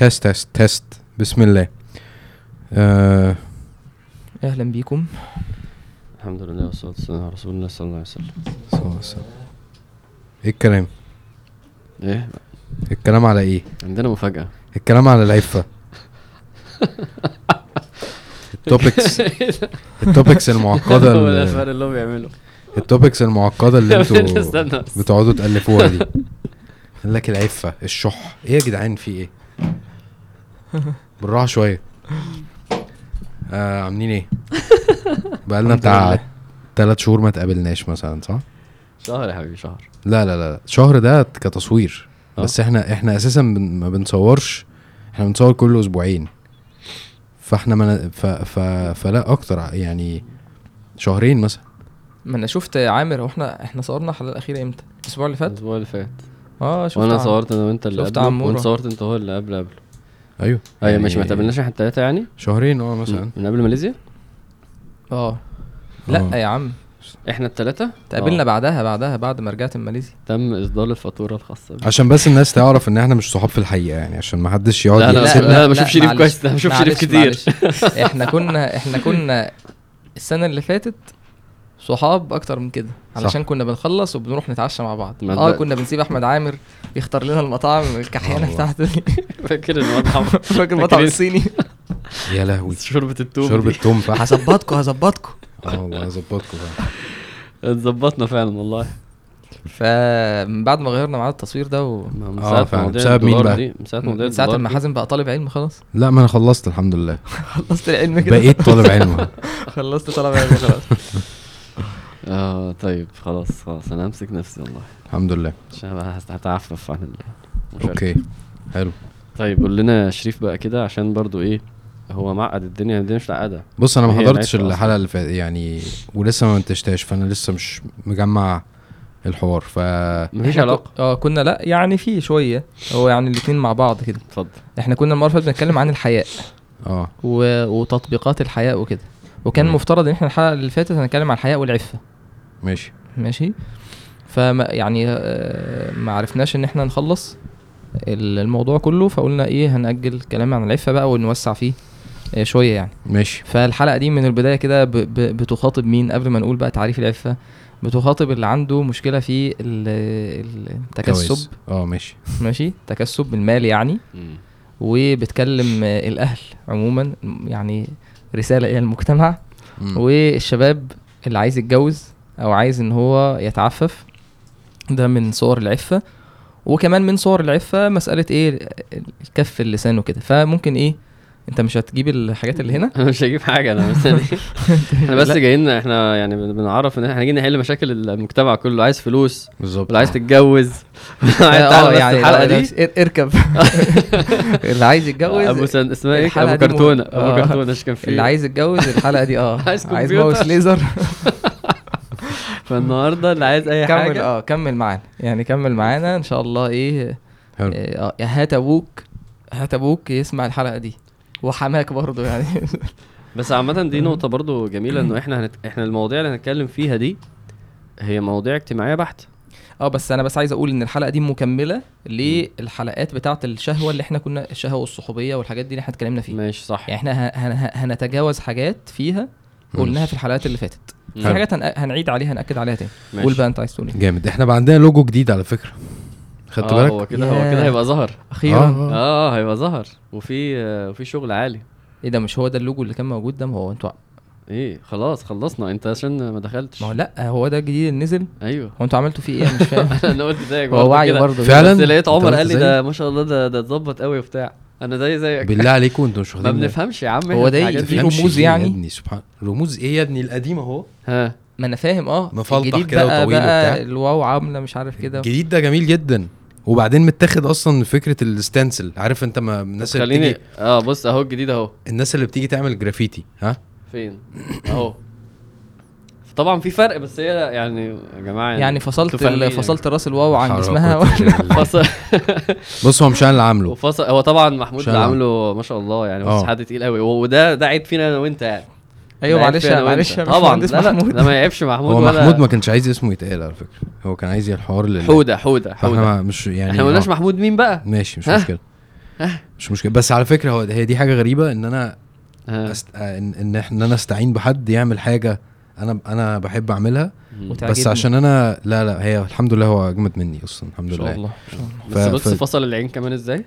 test test test بسم الله. آه. أهلا بيكم. الحمد لله والصلاة والسلام على رسول الله صلى الله عليه وسلم. صلى الله عليه وسلم. إيه الكلام؟ إيه؟ الكلام على إيه؟ عندنا مفاجأة. الكلام على العفة. ال topics ال topics المعقدة هو ده ال- الفرق اللي هو بيعمله ال topics المعقدة اللي أنتوا. بتقعدوا تألفوها دي. قال لك العفة الشح. إيه يا جدعان في إيه؟ بالراحة شوية. آه عاملين إيه؟ بقالنا بتاع. تلات شهور ما تقابلناش مثلا صح؟ شهر يا حبيبي شهر. لا لا لا شهر ده كتصوير. آه. بس إحنا إحنا أساسا بن ما بنصورش. إحنا بنصور كل أسبوعين. فاحنا من ف ف فلا أكتر يعني شهرين مثلا. ما أنا شفت عامر وإحنا إحنا صورنا الحلقة الأخيرة إمتى؟ الأسبوع اللي فات؟ الأسبوع اللي فات. آه شفت وأنا عم- صورت أنا وأنت اللي قبله. وأنت صورت أنت هو اللي قبل قبله. أيوه أيوة يعني ماشي ما تقابلناش إحنا التلاتة يعني شهرين آه مثلا من قبل ماليزيا آه لا آه. يا عم إحنا التلاتة تقابلنا آه. بعدها بعدها بعد ما رجعت من ماليزيا تم إصدار الفاتورة الخاصة بي. عشان بس الناس تعرف إن إحنا مش صحاب في الحقيقة يعني عشان ما حدش يقعد لا، لا، يحسب- لا، بشوف شريف كويس، ده بشوف شريف كتير. معلش. إحنا كنا إحنا كنا السنة اللي فاتت صحاب أكتر من كده. علشان كنا بنخلص وبنروح نتعشى مع بعض. آه كنا بنسيب أحمد عامر يختار لنا المطاعم الكحيانة. بتاعته دي. فاكر المطعم. فاكر المطعم؟ الصيني. يا لهوي. شوربة التوم شوربة دي. توم فحم هظبطكم هظبطكم آه والله هظبطكم. اتظبطنا فعلا والله. فمن بعد ما غيرنا ميعاد التصوير ده و... ساعة فعلا. بسبب مين بقى؟ دي. من ساعة من ساعة ما. حازم بقى طالب علم خلاص؟ لا ما أنا خلصت الحمد لله. خلصت العلم كده؟ بقيت طالب علم. خلصت طالب علم خلاص. آه طيب خلاص خلاص أنا همسك نفسي والله. الحمد لله. عشان هتعفف عن المشاركة. أوكي حلو. طيب قول لنا يا شريف بقى كده عشان برضو إيه هو معقد الدنيا الدنيا مش معقدة. بص أنا ما حضرتش الحلقة اللي فاتت يعني ولسه ما منتجتهاش فأنا لسه مش مجمع الحوار ف مفيش علاقة. آه كنا لا يعني في شوية هو يعني الاتنين مع بعض كده. اتفضل. إحنا كنا المرة اللي بنتكلم عن الحياء آه. و... وتطبيقات الحياء وكده. وكان مم. مفترض إن إحنا الحلقة اللي فاتت هنتكلم عن الحياء والعفة. ماشي. ماشي. فما يعني آه، ما عرفناش إن إحنا نخلص ال- الموضوع كله فقلنا إيه هنأجل الكلام عن العفة بقى ونوسع فيه آه، شوية يعني. ماشي. فالحلقة دي من البداية كده ب- ب- بتخاطب مين؟ قبل ما نقول بقى تعريف العفة بتخاطب اللي عنده مشكلة في ال- التكسب. آه ماشي. ماشي. تكسب المال يعني. وبتكلم آه، الأهل عموما يعني رسالة إلى المجتمع. والشباب اللي عايز يتجوز أو عايز إن هو يتعفف ده من صور العفة. وكمان من صور العفة مسألة إيه الكف اللسان وكده. فممكن إيه أنت مش هتجيب الحاجات اللي هنا؟ أنا مش هجيب حاجة أنا بس إحنا بس. جايين إحنا يعني بن- بنعرف إن إحنا جايين نحل مشاكل المجتمع كله. عايز فلوس بالظبط. واللي عايز تتجوز؟ آه يعني الحلقة دي؟ إر- اركب. اللي عايز يتجوز أبو سن اسمها إيه؟ الحلقة أبو كرتونة. أبو آه. كرتونة إيش كان فيه؟ اللي عايز يتجوز الحلقة دي آه. عايز عايز. ماوس ليزر. فالنهارده اللي عايز أي كمل حاجة؟ آه كمل معانا. يعني كمل معانا. إن شاء الله إيه حلو. آه يا هات أبوك هات أبوك يسمع الحلقة دي. وحماك برضه يعني. بس عامة دي نقطة برضو جميلة إنه إحنا هنت... إحنا المواضيع اللي هنتكلم فيها دي هي مواضيع اجتماعية بحت آه بس أنا بس عايز أقول إن الحلقة دي مكملة للحلقات بتاعة الشهوة اللي إحنا كنا الشهوة والصحوبية والحاجات دي اللي إحنا اتكلمنا فيها. ماشي صح. يعني إحنا ه- هن- هنتجاوز حاجات فيها قلناها في الحلقات اللي فاتت. في. حاجات هن- هنعيد عليها هنأكد عليها تاني. ماشي. قول بقى أنت عايز تقول إيه. جامد. إحنا بقى عندنا لوجو جديد على فكرة. خدت آه بالك؟ هو كده هو. كده هيبقى ظهر أخيرا. آه. آه هيبقى ظهر وفي آه، وفي شغل عالي. إيه ده مش هو ده اللوجو اللي كان موجود ده؟ ما هو أنتوا إيه خلاص خلصنا. أنت عشان ما دخلتش. ما هو لأ هو ده الجديد اللي نزل. أيوه. هو أنتوا عملتوا فيه إيه؟ أنا مش فاهم. أنا قلت زيك هو وعي. برضه. فعلا؟ بس لقيت عمر قال لي؟ ده ما شاء الله ده ده اتظبط قوي وبتاع. أنا زي زيك بالله عليكم أنتوا مش ما. بنفهمش يا عم هو ده في رموز يعني؟ يا ابني سبحان رموز إيه يا ابني القديم أهو؟ ها. ما أنا فاهم آه. مفلطح كده وطويل بقى وبتاع. الواو عاملة مش عارف كده. الجديد ده جميل جدا. وبعدين متاخد أصلا فكرة ال stencil عارف أنت ما الناس اللي خليني بتيجي آه بص أهو الجديد أهو. الناس اللي بتيجي تعمل جرافيتي ها؟ فين؟ أهو. طبعا في فرق بس هي يعني يا جماعة يعني فصلت أنتوا فاهمين ال- فصلت راس الواو عن اسمها. فصل بص هو مش أنا اللي عامله. وفصل هو طبعا محمود؟ اللي عامله ما شاء الله يعني بس آه. حد تقيل قوي وده ده عيب فينا أنا وأنت يعني. أيوه معلش معلش طبعا. لا لا محمود. ده ما يعيبش محمود هو ولا محمود ما كانش عايز اسمه يتقال على فكرة. هو كان عايز الحوار اللي حودة حودة حودة. مش يعني إحنا ما قلناش آه. محمود مين بقى. ماشي مش؟ مشكلة. مش مشكلة. بس على فكرة هو هي دي حاجة غريبة إن أنا. أست... آه، ان إن إحنا- إن أنا أستعين بحد يعمل حاجة أنا أنا بحب أعملها. وتعجبني. بس عشان أنا لا لا هي الحمد لله هو أجمد مني أصلا الحمد لله الله إن شاء الله بس ف- بص ف- فصل العين كمان إزاي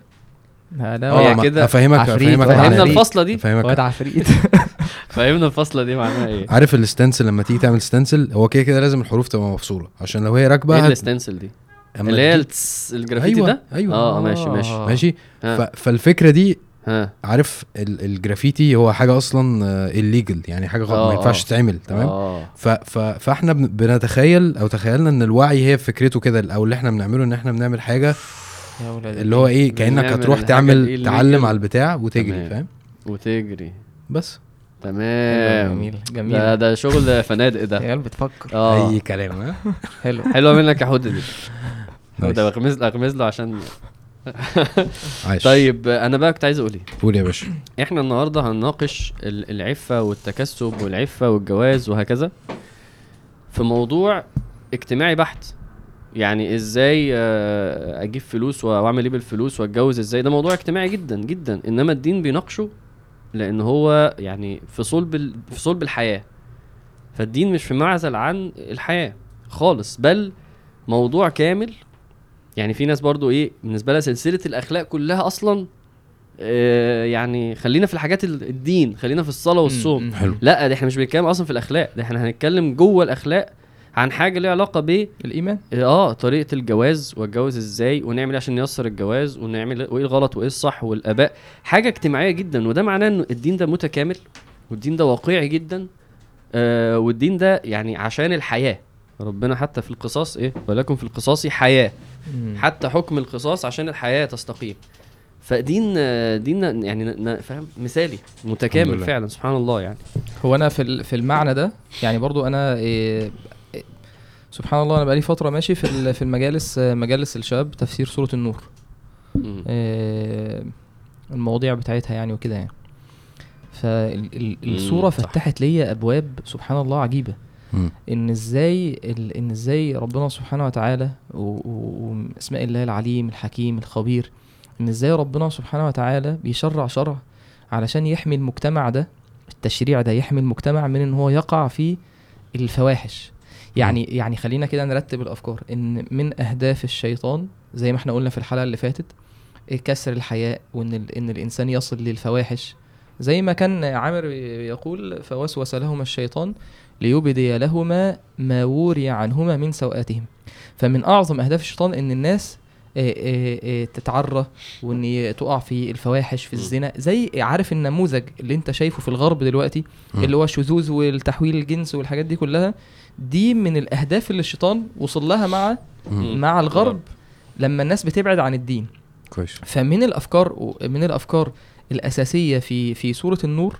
لا لا آه هي كده أفهمك أفهمك فهمنا إيه. الفصلة دي أفهمك واد عفريت فهمنا الفصلة دي معناها إيه عارف ال stencil لما تيجي تعمل stencil هو كده كده لازم الحروف تبقى مفصولة عشان لو هي راكبة إيه ال stencil دي اللي هي الجرافيتي أيوة، ده أيوة. آه ماشي ماشي آه. ماشي. ف... فالفكرة دي ها. عارف ال... الجرافيتي هو حاجة أصلا illegal يعني حاجة غلط آه، ما ينفعش آه. تتعمل تمام؟ آه. ف... ف... فإحنا بن... بنتخيل أو تخيلنا إن الوعي هي فكرته كده أو اللي إحنا بنعمله إن إحنا بنعمل حاجة يا ولاد اللي هو إيه كأنك هتروح تعمل. تعلم على البتاع وتجري تمام. فاهم؟ وتجري. بس. تمام. جميل ده جميل. ده شغل فنادق ده. عيال بتفكر. آه. أي كلام ها؟ حلو. حلوة منك يا حوده دي. ده اغمز أغمز له عشان عايش طيب أنا بقى كنت عايز أقول إيه؟ قول يا باشا. إحنا النهارده هنناقش ال- العفة والتكسب والعفة والجواز وهكذا في موضوع اجتماعي بحت. يعني إزاي آه، أجيب فلوس وأعمل إيه بالفلوس وأتجوز إزاي؟ ده موضوع اجتماعي جدا جدا. إنما الدين بيناقشه لأن هو يعني في صلب ال- في صلب الحياة. فالدين مش في معزل عن الحياة خالص بل موضوع كامل يعني في ناس برضو إيه بالنسبة لها سلسلة الأخلاق كلها أصلا آه، يعني خلينا في الحاجات ال- الدين خلينا في الصلاة والصوم. حلو. لا ده إحنا مش بنتكلم أصلا في الأخلاق ده إحنا هنتكلم جوه الأخلاق عن حاجة ليها علاقة ب الإيمان. آه طريقة الجواز واتجوز إزاي ونعمل إيه عشان نيسر الجواز ونعمل وايه الغلط وإيه الصح والأباء. حاجة اجتماعية جدا وده معناه ان الدين ده متكامل والدين ده واقعي جدا آه والدين ده يعني عشان الحياة. ربنا حتى في القصاص إيه ولكم في القصاص حياة. حتى حكم القصاص عشان الحياة تستقيم فدين دين يعني فاهم مثالي متكامل. فعلا سبحان الله يعني هو أنا في في المعنى ده يعني برضو أنا إيه إيه سبحان الله أنا بقالي فترة ماشي في في المجالس مجالس الشباب تفسير سورة النور. آه، المواضيع بتاعتها يعني وكده يعني فالصوره. فتحت ليا أبواب سبحان الله عجيبة إن إزاي ال- إن إزاي ربنا سبحانه وتعالى واسماء الله العليم الحكيم الخبير إن إزاي ربنا سبحانه وتعالى بيشرع شرع علشان يحمي المجتمع ده التشريع ده يحمي المجتمع من إن هو يقع في الفواحش. يعني يعني خلينا كده نرتب الأفكار. إن من أهداف الشيطان زي ما إحنا قلنا في الحلقة اللي فاتت كسر الحياء وإن إن الإنسان يصل للفواحش. زي ما كان عامر يقول فوسوس لهما الشيطان ليبدي لهما ما وري عنهما من سوآتهم فمن أعظم أهداف الشيطان إن الناس آه، آه، آه، تتعرى وإن تقع في الفواحش في. الزنا. زي عارف النموذج اللي أنت شايفه في الغرب دلوقتي. اللي هو الشذوذ والتحويل الجنس والحاجات دي كلها دي من الأهداف اللي الشيطان وصل لها مع. مع الغرب. لما الناس بتبعد عن الدين. كويس. فمن الأفكار من الأفكار الأساسية في في سورة النور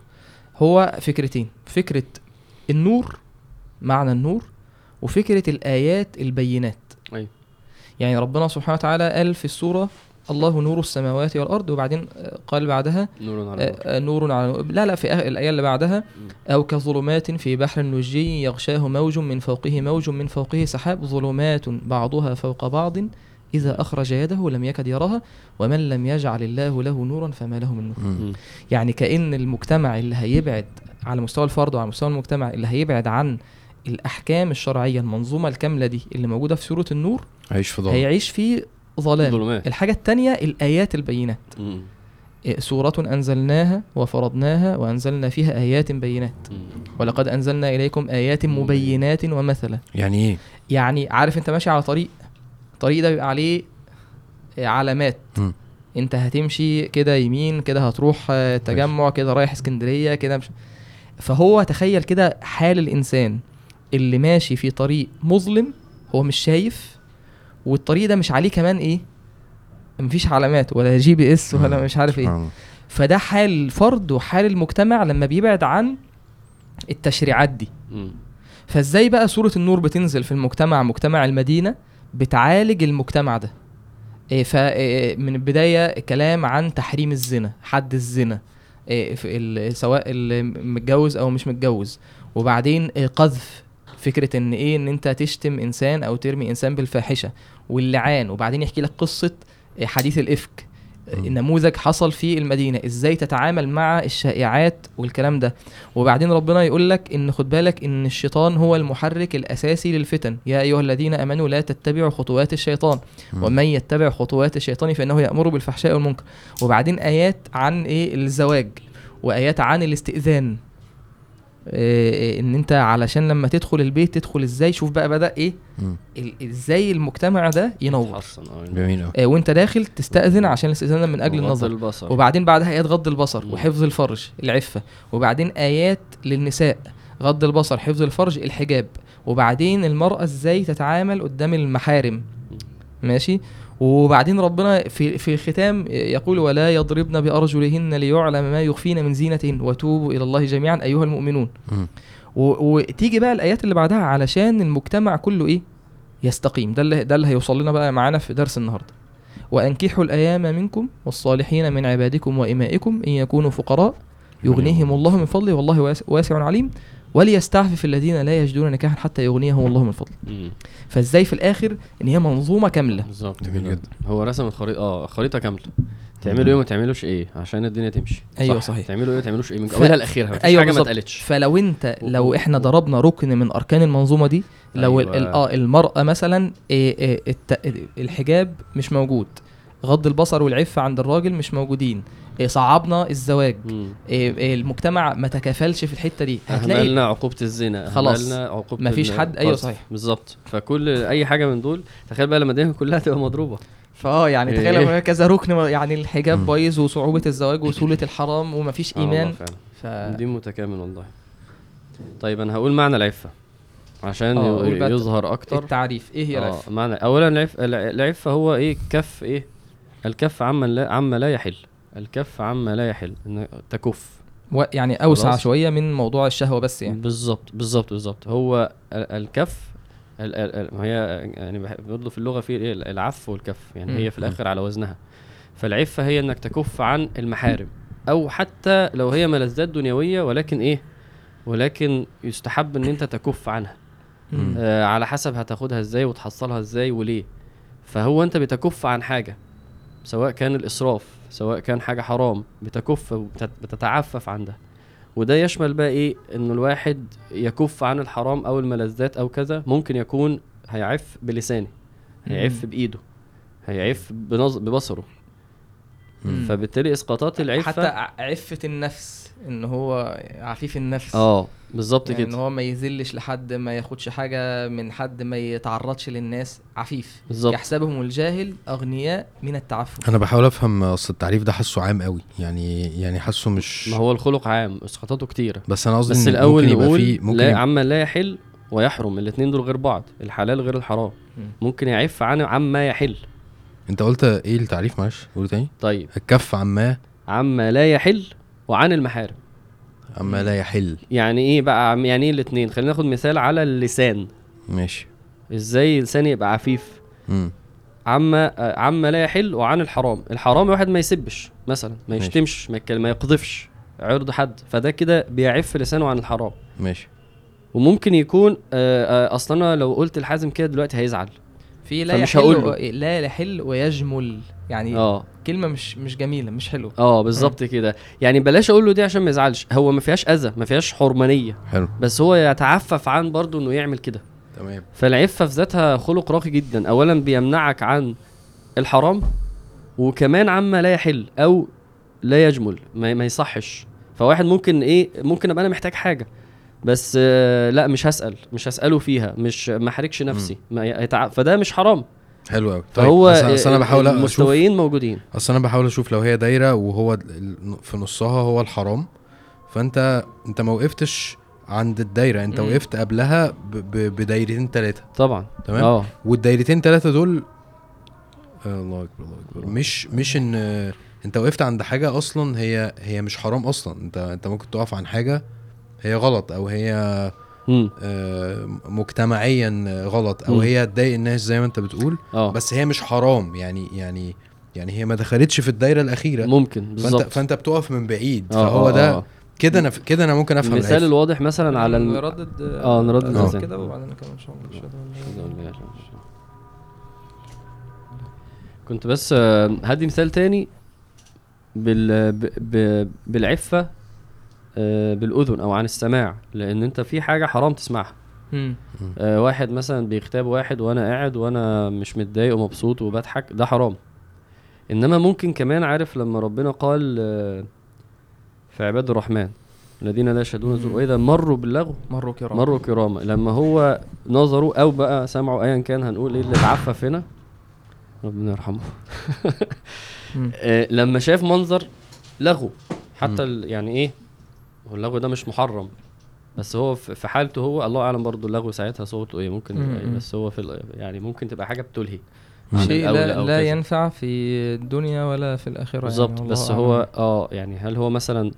هو فكرتين. فكرة النور معنى النور وفكرة الآيات البينات أيوة. يعني ربنا سبحانه وتعالى قال في السورة الله نور السماوات والأرض وبعدين آه، قال بعدها نور على نور آه، آه، نور على نور لا لا في الآية اللي بعدها. أو كظلمات في بحر لجي يغشاه موج من فوقه موج من فوقه سحاب ظلمات بعضها فوق بعض إذا أخرج يده لم يكد يراها ومن لم يجعل الله له نورا فما له من نور. يعني كأن المجتمع اللي هيبعد على مستوى الفرد وعلى مستوى المجتمع اللي هيبعد عن الأحكام الشرعية المنظومة الكاملة دي اللي موجودة في سورة النور عيش في ضلمه هيعيش في ظلام. ظلمات. الحاجة التانية الآيات البينات. إيه، سورة أنزلناها وفرضناها وأنزلنا فيها آيات بينات. ولقد أنزلنا إليكم آيات مبينات ومثلا. يعني إيه؟ يعني عارف أنت ماشي على طريق الطريق ده بيبقى عليه آه، علامات. مم. أنت هتمشي كده يمين كده هتروح آه، تجمع كده رايح اسكندرية كده مش فهو تخيل كده حال الإنسان اللي ماشي في طريق مظلم هو مش شايف والطريق ده مش عليه كمان إيه مفيش علامات ولا GPS ولا. مش عارف إيه. فده حال الفرد وحال المجتمع لما بيبعد عن التشريعات دي. فازاي بقى سورة النور بتنزل في المجتمع مجتمع المدينة بتعالج المجتمع ده إيه ف إيه من البداية كلام عن تحريم الزنا حد الزنا إيه سواء اللي متجوز أو مش متجوز وبعدين إيه قذف فكرة إن إيه إن أنت تشتم إنسان أو ترمي إنسان بالفاحشة واللعان وبعدين يحكي لك قصة إيه حديث الإفك. نموذج حصل في المدينة. إزاي تتعامل مع الشائعات والكلام ده؟ وبعدين ربنا يقول لك إن خد بالك إن الشيطان هو المحرك الأساسي للفتن. يا أيها الذين آمنوا لا تتبعوا خطوات الشيطان. ومن يتبع خطوات الشيطان فإنه يأمر بالفحشاء والمنكر. وبعدين آيات عن إيه؟ الزواج. وآيات عن الاستئذان. إن أنت علشان لما تدخل البيت تدخل إزاي؟ شوف بقى بدأ إيه؟ إزاي المجتمع ده ينور. آه جميل آه، وأنت داخل تستأذن عشان الاستئذان من أجل النظر. البصر. وبعدين بعدها ايات غض البصر مم. وحفظ الفرج العفة. وبعدين آيات للنساء غض البصر حفظ الفرج الحجاب. وبعدين المرأة إزاي تتعامل قدام المحارم. ماشي؟ وبعدين ربنا في في الختام يقول ولا يضربن بأرجلهن ليعلم ما يخفين من زينتهن وتوبوا إلى الله جميعا أيها المؤمنون. وتيجي بقى الآيات اللي بعدها علشان المجتمع كله إيه؟ يستقيم. ده اللي ده اللي هيوصل لنا بقى معانا في درس النهارده. وأنكحوا الأيام منكم والصالحين من عبادكم وإمائكم إن يكونوا فقراء. يغنيهم الله من فضله والله واس- واسع عليم. وليستعفف الذين لا يجدون نكاحا حتى يغنيهم الله من فضله. فازاي في الآخر إن هي منظومة كاملة بالظبط جميل كده. جدا. هو رسم الخريطه آه خريطة كاملة تعملوا إيه وما تعملوش إيه عشان الدنيا تمشي أيوة صح. صحيح. تعملوا إيه وما تعملوش إيه من ف- اولها لآخرها مفيش أيوة حاجة ما بالظبط. اتقالتش فلو أنت لو إحنا ضربنا ركن من أركان المنظومة دي لو أيوة. ال- آه المرأة مثلا إيه إيه الت- الحجاب مش موجود غض البصر والعفة عند الراجل مش موجودين صعبنا الزواج. إيه إيه المجتمع ما تكافلش في الحتة دي هتلاقي أهملنا عقوبة الزنا خلاص. عقوبة مفيش حد- القذف. صحيح. بالظبط فكل أي حاجة من دول تخيل بقى لما الدنيا كلها تبقى مضروبة فآه يعني إيه. تخيل لما كذا ركن يعني الحجاب. بايظ وصعوبة الزواج وسهوله الحرام ومفيش آه إيمان. ف دين متكامل والله طيب أنا هقول معنى العفة عشان آه، يظهر أكتر التعريف إيه هي آه العفة معنى اولا العف... الع- العفة هو إيه كف إيه الكف عما لا عما لا يحل الكف عما لا يحل إن تكف و- يعني أوسع خلاص. شوية من موضوع الشهوة بس يعني بالظبط بالظبط بالظبط هو ال- الكف ال- ال- هي يعني برضه في اللغة في؟ العف والكف يعني مم. هي في الآخر على وزنها فالعفة هي إنك تكف عن المحارم أو حتى لو هي ملذات دنيوية ولكن إيه ولكن يستحب إن أنت تكف عنها. آه على حسب هتاخدها إزاي وتحصلها إزاي وليه فهو أنت بتكف عن حاجة سواء كان الإسراف سواء كان حاجة حرام بتكف وبتتعفف عن ده وده يشمل بقى إيه؟ إنه الواحد يكف عن الحرام أو الملذات أو كذا ممكن يكون هيعف بلسانه هيعف. بإيده هيعف بنظ... ببصره. مم. فبالتالي إسقاطات العفة حتى ع- عفة النفس إن هو عفيف النفس. آه. بالظبط يعني إن كده هو ما يذلش لحد ما ياخدش حاجة من حد ما يتعرضش للناس عفيف. بالظبط. يحسبهم الجاهل أغنياء من التعفف أنا بحاول أفهم أصل التعريف ده حاسه عام قوي يعني يعني حاسه مش ما هو الخلق عام إسقاطاته كتيرة. بس أنا قصدي بس إن الأول ممكن فيه ممكن لا عما لا يحل ويحرم الاثنين دول غير بعض الحلال غير الحرام. مم. ممكن يعف عن عما يحل. أنت قلت إيه التعريف معلش؟ قول تاني. طيب. الكف عما عما لا يحل وعن المحارم. عما لا يحل. يعني إيه بقى يعني إيه الاثنين خلينا ناخد مثال على اللسان. ماشي. إزاي اللسان يبقى عفيف؟ امم عما آه، عما لا يحل وعن الحرام. الحرام الواحد ما يسبش مثلا ما. يشتمش ما, يتكلم- ما يقذفش عرض حد. فده كده بيعف لسانه عن الحرام. ماشي. وممكن يكون آه، آه، أصلا أنا لو قلت الحازم كده دلوقتي هيزعل. في لا فمش يحل هقول و... لا يحل ويجمل. يعني آه. كلمة مش مش جميلة مش حلوة. آه بالظبط كده. يعني بلاش أقول له دي عشان ما يزعلش. هو ما فيهاش أذى ما فيهاش حرمانية. حلو. بس هو يتعفف عن برضه إنه يعمل كده. تمام. فالعفة في ذاتها خلق راقي جدا. اولا بيمنعك عن الحرام وكمان عما لا يحل أو لا يجمل ما, ما يصحش. فواحد ممكن إيه ممكن أبقى أنا محتاج حاجة بس آه لا مش هسأل مش هسأله فيها مش ما أحرجش نفسي. ما يتع... فده مش حرام. حلو قوي فهو اصل أنا بحاول المستويين موجودين. أصل أنا بحاول أشوف لو هي دايرة وهو في نصها هو الحرام فانت أنت ما وقفتش عند الدايرة أنت مم. وقفت قبلها بدايرتين ثلاثة طبعا. تمام؟ آه. والدايرتين ثلاثة دول الله أكبر الله أكبر. مش مش إن أنت وقفت عند حاجة أصلا هي هي مش حرام أصلا. انت أنت ممكن تقف عن حاجة هي غلط أو هي مجتمعيا غلط أو. هي تضايق الناس زي ما أنت بتقول آه بس هي مش حرام يعني يعني يعني هي ما دخلتش في الدايرة الأخيرة ممكن فأنت بالظبط فأنت بتقف من بعيد آه، فهو آه، ده آه. كده أنا كده أنا ممكن أفهم المثال. الواضح مثلا على الم... نردد آه، نردد. كده وبعدين نكمل ان شاء الله. كنت بس آه، هدي مثال تاني بال ب... ب... بالعفة آه، بالأذن أو عن السماع لأن أنت في حاجة حرام تسمعها. آه، واحد مثلا بيغتاب واحد وأنا قاعد وأنا مش متضايق ومبسوط وبضحك ده حرام. إنما ممكن كمان عارف لما ربنا قال آه، في عباد الرحمن الذين لا يشهدون الزور. واذا مروا باللغو مروا كرام مروا كراما. لما هو نظروا أو بقى سمعوا ايا كان هنقول إيه اللي اتعفف هنا ربنا يرحمه. آه، لما شاف منظر لغو حتى يعني إيه؟ هو اللغو ده مش محرم. بس هو في في حالته هو الله أعلم برضو اللغو ساعتها صوته إيه ممكن مم. بس هو في ال- يعني ممكن تبقى حاجة بتلهي. شيء لا, لا كذا. ينفع في الدنيا ولا في الآخرة بالظبط يعني بس والله هو أعلم. آه يعني هل هو مثلا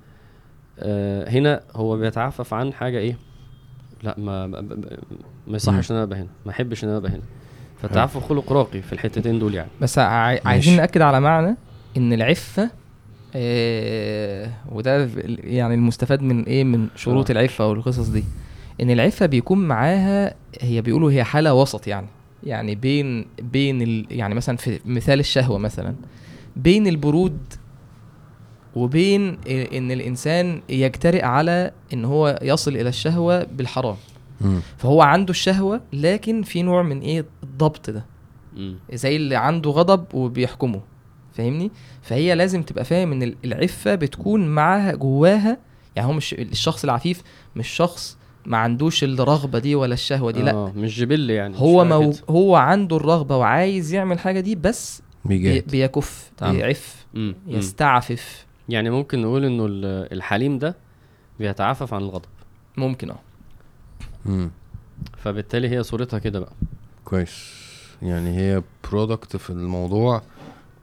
آه هنا هو بيتعفف عن حاجة إيه؟ لا ما ما- ما ما يصحش إن أنا أبقى هنا ما احبش إن أنا أبقى هنا. فالتعفف خلق راقي في الحتتين دول يعني. بس عاي- عايزين نأكد على معنى إن العفة آه وده يعني المستفاد من إيه؟ من شروط آه. العفة والقصص دي. إن العفة بيكون معاها هي بيقولوا هي حالة وسط يعني. يعني بين بين ال يعني مثلا في مثال الشهوة مثلا. بين البرود وبين إن الإنسان يجترئ على إن هو يصل إلى الشهوة بالحرام. مم. فهو عنده الشهوة لكن في نوع من إيه؟ الضبط ده. مم. زي اللي عنده غضب وبيحكمه. فاهمني؟ فهي لازم تبقى فاهم إن ال- العفة بتكون معاها جواها يعني هو مش الشخص العفيف مش شخص ما عندوش الرغبة دي ولا الشهوة دي لأ. آه مش جبل يعني هو مو. هو عنده الرغبة وعايز يعمل حاجة دي بس بي بيجاهد بيكف تمام. بيعف مم. يستعفف. يعني ممكن نقول إنه ال- الحليم ده بيتعفف عن الغضب. ممكن آه. فبالتالي هي صورتها كده بقى. كويس. يعني هي product في الموضوع.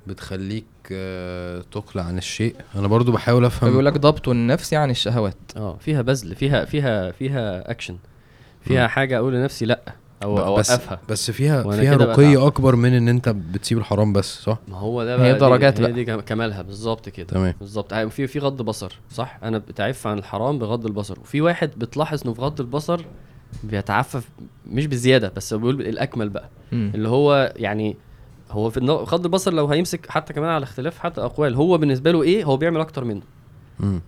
بتخليك آه، تقلع عن الشيء. أنا برضو بحاول أفهم. فبيقول لك ضبط النفس عن الشهوات. آه فيها بذل فيها فيها فيها اكشن فيها مم. حاجة أقول لنفسي لأ أو بس اوقفها بس فيها فيها رقي. أكبر من إن أنت بتسيب الحرام بس صح؟ ما هو ده هي بقى دي- درجات هي. دي كم- كمالها بالظبط كده. تمام. بالظبط. يعني في في غض بصر صح؟ أنا بتعف عن الحرام بغض البصر. وفي واحد بتلاحظ إنه في غض البصر بيتعفف مش بزيادة بس بيقول الأكمل بقى. مم. اللي هو يعني هو في غض البصر لو هيمسك حتى كمان على اختلاف حتى أقوال هو بالنسبة له إيه؟ هو بيعمل أكتر منه. مم.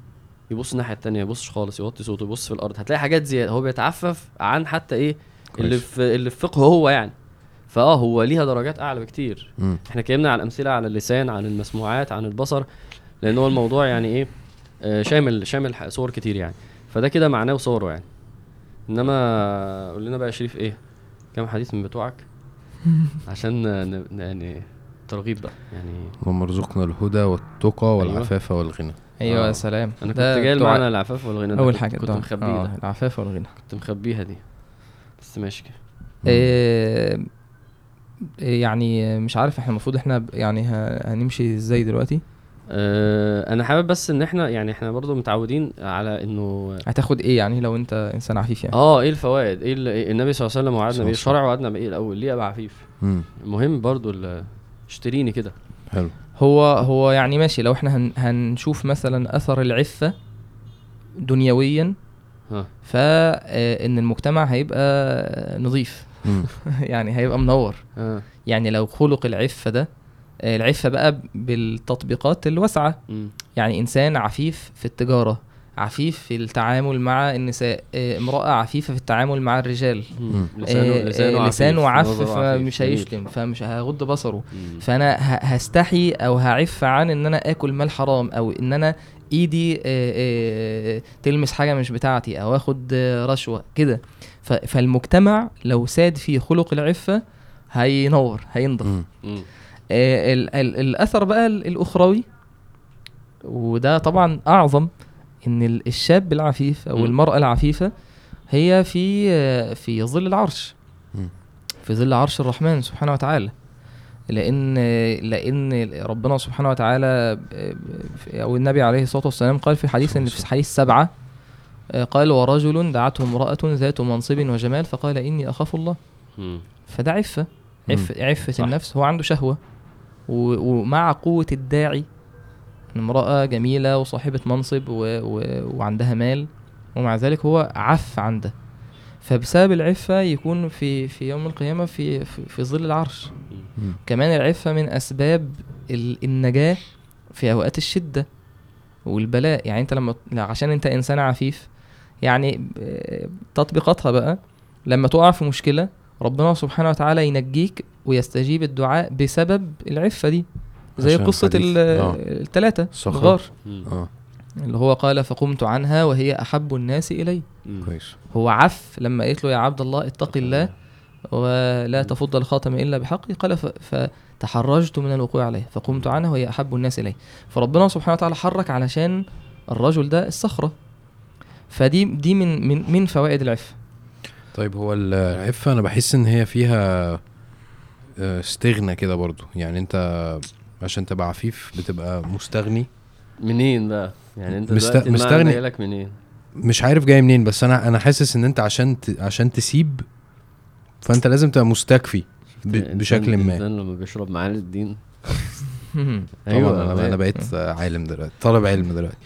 يبص الناحية التانية يبصش خالص يوطي صوته يبص في الأرض. هتلاقي حاجات زيادة. هو بيتعفف عن حتى إيه؟ اللي كويس. في اللي في فقهه هو يعني. فآه هو ليها درجات أعلى بكتير. مم. إحنا اتكلمنا عن امثله على اللسان عن المسموعات عن البصر لأن هو الموضوع يعني إيه؟ آه، شامل شامل صور كتير يعني. فده كده معناه وصوره يعني. إنما قول لنا بقى يا شريف إيه؟ كام حديث من بتوعك؟ عشان يعني ترغيب بقى يعني اللهم ارزقنا الهدى والتقى والعفاف والغنى أيوه آه. يا سلام أنا كنت جاي. المعنى العفاف والغنى ده أول كنت- حاجة كنت الدعاء. مخبيه آه، ده العفاف والغنى كنت مخبيها دي بس ماشي كده آه، يعني مش عارف إحنا المفروض إحنا يعني هنمشي إزاي دلوقتي أه أنا حابب بس إن إحنا يعني إحنا برضو متعودين على إنه هتاخد إيه يعني لو أنت إنسان عفيف يعني؟ آه إيه الفوائد؟ إيه إيه النبي صلى الله عليه وسلم وعدنا بإيه؟ الشرع وعدنا بإيه الأول؟ ليه أبقى عفيف؟ مم. المهم برضو ال- اشتريني كده. حلو. هو هو يعني ماشي لو إحنا هن هنشوف مثلا أثر العفة دنيويا ها. فان المجتمع هيبقى نظيف. يعني هيبقى منور. آه. يعني لو خلق العفة ده آه، العفة بقى بالتطبيقات الواسعة. يعني إنسان عفيف في التجارة عفيف في التعامل مع النساء آه، امرأة عفيفة في التعامل مع الرجال. لسانه آه، لسانه آه، عفيف لسانه عف فمش. هيشتم فمش هيغض بصره مم. فأنا ه- هستحي أو هعف عن إن أنا آكل مال حرام أنا إيدي آه، آه، تلمس حاجة مش بتاعتي أو آخد آه، رشوة كده فالمجتمع لو ساد فيه خلق العفة هينور هينضف مم. مم. ال- ال- الأثر بقى ال- الأخروي. وده طبعا أعظم إن ال- الشاب العفيف أو مم. المرأة العفيفة هي في آه، في ظل العرش. مم. في ظل عرش الرحمن سبحانه وتعالى. لأن لأن ربنا سبحانه وتعالى آه، أو النبي عليه الصلاة والسلام قال في حديث ان في حديث سبعة آه، قال ورجل دعته امرأة ذات منصب وجمال فقال إني أخاف الله. فده عفة. عف عفة صح. النفس. هو عنده شهوة. ومع قوة الداعي امرأة جميلة وصاحبة منصب و و وعندها مال ومع ذلك هو عف عن ده فبسبب العفة يكون في في يوم القيامة في في, في ظل العرش. كمان العفة من أسباب ال- النجاة في أوقات الشدة والبلاء. يعني أنت لما عشان أنت إنسان عفيف يعني ب- تطبيقاتها بقى لما تقع في مشكلة ربنا سبحانه وتعالى ينجيك ويستجيب الدعاء بسبب العفة دي زي عشان قصة الحديث. ال- آه. الصخرة. آه. اللي هو قال فقمت عنها وهي أحب الناس. كويس. هو عف لما قالت له يا عبد الله اتق الله ولا تفض الخاتم إلا بحقه. قال فتحرجت من الوقوع عليه. فقمت عنها وهي أحب الناس إلي. فربنا سبحانه وتعالى حرك علشان الرجل ده الصخرة. فدي دي من من من فوائد العفة. طيب هو العفة أنا بحس إن هي فيها آه، استغنى كده برضو يعني أنت عشان تبقى عفيف بتبقى مستغني منين بقى؟ يعني أنت مست- مستغني. جايلك منين؟ مش عارف جاي منين بس أنا أنا حاسس إن أنت عشان ت... عشان تسيب فأنت لازم تبقى مستكفي ب... بشكل ما الإنسان لما بيشرب معالي الدين طبعا أيوة، أنا أيوة. أنا بقيت عالم دلوقتي طالب علم دلوقتي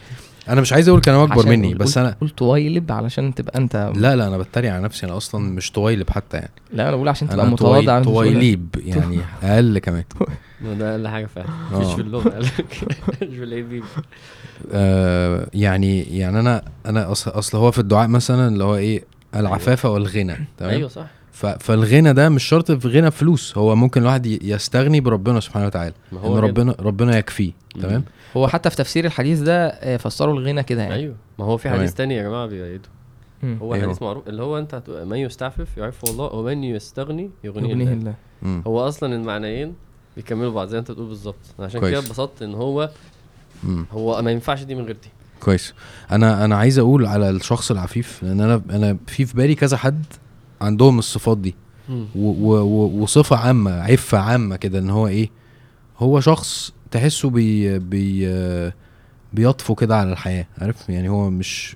أنا مش عايز أقول كلام أكبر عشان مني بس أنا قلت وايلب علشان تبقى أنت لا لا أنا بتريق على نفسي أنا أصلا مش طويلب حتى يعني لا أنا بقول عشان تبقى متواضع طوي... عن المسؤولية. طويليب يعني أقل كمان ما ده أقل حاجة فعلا آه. مفيش في اللغة مش في الأي بي آه يعني يعني أنا أنا أصل هو في الدعاء مثلا اللي هو إيه العفافه والغنى تمام أيوه صح. فالغنى ده مش شرط في غنى فلوس هو ممكن الواحد يستغني بربنا سبحانه وتعالى ما هو كده. ربنا ربنا يكفيه. تمام هو حتى في تفسير الحديث ده آه، فسروا الغنى كده يعني أيوه ما هو في. حديث تاني يا جماعة بيأيده مم. هو إيه حديث هو؟ معروف اللي هو أنت من يستعفف يعفه الله ومن يستغني يغنيه يغنيه الله الله مم. هو أصلا المعنيين بيكملوا بعض زي ما أنت بتقول بالظبط عشان. كده اتبسطت إن هو مم. هو ما ينفعش دي من غير دي كويس أنا أنا عايز أقول على الشخص العفيف لأن أنا أنا في في بالي كذا حد عندهم الصفات دي و و وصفة عامة عفة عامة كده إن هو إيه هو شخص تحسه بي بي بيطفو كده على الحياة عارف يعني هو مش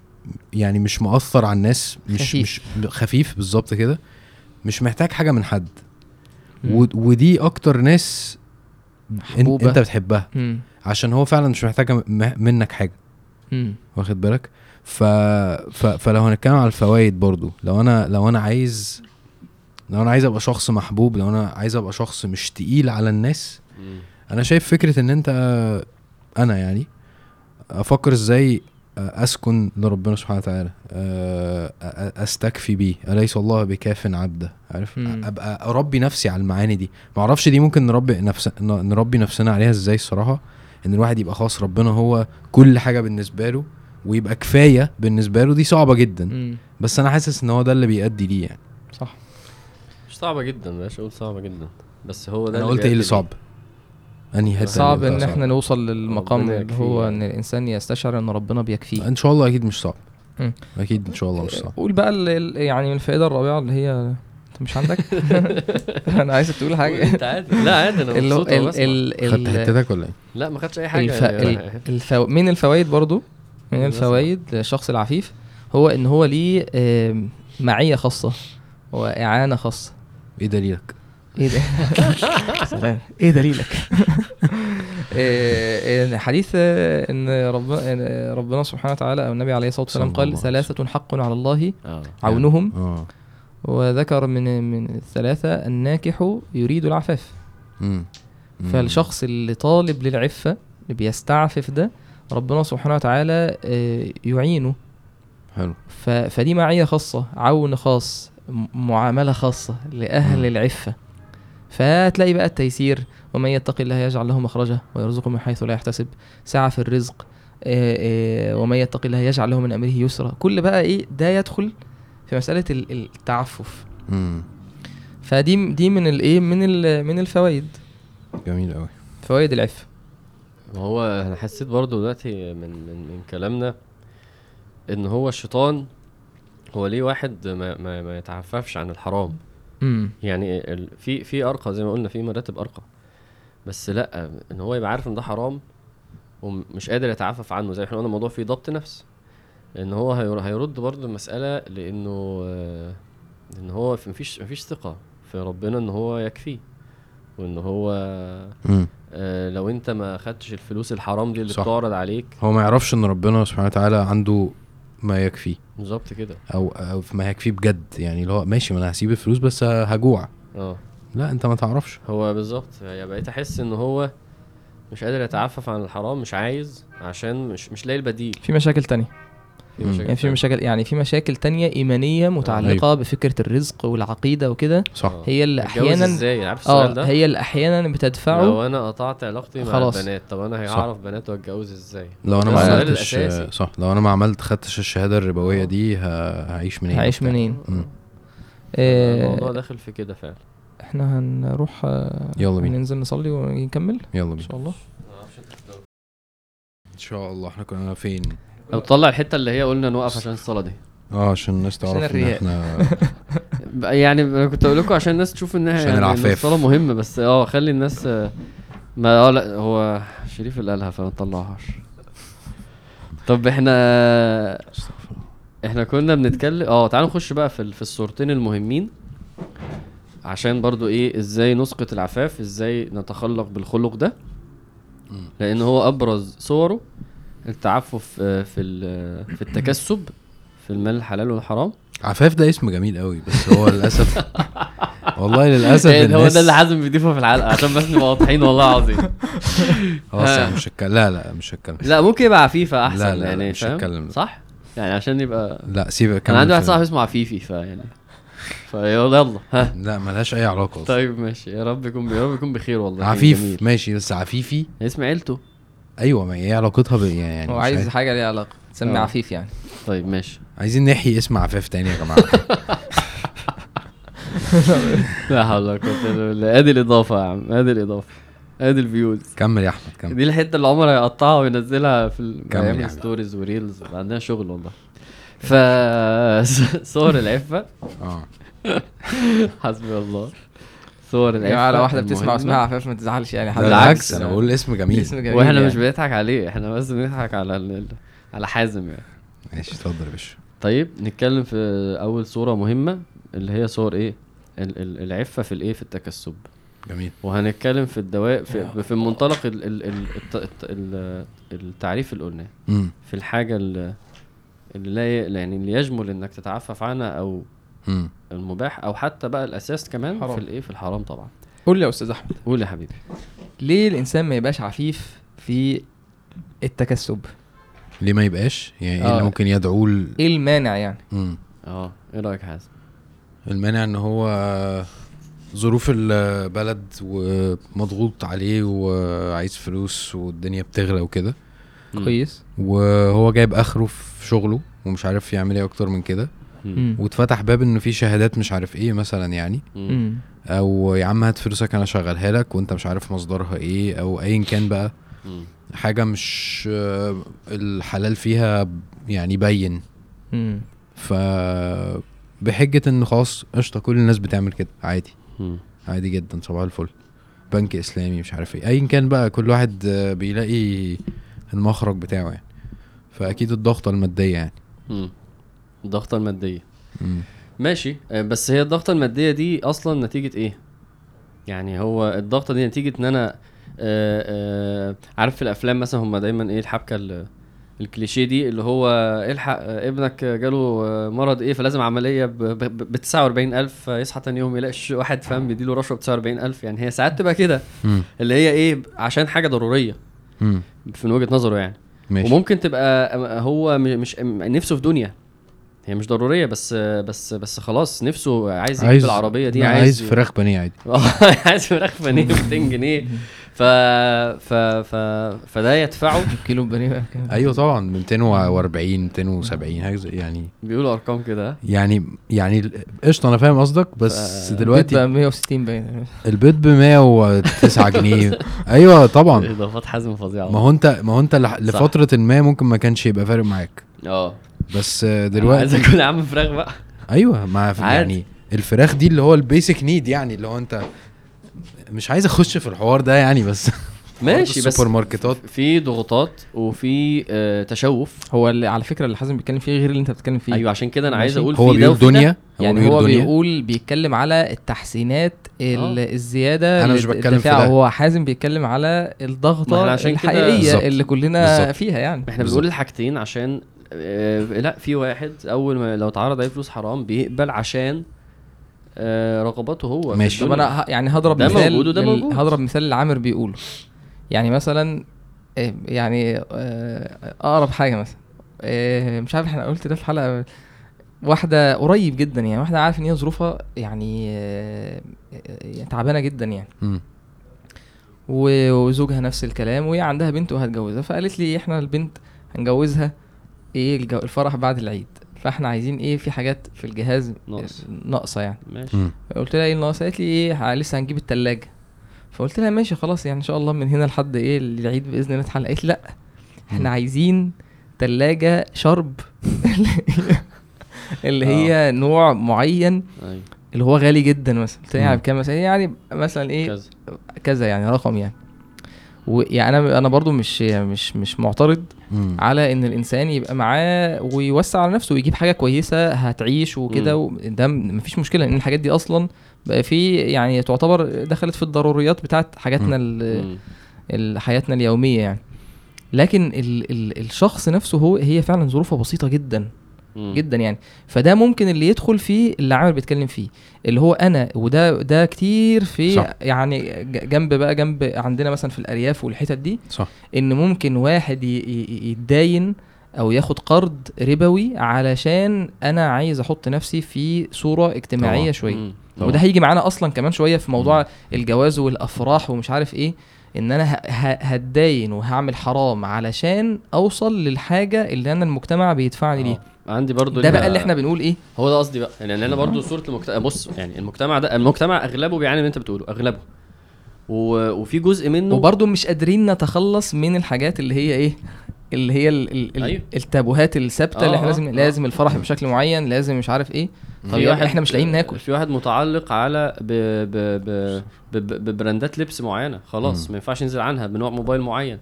يعني مش مؤثر على الناس مش خفيف. مش خفيف بالظبط كده مش محتاج حاجة من حد ودي أكتر ناس إن محبوبة. أنت بتحبها مم. عشان هو فعلا مش محتاج منك حاجة مم. واخد بالك ف... ف... فلو هنتكلم على الفوائد برضو لو أنا لو أنا عايز لو أنا عايز أبقى شخص محبوب لو أنا عايز أبقى شخص مش تقيل على الناس أنا شايف فكرة إن أنت أنا يعني أفكر إزاي أسكن لربنا سبحانه وتعالى أ- أستكفي بيه أليس الله بكاف عبده؟ عارف؟ مم. أبقى اربي نفسي على المعاني دي. ما أعرفش دي ممكن نربي نفس ن- نربي نفسنا عليها إزاي الصراحة إن الواحد يبقى خلاص ربنا هو كل حاجة بالنسبة له ويبقى كفاية بالنسبة له دي صعبة جدا. مم. بس أنا حاسس إن هو ده اللي بيؤدي ليه يعني. صح. مش صعبة جدا بلاش أقول صعبة جدا. بس هو ده أنا قلت إيه اللي بيأدي صعب؟ أنهي حتة صعب إن إحنا نوصل للمقام اللي هو يعني. إن الإنسان يستشعر إن ربنا بيكفيه. إن شاء الله أكيد مش صعب. مم. أكيد إن شاء الله مش صعب. قول بقى يعني من الفائدة الرابعة اللي هي أنت مش عندك؟ أنا عايزك تقول حاجة. أنت عادي. لا عادي أنا مبسوط خدت حتتك ولا إيه؟ لا ما خدش أي حاجة. الف... يعني. ال- الفو... من الفوائد برضو؟ من. الفوائد للشخص العفيف هو إن هو ليه معية خاصة. واعانه خاصة. إيه دليلك؟ إيه ده؟ سلام. إيه دليلك؟ إيه، إن حديث آه، إن ربنا ربنا سبحانه وتعالى أو النبي عليه الصلاة والسلام قال ثلاثة حق على الله عونهم. وذكر من من الثلاثة الناكح يريد العفاف. فالشخص اللي طالب للعفة اللي بيستعفف ده ربنا سبحانه وتعالى آه، يعينه. حلو. ف- فدي معية خاصة عون خاص معاملة خاصة لأهل. العفة. فتلاقي بقى التيسير ومن يتق الله يجعل له مخرجا ويرزقه من حيث لا يحتسب. سعة في الرزق آه، آه، ومن يتق الله يجعل له من أمره يسرا. كل بقى إيه ده يدخل في مسألة ال- التعفف. فدي دي من الايه من ال- من الفوائد. جميل قوي فوائد العفة. ما هو أنا حسيت برضو دلوقتي من من من كلامنا إن هو الشيطان هو ليه واحد ما ما, ما يتعففش عن الحرام. امم يعني ال- في في أرقى زي ما قلنا في مراتب أرقى. بس لأ إن هو يبقى عارف إن ده حرام ومش قادر يتعفف عنه زي ما إحنا قلنا الموضوع فيه ضبط نفس. لأن هو هير- هيرد برضو المسألة لإنه آه، إن هو في- مفيش مفيش ثقة في ربنا إن هو يكفيه وإن هو مم. آه، لو انت ما خدتش الفلوس الحرام دي اللي. بتعرض عليك. هو ما يعرفش ان ربنا سبحانه وتعالى عنده ما يكفيه. بالظبط كده. أو أو ما يكفيه بجد. يعني اللي هو ماشي ما أنا هسيب الفلوس بس هجوع. آه. لا انت ما تعرفش. هو بالظبط. يعني بقيت احس ان هو مش قادر يتعفف عن الحرام مش عايز عشان مش مش لاقي البديل. في مشاكل تانية. في. مشاكل يعني في. مشاكل يعني في مشاكل تانية إيمانية متعلقة أيوة. بفكرة الرزق والعقيدة وكده صح آه. هي اللي أحيانا إزاي عارف السؤال آه ده هي اللي أحيانا بتدفعه لو أنا قطعت علاقتي مع خلاص. البنات طب أنا. هعرف بنات وأتجوز إزاي لو أنا ما عملتش. صح لو أنا ما عملت خدتش الشهادة الربوية دي ه- هعيش منين هعيش. منين مم. الموضوع آه داخل في كده فعلا إحنا هنروح آه يلا بينا ننزل نصلي ونكمل يلا إن بينا شاء الله إن شاء الله إحنا كنا فين لو تطلع الحتة اللي هي قلنا نوقف عشان الصلاة دي آه عشان الناس عشان تعرف إن الرياء. إحنا يعني أنا كنت أقول لكم عشان الناس تشوف إنها عشان يعني إن العفاف. الصلاة مهمة بس آه خلي الناس آه، ما آه لا هو شريف اللي قالها فما تطلعهاش طب إحنا إحنا كنا بنتكلم آه تعالوا نخش بقى في ال- في الصورتين المهمين عشان برضو إيه إزاي نسقط العفاف إزاي نتخلق بالخلق ده. لأن هو أبرز صوره التعفف آه، في ال- في التكسب في المال الحلال والحرام عفاف ده اسم جميل قوي بس هو للأسف والله للأسف يعني هو ده اللي حازم بيضيفه في الحلقة عشان بس نبقى واضحين والله العظيم خلاص. يعني مش هتكلم لا لا مش هتكلم لا ممكن يبقى عفيفة أحسن لا، لا، يعني مش؟ هتكلم. صح يعني عشان يبقى لا سيبك أنا عندي واحد صاحبي اسمه عفيفي فيعني فيلا يلا ها لا ملهاش أي علاقة. طيب ماشي يا رب يكون يا رب يكون بخير والله كان عفيف. ماشي بس عفيفي اسم عيلته أيوه ما هي إيه علاقتها ب يعني هو عايز. حاجة ليها علاقة تسمي آه. عفيف يعني. طيب ماشي. عايزين نحيي اسم عفاف تاني يا جماعة. لا حول ولا قوة إلا بالله. آدي الإضافة يا عم آدي الإضافة. آدي الفيوز. كمل يا أحمد كمل. دي الحتة اللي عمر هيقطعها وينزلها في حبيبي. stories و reels عندنا شغل والله. ف صور العفة. آه. حسبي الله. صور يا جماعة لو واحدة بتسمع. اسمها عفاف ما تزعلش يعني حد بالعكس أنا بقول اسم جميل. اسم جميل وإحنا يعني. مش بنضحك عليه إحنا بس بنضحك على ال... على حازم يعني. ماشي اتفضل يا باشا. طيب نتكلم في أول صورة مهمة اللي هي صور إيه؟ ال- ال- العفة في الإيه؟ في التكسب. جميل. وهنتكلم في الدواء في, في منطلق ال ال ال الت- الت- ال- التعريف اللي قلناه في الحاجة اللي اللي لا يعني اللي يجمل إنك تتعفف عنها أو امم المباح أو حتى بقى الأساس كمان حرام. في الإيه في الحرام طبعا قول لي يا أستاذ أحمد قول يا حبيبي ليه الإنسان ما يبقاش عفيف في التكسب ليه ما يبقاش يعني إيه آه. اللي ممكن يدعوه ل- إيه المانع يعني مم. آه إيه رأيك يا حازم المانع إن هو ظروف البلد ومضغوط عليه وعايز فلوس والدنيا بتغلى وكده. كويس وهو جايب آخره في شغله ومش عارف يعمل إيه أكتر من كده. واتفتح باب إنه في شهادات مش عارف إيه مثلا يعني. أو يا عم هات فلوسك أنا أشغلها لك وأنت مش عارف مصدرها إيه أو ايا كان بقى. مم. حاجة مش الحلال فيها يعني بين. ف بحجة ان خلاص قشطة كل الناس بتعمل كده عادي. مم. عادي جدا صباح الفل. بنك إسلامي مش عارف إيه. ايا كان بقى كل واحد بيلاقي المخرج بتاعه يعني. فأكيد الضغطة المادية يعني. مم. الضغطة المادية. مم. ماشي. آه، بس هي الضغطة المادية دي أصلا نتيجة إيه؟ يعني هو الضغطة دي نتيجة إن أنا آه آه عارف في الأفلام مثلا هم دايما إيه الحبكة ال- الكليشيه دي اللي هو الحق ابنك جاله مرض إيه فلازم عملية ب 49000 يصحى تاني يوم يلاقي واحد فاهم بيديله رشوة ب 49000 يعني هي ساعات تبقى كده. اللي هي إيه عشان حاجة ضرورية. من وجهة نظره يعني. ماشي. وممكن تبقى هو مش نفسه في دنيا. هي مش ضرورية بس بس بس خلاص نفسه عايز يجيب العربية دي عايز عايز فراخ بانيه عادي. عايز فراخ بانيه ب 200 جنيه. ف ف ف فده يدفعه. كيلو بانيه؟ أيوه طبعا 240 270 حاجة يعني بيقولوا أرقام كده. يعني يعني قشطة أنا فاهم قصدك بس ف- دلوقتي بقى 160 باين. البيض ب 109 جنيه. أيوه طبعا. إضافات حازم فظيعة. ما هو أنت ما هو أنت لفترة ما ممكن ما كانش يبقى فارق معاك. آه. بس دلوقتي عايز اكل يا عم فراخ بقى أيوه ما. يعني الفراخ دي اللي هو ال basic need يعني اللي هو أنت مش عايز أخش في الحوار ده يعني بس ماشي بس السوبر ماركتات في ضغوطات وفي آه تشوف هو اللي على فكرة اللي حازم بيتكلم فيه غير اللي أنت بتتكلم فيه أيوه عشان كده أنا عايز. أقول هو في ده بيقول وفي ده. دنيا يعني هو دنيا. بيقول بيتكلم على التحسينات ال- آه. الزيادة أنا مش بتكلم في. ده. هو حازم بيتكلم على الضغطة الحقيقية بالظبط. اللي كلنا بالظبط. فيها يعني إحنا. بنقول الحاجتين عشان لا في واحد أول ما لو اتعرض عليه فلوس حرام بيقبل عشان آه رغباته هو ماشي. طب. أنا يعني هضرب ده مثال موجود وده موجود. هضرب مثال اللي عامر بيقوله يعني مثلا آه، يعني آه، أقرب حاجة مثلا آه، مش عارف إحنا قلت ده في الحلقة واحدة قريب جدا يعني واحدة عارف إن هي ظروفها يعني آه، آه، تعبانة جدا يعني. و- وزوجها نفس الكلام وهي عندها بنت وهتجوزها فقالت لي إحنا البنت هنجوزها إيه الجو الفرح بعد العيد. فإحنا عايزين إيه في حاجات في الجهاز ناقص. ناقصة. يعني. ماشي. قلت لها إيه الناقص قالت لي إيه لسه هنجيب التلاجة. فقلت لها ماشي خلاص يعني إن شاء الله من هنا لحد إيه العيد بإذن الله نتحل قالت لأ مم. إحنا عايزين تلاجة شرب. اللي هي- هي نوع معين أيوه. اللي هو غالي جدا مثلا. قلت لها. يعني بكام مثلا؟ يعني مثلا إيه كذا. كذا يعني رقم يعني. ويعني أنا أنا برضو مش مش مش معترض مم. على إن الإنسان يبقى معاه ويوسع على نفسه ويجيب حاجة كويسة هتعيش وكده ده مفيش مشكلة لأن الحاجات دي أصلا بقى في يعني تعتبر دخلت في الضروريات بتاعت حاجاتنا حياتنا اليومية يعني. لكن ال ال الشخص نفسه هو هي فعلا ظروفه بسيطة جدا. مم. جدا يعني فده ممكن اللي يدخل فيه اللي عامل بيتكلم فيه اللي هو أنا وده ده كتير في صح. يعني جنب بقى جنب عندنا مثلا في الأرياف والحتت دي صح إن ممكن واحد يتداين أو ياخد قرض ربوي علشان أنا عايز أحط نفسي في صورة اجتماعية طبعاً. شوية مم. طبعاً. وده هيجي معانا أصلا كمان شوية في موضوع الجواز والأفراح ومش عارف إيه إن أنا هتداين وهعمل حرام علشان أوصل للحاجة اللي أنا المجتمع بيدفعني ليها آه. عندي برضو ده بقى اللي إحنا بنقول إيه؟ هو ده قصدي بقى. يعني أنا برضو صورة المجتمع بص يعني المجتمع ده المجتمع أغلبه بيعاني من اللي أنت بتقوله أغلبه. و... وفي جزء منه وبرضه مش قادرين نتخلص من الحاجات اللي هي إيه؟ اللي هي ال ال أيوة. التابوهات الثابتة اللي آه، إحنا لازم آه. لازم الفرح بشكل معين لازم مش عارف إيه. في يا واحد إحنا مش لاقيين ناكل. في واحد متعلق على ب... ب... ب... ب... ب... ببراندات لبس معينة خلاص. ما ينفعش ينزل عنها بنوع موبايل معين.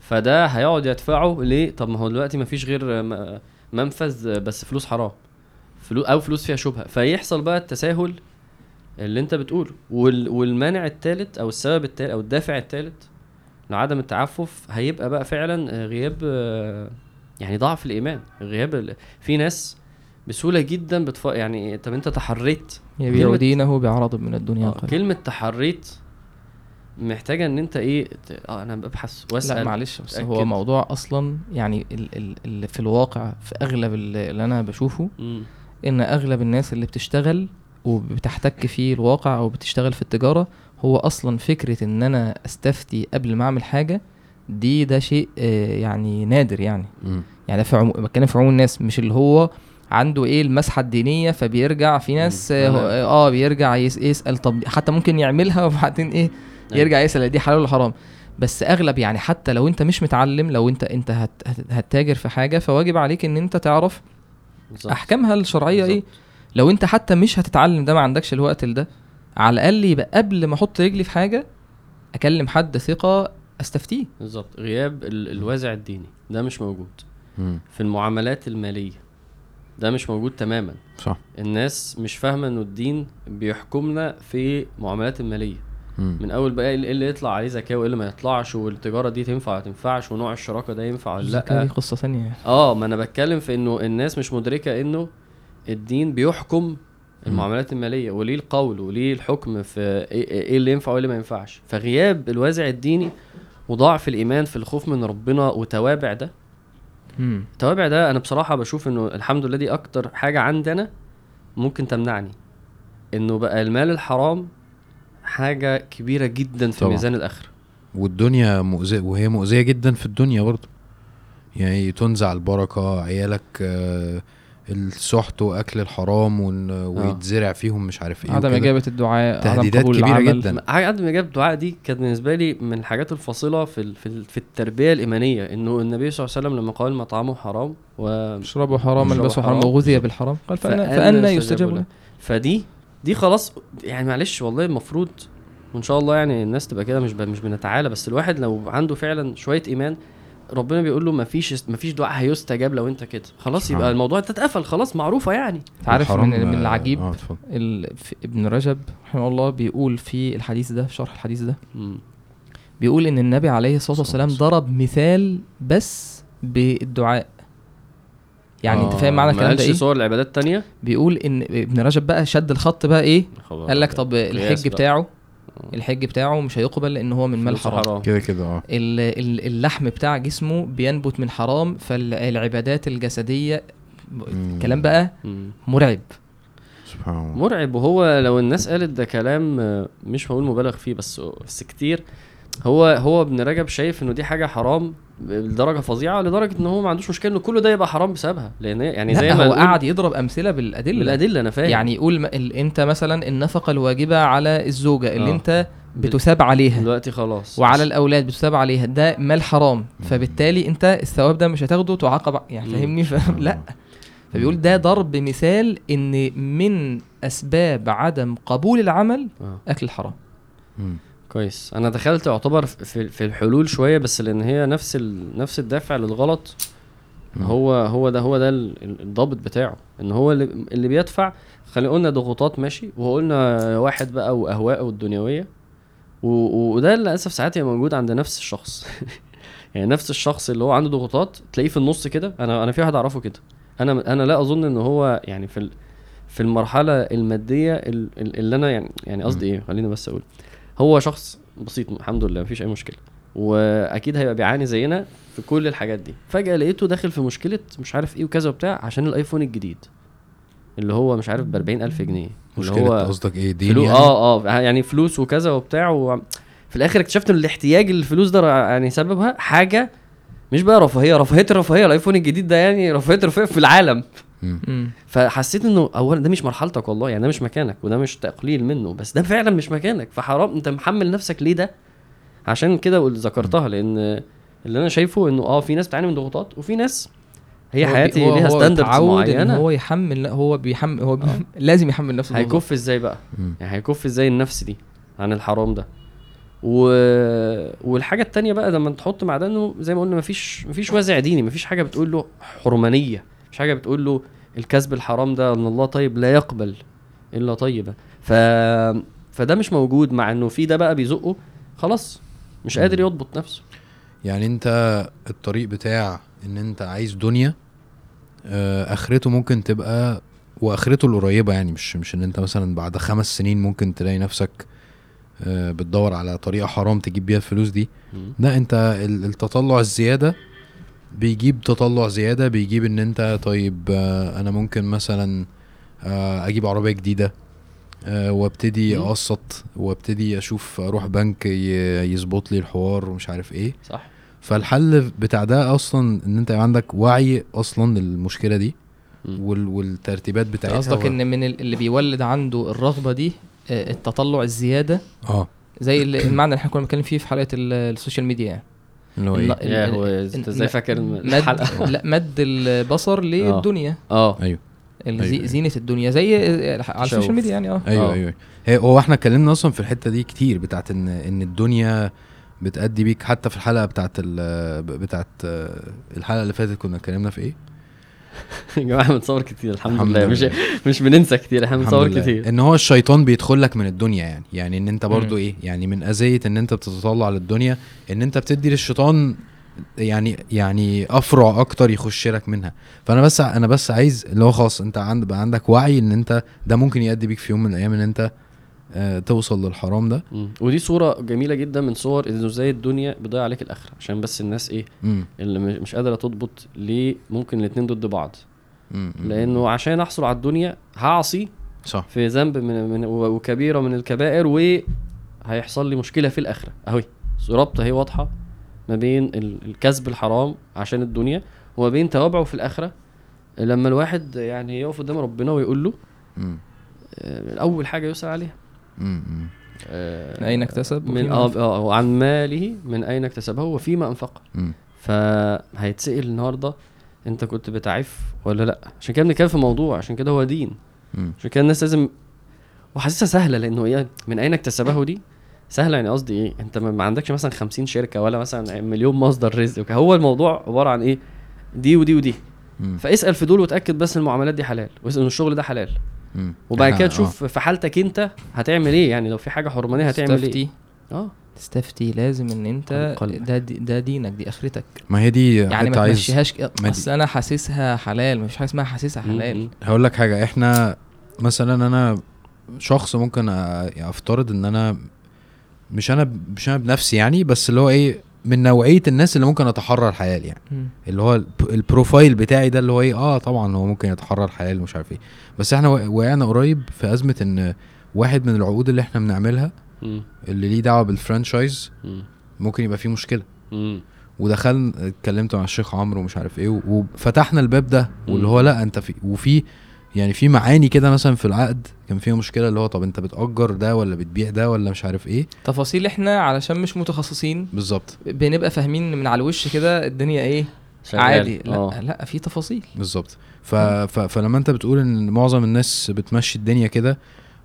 فده هيقعد يدفعه ليه؟ طب ما هو دلوقتي ما فيش غير م- منفذ بس فلوس حرام. فلو أو فلوس فيها شبهة. فيحصل بقى التساهل اللي أنت بتقوله. وال... والمانع الثالث أو السبب الثالث أو الدافع الثالث لعدم التعفف هيبقى بقى فعلا غياب يعني ضعف الإيمان. غياب ال... في ناس بسهولة جدا بتف... يعني طب أنت تحريت يبيع كلمة- دينه بعرض من الدنيا آه،. كلمة تحريت محتاجة إن أنت إيه ت... آه أنا ببحث وأسأل لا معلش بس هو. موضوع أصلا يعني ال ال اللي في الواقع في أغلب اللي أنا بشوفه مم. إن أغلب الناس اللي بتشتغل وبتحتك في الواقع أو بتشتغل في التجارة هو أصلا فكرة إن أنا أستفتي قبل ما أعمل حاجة دي ده شيء آه، يعني نادر يعني مم. يعني ده في عمو... بتكلم في عموم الناس مش اللي هو عنده إيه المسحة الدينية فبيرجع في ناس. آه. آه بيرجع يس... يسأل طب حتى ممكن يعملها وبعدين إيه. يرجع يسأل دي حلال ولا حرام. بس أغلب يعني حتى لو أنت مش متعلم لو أنت أنت هت... هت... هتتاجر في حاجة فواجب عليك إن أنت تعرف بالظبط. أحكامها الشرعية إيه. بالظبط. لو أنت حتى مش هتتعلم ده ما عندكش الوقت لده على الأقل يبقى قبل ما أحط رجلي في حاجة أكلم حد ثقة أستفتيه. بالظبط. غياب ال... الوازع الديني. ده مش موجود. مم. في المعاملات المالية. ده مش موجود تماما. صح. الناس مش فاهمة إنه الدين بيحكمنا في معاملات المالية. مم. من أول بقى إيه اللي يطلع عليه زكاه وايه اللي ما يطلعش؟ والتجارة دي تنفع؟ ولا تنفعش؟ ونوع الشراكة ده ينفع ولا الزكاة دي لا قصة ثانية آه ما أنا بتكلم في إنه الناس مش مدركة إنه الدين بيحكم المعاملات المالية وليه القول؟ وليه الحكم في إيه إيه اللي ينفع وإيه اللي ما ينفعش؟ فغياب الوازع الديني وضعف الإيمان في الخوف من ربنا وتوابع ده. مم. التوابع ده أنا بصراحة بشوف إنه الحمد لله دي أكتر حاجة عندنا ممكن تمنعني. إنه بقى المال الحرام حاجة كبيرة جدا في طبعا. ميزان الآخرة والدنيا مؤذية وهي مؤذية جدا في الدنيا برضه يعني تنزع البركة عيالك آه، السحت وأكل الحرام ون- ويتزرع فيهم مش عارف إيه عدم. إجابة الدعاء عدم تهديدات قبول كبيرة العمل. جدا. ما جاب الدعاء دي كانت بالنسبة لي من الحاجات الفاصله في في, ال- في التربية الإيمانية إنه النبي صلى الله عليه وسلم لما قال مطعمه حرام و اشربوا حرام البسوا حرام. وغذي بالحرام قال فأنا فأنا فأنا يستجاب. له فدي دي خلاص يعني معلش والله المفروض وإن شاء الله يعني الناس تبقى كده مش ب... مش بنتعالى بس الواحد لو عنده فعلا شوية إيمان ربنا بيقول له مفيش مفيش دعاء هيستجاب لو أنت كده خلاص يبقى. الموضوع ده اتقفل خلاص معروفة يعني انت عارف من, من آه، العجيب. في ابن رجب رحمه الله بيقول في الحديث ده في شرح الحديث ده مم. بيقول إن النبي عليه الصلاة والسلام ضرب مثال بس بالدعاء يعني انت آه، فاهم معنى ما الكلام ده قالش إيه؟ صور العبادات التانية بيقول ان ابن رجب بقى شد الخط بقى إيه؟ قال لك طب الحج. بتاعه الحج بتاعه مش هيقبل لأن هو من مال حرام. كده كده آه. ال- ال- اللحم بتاع جسمه بينبت من حرام فالعبادات الجسدية. كلام بقى مم. مرعب. سبحان الله. مرعب. وهو لو الناس قالت ده كلام آه، مش هقول مبالغ فيه بس بس كتير. هو هو ابن رجب شايف إنه دي حاجة حرام لدرجة فظيعة لدرجة إن هو ما عندوش مشكلة ان كل ده يبقى حرام بسببها. لأن يعني زي ما هو قاعد يضرب أمثلة بالأدلة. الادله أنا فاهم. يعني يقول ما- ال- أنت مثلا النفقة الواجبة على الزوجة اللي آه. أنت بتثاب عليها. دلوقتي خلاص. وعلى الأولاد بتثاب عليها. ده مال حرام. فبالتالي أنت الثواب ده مش هتاخده تعاقب يعني. فاهمني؟ ف- لا. فبيقول ده ضرب مثال إن من أسباب عدم قبول العمل آه. أكل الحرام. كويس. أنا دخلت يعتبر في في الحلول شوية بس لأن هي نفس ال... نفس الدافع للغلط. هو هو ده هو ده ال- ال- الضابط بتاعه. إن هو اللي, اللي بيدفع خلينا قلنا ضغوطات ماشي وقلنا واحد بقى واهواءه الدنيويه و... وده للأسف ساعات يبقى موجود عند نفس الشخص. يعني نفس الشخص اللي هو عنده ضغوطات تلاقيه في النص كده. أنا أنا في واحد أعرفه كده. أنا أنا لا أظن إن هو يعني في ال... في المرحلة المادية ال- ال- اللي أنا يعني يعني قصدي إيه؟ خليني بس أقول. هو شخص بسيط الحمد لله مفيش أي مشكلة. وأكيد هيبقى بيعاني زينا في كل الحاجات دي. فجأة لقيته داخل في مشكلة مش عارف إيه وكذا وبتاع عشان الآيفون الجديد. اللي هو مش عارف ب 40000 جنيه. اللي هو قصدك إيه دين فلو... يعني؟ آه آه يعني فلوس وكذا وبتاع و... في الآخر اكتشفت إن الاحتياج الفلوس ده يعني سببها حاجة مش بقى رفاهية رفاهية الرفاهيه الآيفون الجديد ده يعني رفاهية الرفاهيه في العالم. مم. فحسيت إنه اولا ده مش مرحلتك والله يعني ده مش مكانك وده مش تقليل منه بس ده فعلا مش مكانك. فحرام أنت محمل نفسك ليه ده؟ عشان كده ذكرتها لأن اللي أنا شايفه إنه آه في ناس بتعاني من ضغوطات وفي ناس هي حياتي هو- ليها standards معينة. هو يحمل لا، هو بيحمل هو بي... لازم يحمل نفسه. هيكف إزاي بقى؟ مم. يعني هيكف إزاي النفس دي عن الحرام ده؟ و... والحاجة التانية بقى لما تحط مع ده إنه زي ما قلنا مفيش مفيش وازع ديني مفيش حاجة بتقول له حرمانية. مفيش حاجة بتقول له الكسب الحرام ده إن الله طيب لا يقبل إلا طيبا ف فده مش موجود مع إنه في ده بقى بيزقه خلاص مش قادر يضبط نفسه. يعني أنت الطريق بتاع إن أنت عايز دنيا آه، آخرته ممكن تبقى وآخرته القريبة يعني مش مش إن أنت مثلا بعد خمس سنين ممكن تلاقي نفسك آه، بتدور على طريقة حرام تجيب بيها الفلوس دي. لا أنت ال- التطلع الزيادة بيجيب تطلع زيادة بيجيب إن أنت طيب آه، أنا ممكن مثلا آه، أجيب عربية جديدة آه، وأبتدي. أقسط وأبتدي أشوف أروح بنك يظبط لي الحوار ومش عارف إيه. صح. فالحل بتاع ده أصلا إن أنت عندك وعي أصلا للمشكلة دي. وال والترتيبات بتاعتها قصدك إن من ال- اللي بيولد عنده الرغبة دي التطلع الزيادة؟ آه. زي ال- المعنى اللي إحنا كنا بنتكلم فيه في حلقة ال- ال social media يعني. اللي هو إيه يا هو إنت إزاي فاكر الحلقة؟ لا مد البصر للدنيا. آه. أيوه. ال- أيوة، زي- أيوة. زينة الدنيا زي آه، على. ال social media يعني آه. أيوه آه. أيوه. هو إحنا اتكلمنا أصلا في الحتة دي كتير بتاعت إن إن الدنيا بتأدي بيك. حتى في الحلقة بتاعت ال بتاعت آه، الحلقة اللي فاتت كنا اتكلمنا في إيه؟ يا جماعة بنصور كتير الحمد, الحمد لله مش لله. مش بننسى كتير إحنا بنصور. كتير إن هو الشيطان بيدخل لك من الدنيا يعني يعني إن أنت برضو. إيه يعني من أذية إن أنت بتتطلع للدنيا إن أنت بتدي للشيطان يعني يعني أفرع أكتر يخش لك منها فأنا بس أنا بس عايز اللي هو خلاص أنت عند بقى عندك وعي إن أنت ده ممكن يؤدي بيك في يوم من الأيام إن أنت توصل للحرام ده مم. ودي صورة جميلة جدا من صور إنه إزاي الدنيا بتضيع عليك الآخرة عشان بس الناس إيه مم. اللي مش- قادرة تضبط ليه ممكن الاتنين ضد بعض مم. لأنه عشان أحصل على الدنيا هعصي صح في ذنب من, من وكبيرة من الكبائر وهيحصل لي مشكلة في الآخرة اهي رابطه هي واضحة ما بين ال- الكسب الحرام عشان الدنيا وما بين توابعه في الآخرة لما الواحد يعني يقف قدام ربنا ويقول له مم. آه، أول حاجة يسأل عليها آه، من أين اكتسب من آه. آه وعن ماله من أين اكتسبه وفيما انفقه. فهيتسأل النهارده أنت كنت بتعف ولا لأ عشان كده بنتكلم في موضوع عشان كده هو دين مم. عشان كده الناس لازم وحاسسها سهلة لأنه إيه من أين اكتسبه دي سهلة يعني قصدي إيه أنت ما عندكش مثلا 50 شركة ولا مثلا مليون مصدر رزق هو الموضوع عبارة عن إيه دي ودي ودي مم. فاسأل في دول وتأكد بس إن المعاملات دي حلال واسأل إن الشغل ده حلال. وبعد كده آه. تشوف في حالتك انت هتعمل إيه يعني لو في حاجة حرمانية هتعمل إيه. تستفتي آه. تستفتي لازم ان انت. ده دي- ده دينك دي اخرتك. ما هي دي يعني ما تمشيهاش أصل أنا حاسسها حلال مفيش حاجة اسمها حاسسها حلال. هقول لك حاجة إحنا مثلا أنا شخص ممكن أ- أفترض إن أنا مش أنا مش أنا بنفسي يعني بس اللي هو إيه من نوعية الناس اللي ممكن اتحرى الحلال يعني. اللي هو الب- ال profile بتاعي ده اللي هو إيه آه طبعا هو ممكن يتحرى الحلال ومش عارف إيه بس إحنا وق- وقعنا قريب في أزمة إن واحد من العقود اللي إحنا بنعملها مم. اللي ليه دعوة بال franchise مم. ممكن يبقى فيه مشكلة مم. ودخلنا اتكلمت مع الشيخ عمرو ومش عارف إيه وفتحنا الباب ده واللي هو. لأ أنت في وفي يعني في معاني كده مثلا في العقد كان فيها مشكلة اللي هو طب أنت بتأجر ده ولا بتبيع ده ولا مش عارف إيه؟ تفاصيل إحنا علشان مش متخصصين. بالظبط. بنبقى فاهمين من على الوش كده الدنيا إيه؟ شغال. عادي. لا آه. لا في تفاصيل. بالظبط. ف... ف... فلما أنت بتقول إن معظم الناس بتمشي الدنيا كده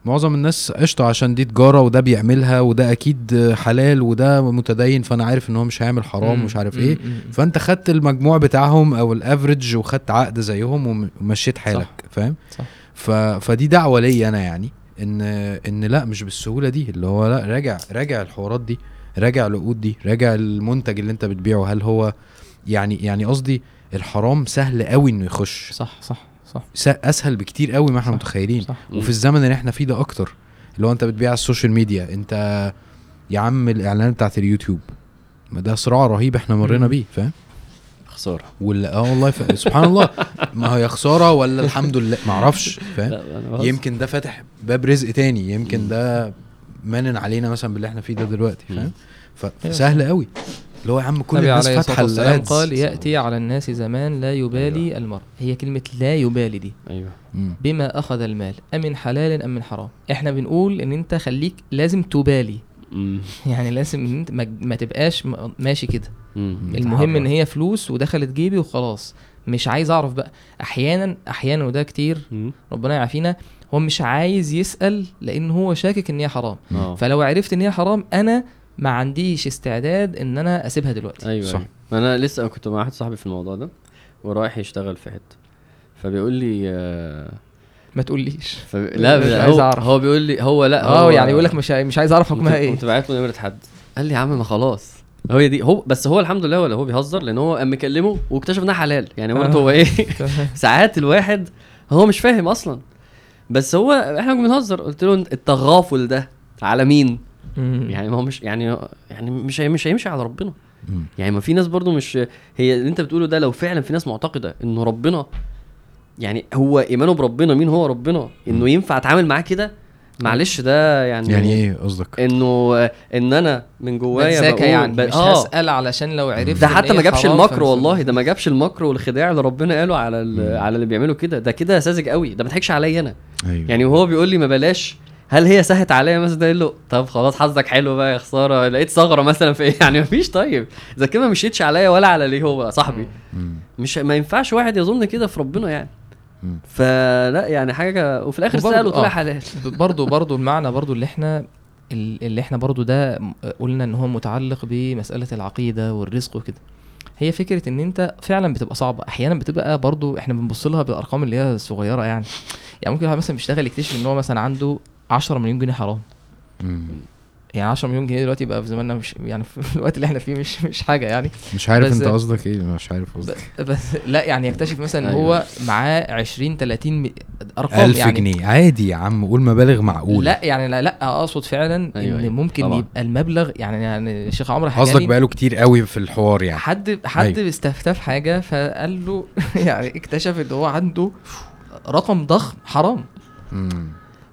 معظم الناس قشطة عشان دي تجارة وده بيعملها وده أكيد حلال وده متدين فأنا عارف إن هو مش هيعمل حرام. ومش عارف. إيه. فأنت خدت المجموع بتاعهم أو الأفريج وخدت عقد زيهم وم- ومشيت حالك فاهم صح. ف... فدي دعوة ليا أنا يعني إن إن لا مش بالسهولة دي اللي هو لا راجع راجع الحوارات دي راجع العقود دي راجع المنتج اللي أنت بتبيعه هل هو يعني يعني قصدي الحرام سهل قوي إنه يخش صح صح صح. س- أسهل بكتير قوي ما إحنا صح. متخيلين. صح. وفي الزمن اللي إحنا فيه ده أكتر اللي هو أنت بتبيع على ال social media أنت يا عم الاعلانات بتاعت اليوتيوب ما ده صراع رهيب إحنا مرينا. بيه فاهم؟ خسارة. ولا آه والله ف... سبحان الله. ما هي خسارة ولا الحمد لله؟ ما أعرفش فاهم. يمكن ده فاتح باب رزق تاني يمكن ده منن علينا مثلا باللي إحنا فيه ده دلوقتي فاهم؟ فسهل قوي. اللي هو يا عم كل النبي الناس عليه الصلاة فاتحه والسلام الادز قال يأتي على الناس زمان لا يبالي المرء. هي كلمة لا يبالي دي. أيوه. مم. بما أخذ المال أمن حلال أم من حرام؟ إحنا بنقول إن أنت خليك لازم تبالي. مم. يعني لازم إن أنت ما, ما تبقاش ماشي كده. مم. المهم إن هي فلوس ودخلت جيبي وخلاص. مش عايز أعرف بقى. أحيانا أحيانا وده كتير. مم. ربنا يعافينا. هو مش عايز يسأل لأن هو شاكك إن هي حرام. آه. فلو عرفت إن هي حرام أنا ما عنديش استعداد إن أنا أسيبها دلوقتي. أيوه صح. صح أنا لسه كنت مع واحد صاحبي في الموضوع ده ورايح يشتغل في حتة. فبيقول لي آه ما تقوليش. فب... لا مش لا عايز هو, أعرف. هو بيقول لي هو لا هو آه يعني يقول لك مش مش عايز اعرف حكمها إيه. كنت بعت له نمرة حد. قال لي يا عم ما خلاص. هو دي هو بس هو الحمد لله ولا هو بيهزر لأن هو قام مكلمه واكتشف إنها حلال. يعني برضه آه. هو إيه. ساعات الواحد هو مش فاهم أصلا. بس هو إحنا كنا بنهزر. قلت له التغافل ده على مين. يعني ما هو مش يعني يعني مش هي- مش هيمشي على ربنا. مم. يعني ما في ناس برضو مش هي اللي انت بتقوله ده لو فعلا في ناس معتقدة إنه ربنا يعني هو إيمانه بربنا مين هو ربنا؟ إنه ينفع أتعامل معاه كده؟ معلش ده يعني يعني إيه قصدك؟ إنه إن أنا من جوايا بقول يعني ب... مش آه. هسأل علشان لو عرفت ده حتى هي ما جابش المكر والله ده ما جابش المكر والخداع اللي ربنا قاله على. على اللي بيعملوا كده. ده كده ساذج قوي ده ما تضحكش عليا أنا. أيوه. يعني وهو بيقول لي ما بلاش هل هي سهت عليا مثلا؟ ده يقول له طب خلاص حظك حلو بقى يا خسارة. لقيت ثغرة مثلا في إيه؟ يعني مفيش. طيب إذا كده ما مشيتش عليا ولا على ليه هو صاحبي. مش ما ينفعش واحد يظن كده في ربنا يعني. فلا يعني حاجة وفي الآخر سأله طلع آه. حلال برضه برضه المعنى برضه اللي إحنا ال- اللي إحنا برضه ده قلنا إن هو متعلق بمسألة العقيدة والرزق وكده. هي فكرة إن أنت فعلا بتبقى صعبة. أحيانا بتبقى برضه إحنا بنبص لها بالأرقام اللي هي الصغيره يعني. يعني ممكن واحد مثلا بيشتغل يكتشف إن هو مثلا عنده 10 مليون جنيه حرام مم. يعني 10 مليون جنيه دلوقتي بقى في زماننا مش يعني في الوقت اللي إحنا فيه مش مش حاجة يعني مش عارف انت قصدك إيه مش عارف قصدك بس لا يعني يكتشف مثلا ان أيوة. هو معاه 20 30 م- أرقام ألف يعني جنيه عادي يا عم قول مبالغ معقولة لا يعني لا لا أقصد فعلا أيوة، إن أيوة، ممكن طبعا. يبقى المبلغ يعني يعني الشيخ عمرو قصدك حكالي بقاله كتير قوي في الحوار يعني حد حد أيوة. بيستفتى في حاجة فقال له يعني اكتشف إن هو عنده رقم ضخم حرام مم.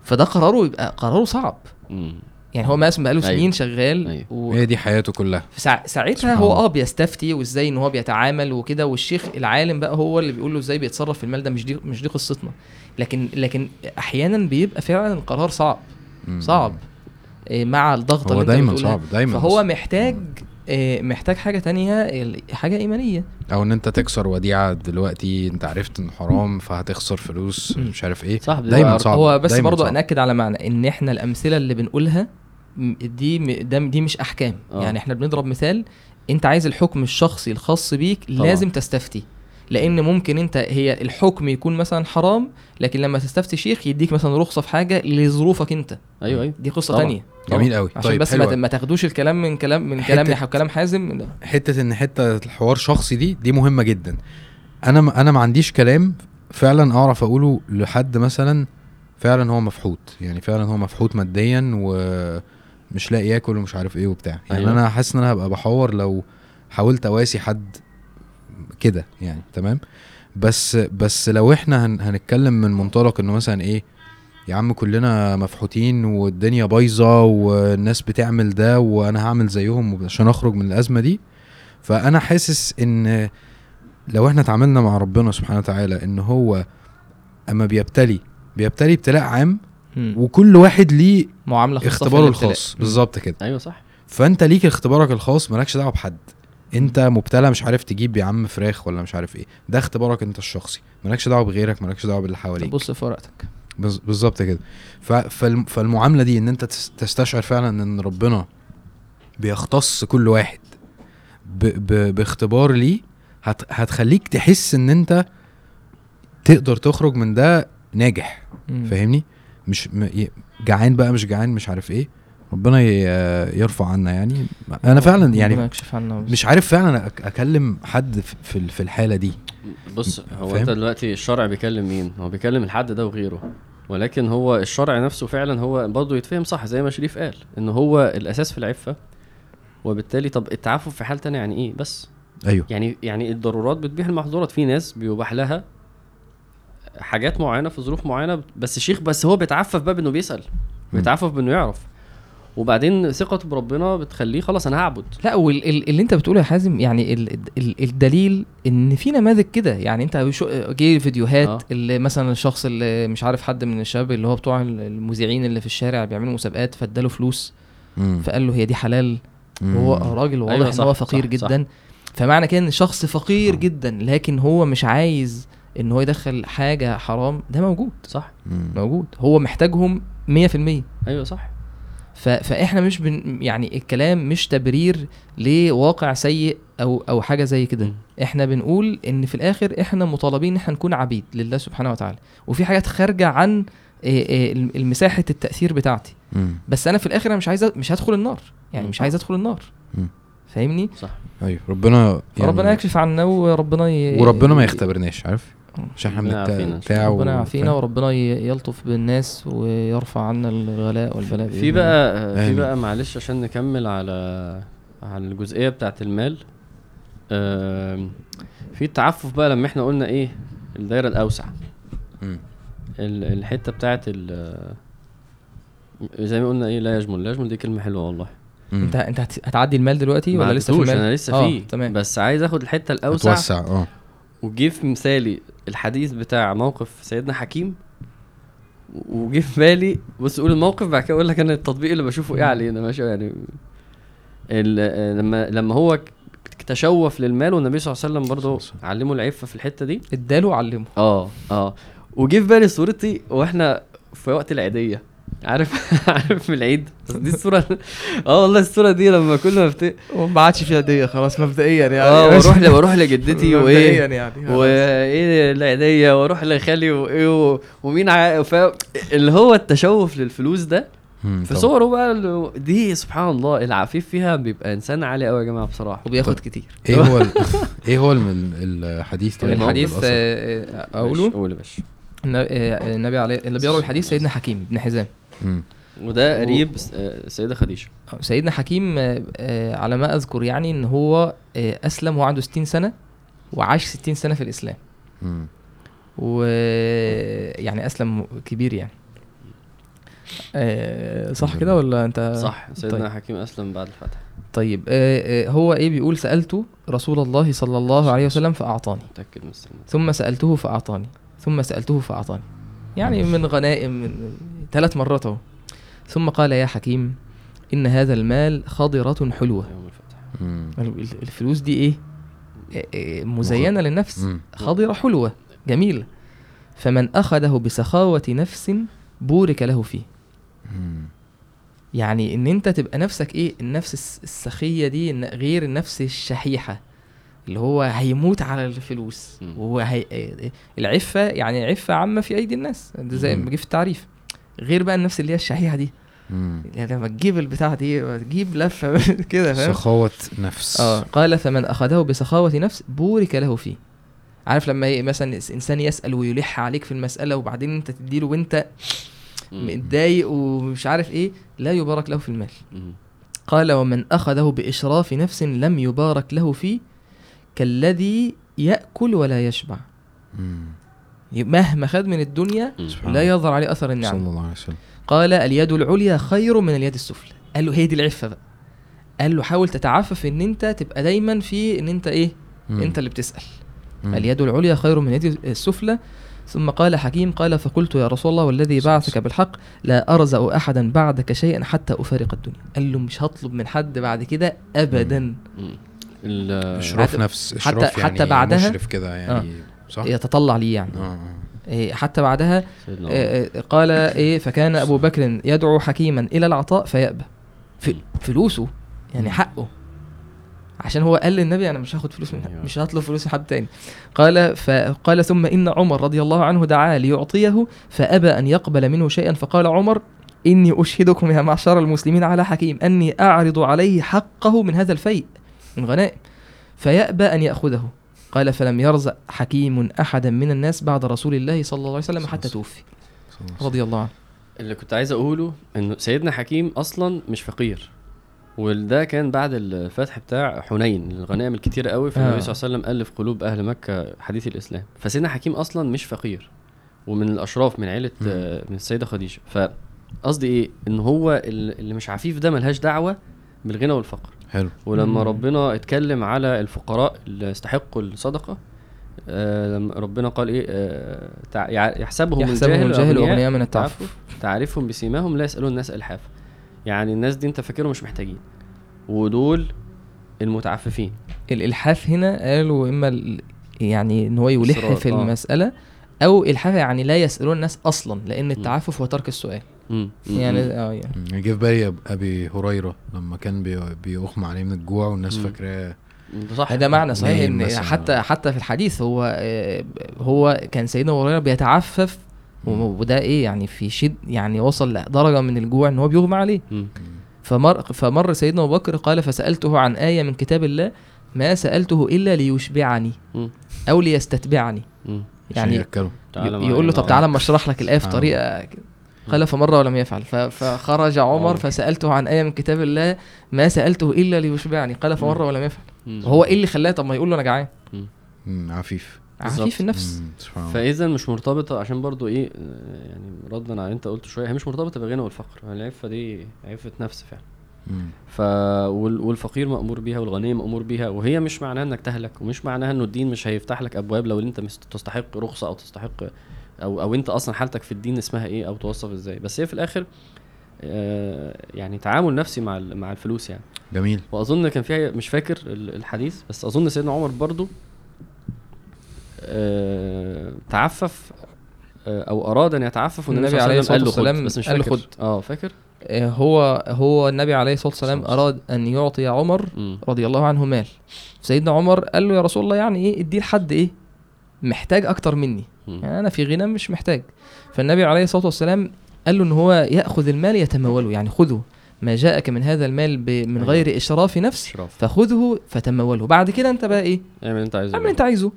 فده قراره يبقى قراره صعب مم. يعني هو مثلا بقاله أيوة. سنين شغال أيوة. و... هي دي حياته كلها فسع- ساعتها هو. آه بيستفتي وإزاي إن هو بيتعامل وكده والشيخ العالم بقى هو اللي بيقول له إزاي بيتصرف في المال ده مش دي مش دي قصتنا لكن لكن أحيانا بيبقى فعلا القرار صعب مم. صعب إيه، مع الضغط هو دايما. صعب دايما فهو. محتاج محتاج حاجة تانية ال- حاجة إيمانية أو إن أنت تكسر وديعة دلوقتي أنت عرفت انه حرام فهتخسر فلوس. مش عارف إيه صح دايما صعب هو بس دايماً برضه. ناكد على معنى إن إحنا الأمثلة اللي بنقولها دي دي مش أحكام آه. يعني إحنا بنضرب مثال أنت عايز الحكم الشخصي الخاص بيك طبعاً. لازم تستفتي لأن ممكن أنت هي الحكم يكون مثلا حرام لكن لما تستفتي شيخ يديك مثلا رخصة في حاجة لظروفك أنت. أيوه أيوه. دي قصة طبعاً. تانية جميل قوي عشان طيب بس حلوة. ما, تاخدوش الكلام من كلام من حتة- كلام يحيى وكلام حازم. حتة إن حتة الحوار شخصي دي دي مهمة جدا. أنا ما أنا ما عنديش كلام فعلا أعرف أقوله لحد مثلا فعلا هو مفحوط. يعني فعلا هو مفحوط ماديا و مش لاقي ياكل ومش عارف إيه وبتاع. يعني أيوة. أنا حاسس إن أنا هبقى بحور لو حاولت أواسي حد كده يعني تمام بس بس لو إحنا هن هنتكلم من منطلق انه مثلا إيه يا عم كلنا مفحوتين والدنيا بايظة والناس بتعمل ده وأنا هعمل زيهم عشان أخرج من الأزمة دي فأنا حاسس إن لو إحنا اتعاملنا مع ربنا سبحانه وتعالى إن هو أما بيبتلي بيبتلي ابتلاء عام. وكل واحد ليه معاملة خاصة اختباره. الخاص. بالظبط كده أيوه صح فأنت ليك اختبارك الخاص مالكش دعوة بحد انت مبتلى مش عارف تجيب يا عم فراخ ولا مش عارف إيه. ده اختبارك انت الشخصي. مالكش دعوة بغيرك مالكش دعوة باللي حواليك. بص في ورقتك. بالظبط كده. فالمعاملة دي ان انت تس- تستشعر فعلا ان ربنا بيختص كل واحد ب ب باختبار ليه هت هتخليك تحس ان انت تقدر تخرج من ده ناجح. فاهمني؟ مش جعان بقى مش جعان مش عارف إيه. ربنا يرفع عنا يعني. أنا فعلا ربنا يعني يكشف عنا مش عارف فعلا أكلم حد في- في ال- في الحالة دي. بص هو؟ أنت دلوقتي الشرع بيكلم مين؟ هو بيكلم الحد ده وغيره. ولكن هو الشرع نفسه فعلا هو برضه يتفهم صح زي ما شريف قال إن هو الأساس في العفة. وبالتالي طب التعفف في حال تانية يعني إيه؟ بس. أيوه. يعني يعني الضرورات بتبيح المحظورات. في ناس بيباح لها حاجات معينة في ظروف معينة بس شيخ بس هو بيتعفف بقى بانه بيسأل بيتعفف بإنه يعرف. وبعدين ثقته بربنا بتخليه خلاص أنا هعبد لا واللي أنت بتقوله يا حازم يعني ال ال الدليل إن في نماذج كده يعني أنت جه فيديوهات آه. اللي مثلا الشخص اللي مش عارف حد من الشباب اللي هو بتوع المذيعين اللي في الشارع بيعملوا مسابقات فاداله فلوس مم. فقال له هي دي حلال مم. وهو راجل واضح أيوة إن صح، هو فقير صح، جدا فمعنى كده إن شخص فقير صح. جدا لكن هو مش عايز إن هو يدخل حاجة حرام ده موجود صح مم. موجود هو محتاجهم 100% أيوه صح. فاحنا مش بن... يعني الكلام مش تبرير لواقع سيء أو أو حاجة زي كده. إحنا بنقول إن في الآخر إحنا مطالبين إن إحنا نكون عبيد لله سبحانه وتعالى. وفي حاجات خارجة عن إيه الم- المساحة التأثير بتاعتي. مم. بس أنا في الآخر أنا مش عايز أ- مش هدخل النار. يعني. مش عايز أدخل النار. مم. فاهمني؟ صح. أيوه. ربنا يعني ربنا يكشف عنا وربنا ي... وربنا ما يختبرناش عارف؟ بنت- بتاع ربنا يعافينا؟ وربنا يلطف بالناس ويرفع عنا الغلاء والبلاء في. بقى في. بقى معلش عشان نكمل على على الجزئية بتاعت المال. في التعفف بقى لما إحنا قلنا إيه؟ الدايرة الأوسع. الحتة بتاعت ال زي ما قلنا إيه؟ لا يجمل. لا يجمل دي كلمة حلوة والله. مم. انت انت هت- هتعدي المال دلوقتي ولا لسه في المال؟ أنا لسه آه، فيه. تمام. بس عايز آخد الحتة الأوسع. أتوسع آه. وجه في مثالي الحديث بتاع موقف سيدنا حكيم وجه في بالي بص قول الموقف بعد كده أقول لك أنا التطبيق اللي بشوفه إيه علينا ماشي يعني. ال- لما لما هو تشوف للمال والنبي صلى الله عليه وسلم برضه علمه العفة في الحتة دي. اداله وعلمه. آه آه. وجه في بالي صورتي وإحنا في وقت العيدية. عارف عارف في العيد بس دي الصورة آه والله الصورة دي لما كل ما بت... وما عادش فيها هديه خلاص مبدئيا يعني آه وأروح وأروح لجدتي وإيه يعني وإيه العيدية وأروح لخالي وإيه و- ومين ع... ف... اللي هو التشوف للفلوس ده. في. صوره بقى اللي- دي سبحان الله العفيف فيها بيبقى إنسان عالي قوي يا جماعة بصراحة وبياخد كتير إيه هو ال- إيه هو الحديث كده الحديث؟ آه، آه، أقوله قول يا باشا آه، النبي عليه اللي بيروي الحديث سيدنا حكيم بن حزام. وده قريب س- آه، السيده خديجة. سيدنا حكيم آه، آه، على ما أذكر يعني إن هو آه، أسلم وهو عنده 60 سنة وعاش 60 سنة في الإسلام. مم. ويعني أسلم كبير يعني. آه، صح كده ولا أنت؟ صح سيدنا طيب. حكيم أسلم بعد الفتح. طيب آه، آه، هو إيه بيقول؟ سالته رسول الله صلى الله عليه وسلم فأعطاني. متأكد من السنة. ثم سألته فأعطاني. ثم سألته فأعطاني. يعني من غنائم من ثلاث مرات أهو. ثم قال يا حكيم إن هذا المال خضرة حلوة. الفلوس دي إيه؟ آه، آه، مزينة للنفس. خضرة حلوة. جميله فمن أخذه بسخاوة نفس بورك له فيه. يعني إن أنت تبقى نفسك إيه؟ النفس الس- السخية دي غير النفس الشحيحة. اللي هو هيموت على الفلوس. وهو هي... العفة يعني عفة عامة في أيدي الناس ده زي. ما جه في التعريف غير بقى النفس اللي هي الشحيحة دي. يعني لما تجيب البتاع دي تجيب لفة كده فاهم سخاوة نفس آه قال فمن أخذه بسخاوة نفس بورك له فيه عارف لما ي- مثلا إنسان يسأل ويلح عليك في المسألة وبعدين أنت تديله وأنت. متضايق ومش عارف إيه لا يبارك له في المال. قال ومن أخذه بإشراف نفس لم يبارك له فيه كالذي يأكل ولا يشبع. مهما خد من الدنيا لا. يظهر عليه أثر صلى النعمه الله عليه وسلم. قال اليد العليا خير من اليد السفلى. قال له هي دي العفة بقى. قال له حاول تتعفف إن أنت تبقى دايما في إن أنت إيه؟ مم. أنت اللي بتسأل. مم. اليد العليا خير من اليد السفلى. ثم قال حكيم قال فقلت يا رسول الله والذي بعثك بالحق لا أرزأ أحدا بعدك شيئا حتى أفارق الدنيا. قال له مش هطلب من حد بعد كده أبدا. مم. اشراف حتى- نفس حتى- اشراف يعني حتى بعدها- مشرف كده يعني صح؟ يتطلع لي يعني. آه. آه إيه، حتى بعدها. إيه، قال إيه فكان أبو بكر يدعو حكيما إلى العطاء فيأبى. فلوسه يعني حقه. عشان هو قال للنبي أنا مش هاخد فلوس من أيوة. مش هطلب فلوس من حد تاني. قال فقال ثم إن عمر رضي الله عنه دعا ليعطيه فأبى أن يقبل منه شيئا فقال عمر إني أشهدكم يا معشر المسلمين على حكيم أني أعرض عليه حقه من هذا الفيء. من غنائم فيأبى أن يأخذه. قال فلم يرزق حكيم احدا من الناس بعد رسول الله صلى الله عليه وسلم حتى توفي. صلى الله عليه رضي الله عنه. اللي كنت عايز أقوله إنه سيدنا حكيم أصلا مش فقير. وده كان بعد الفتح بتاع حنين الغنائم الكتيرة قوي فالنبي آه. صلى الله عليه وسلم ألف قلوب أهل مكة حديث الإسلام. فسيدنا حكيم أصلا مش فقير ومن الأشراف من عيلة. آه، من السيدة خديجة. فقصدي إيه؟ إن هو ال- اللي مش عفيف ده ملهاش دعوة بالغنى والفقر. حلو ولما مم. ربنا اتكلم على الفقراء اللي استحقوا الصدقة آه لما ربنا قال إيه آه يحسبهم, يحسبهم الجاهل أغنياء من التعفف. تعرفهم بسيماهم لا يسألون الناس ألحاف يعني الناس دي أنت فاكرهم مش محتاجين ودول المتعففين الإلحاف هنا قالوا إما ال- يعني إن هو يلح في آه. المسألة أو إلحاف يعني لا يسألون الناس أصلا لأن التعفف هو ترك السؤال. يعني. آه يعني. جه في بالي أبي هريرة لما كان بي- بيغمى عليه من الجوع والناس. فاكراه صح هذا معنى صحيح إن. حتى حتى في الحديث هو آه، هو كان سيدنا هريرة بيتعفف. وده إيه يعني في شد يعني وصل لدرجه من الجوع إن هو بيغمى عليه. فمر فمر سيدنا أبو بكر قال فسألته عن آية من كتاب الله ما سألته إلا ليشبعني. أو ليستتبعني. يعني يقول له طب. تعالى أما أشرح لك الآية في آه. طريقة قال فمر ولم يفعل فخرج عمر. فسألته عن إيه من كتاب الله ما سألته إلا ليشبعني قال فمر ولم يفعل. هو إيه اللي خلاه طب ما يقول له أنا جعان. عفيف. عفيف النفس مم. سبحان الله فإذا مش مرتبطة عشان برضو إيه آه، يعني ردا على اللي أنت قلته شوية هي مش مرتبطة بالغنى والفقر العفة دي عفة نفس فعلا. ف وال- والفقير مأمور بيها والغني مأمور بيها وهي مش معناها إنك تهلك ومش معناها إنه الدين مش هيفتح لك أبواب لو أنت مش تستحق رخصة أو تستحق أو أو أنت أصلا حالتك في الدين اسمها إيه أو توصف إزاي. بس هي في الآخر آه، يعني تعامل نفسي مع ال- مع الفلوس يعني. جميل. وأظن كان فيها مش فاكر ال- الحديث بس أظن سيدنا عمر برضو آه، تعفف آه، أو أراد أن يتعفف والنبي النبي صلى الله عليه خد والسلام بس مش قال فاكر. خد. آه فاكر؟ هو هو النبي عليه الصلاة والسلام صلى الله عليه أراد أن يعطي عمر. رضي الله عنه مال. سيدنا عمر قال له يا رسول الله يعني إيه؟ اديه لحد إيه؟ محتاج أكتر مني. يعني أنا في غنى مش محتاج. فالنبي عليه الصلاة والسلام قال له إن هو يأخذ المال يتموله. يعني خذه. ما جاءك من هذا المال من أيوة. غير إشراف نفس. إشراف. فخذه فتموله. بعد كده أنت بقى إيه؟ اعمل اللي أنت عايزه. اعمل اللي أنت عايزه.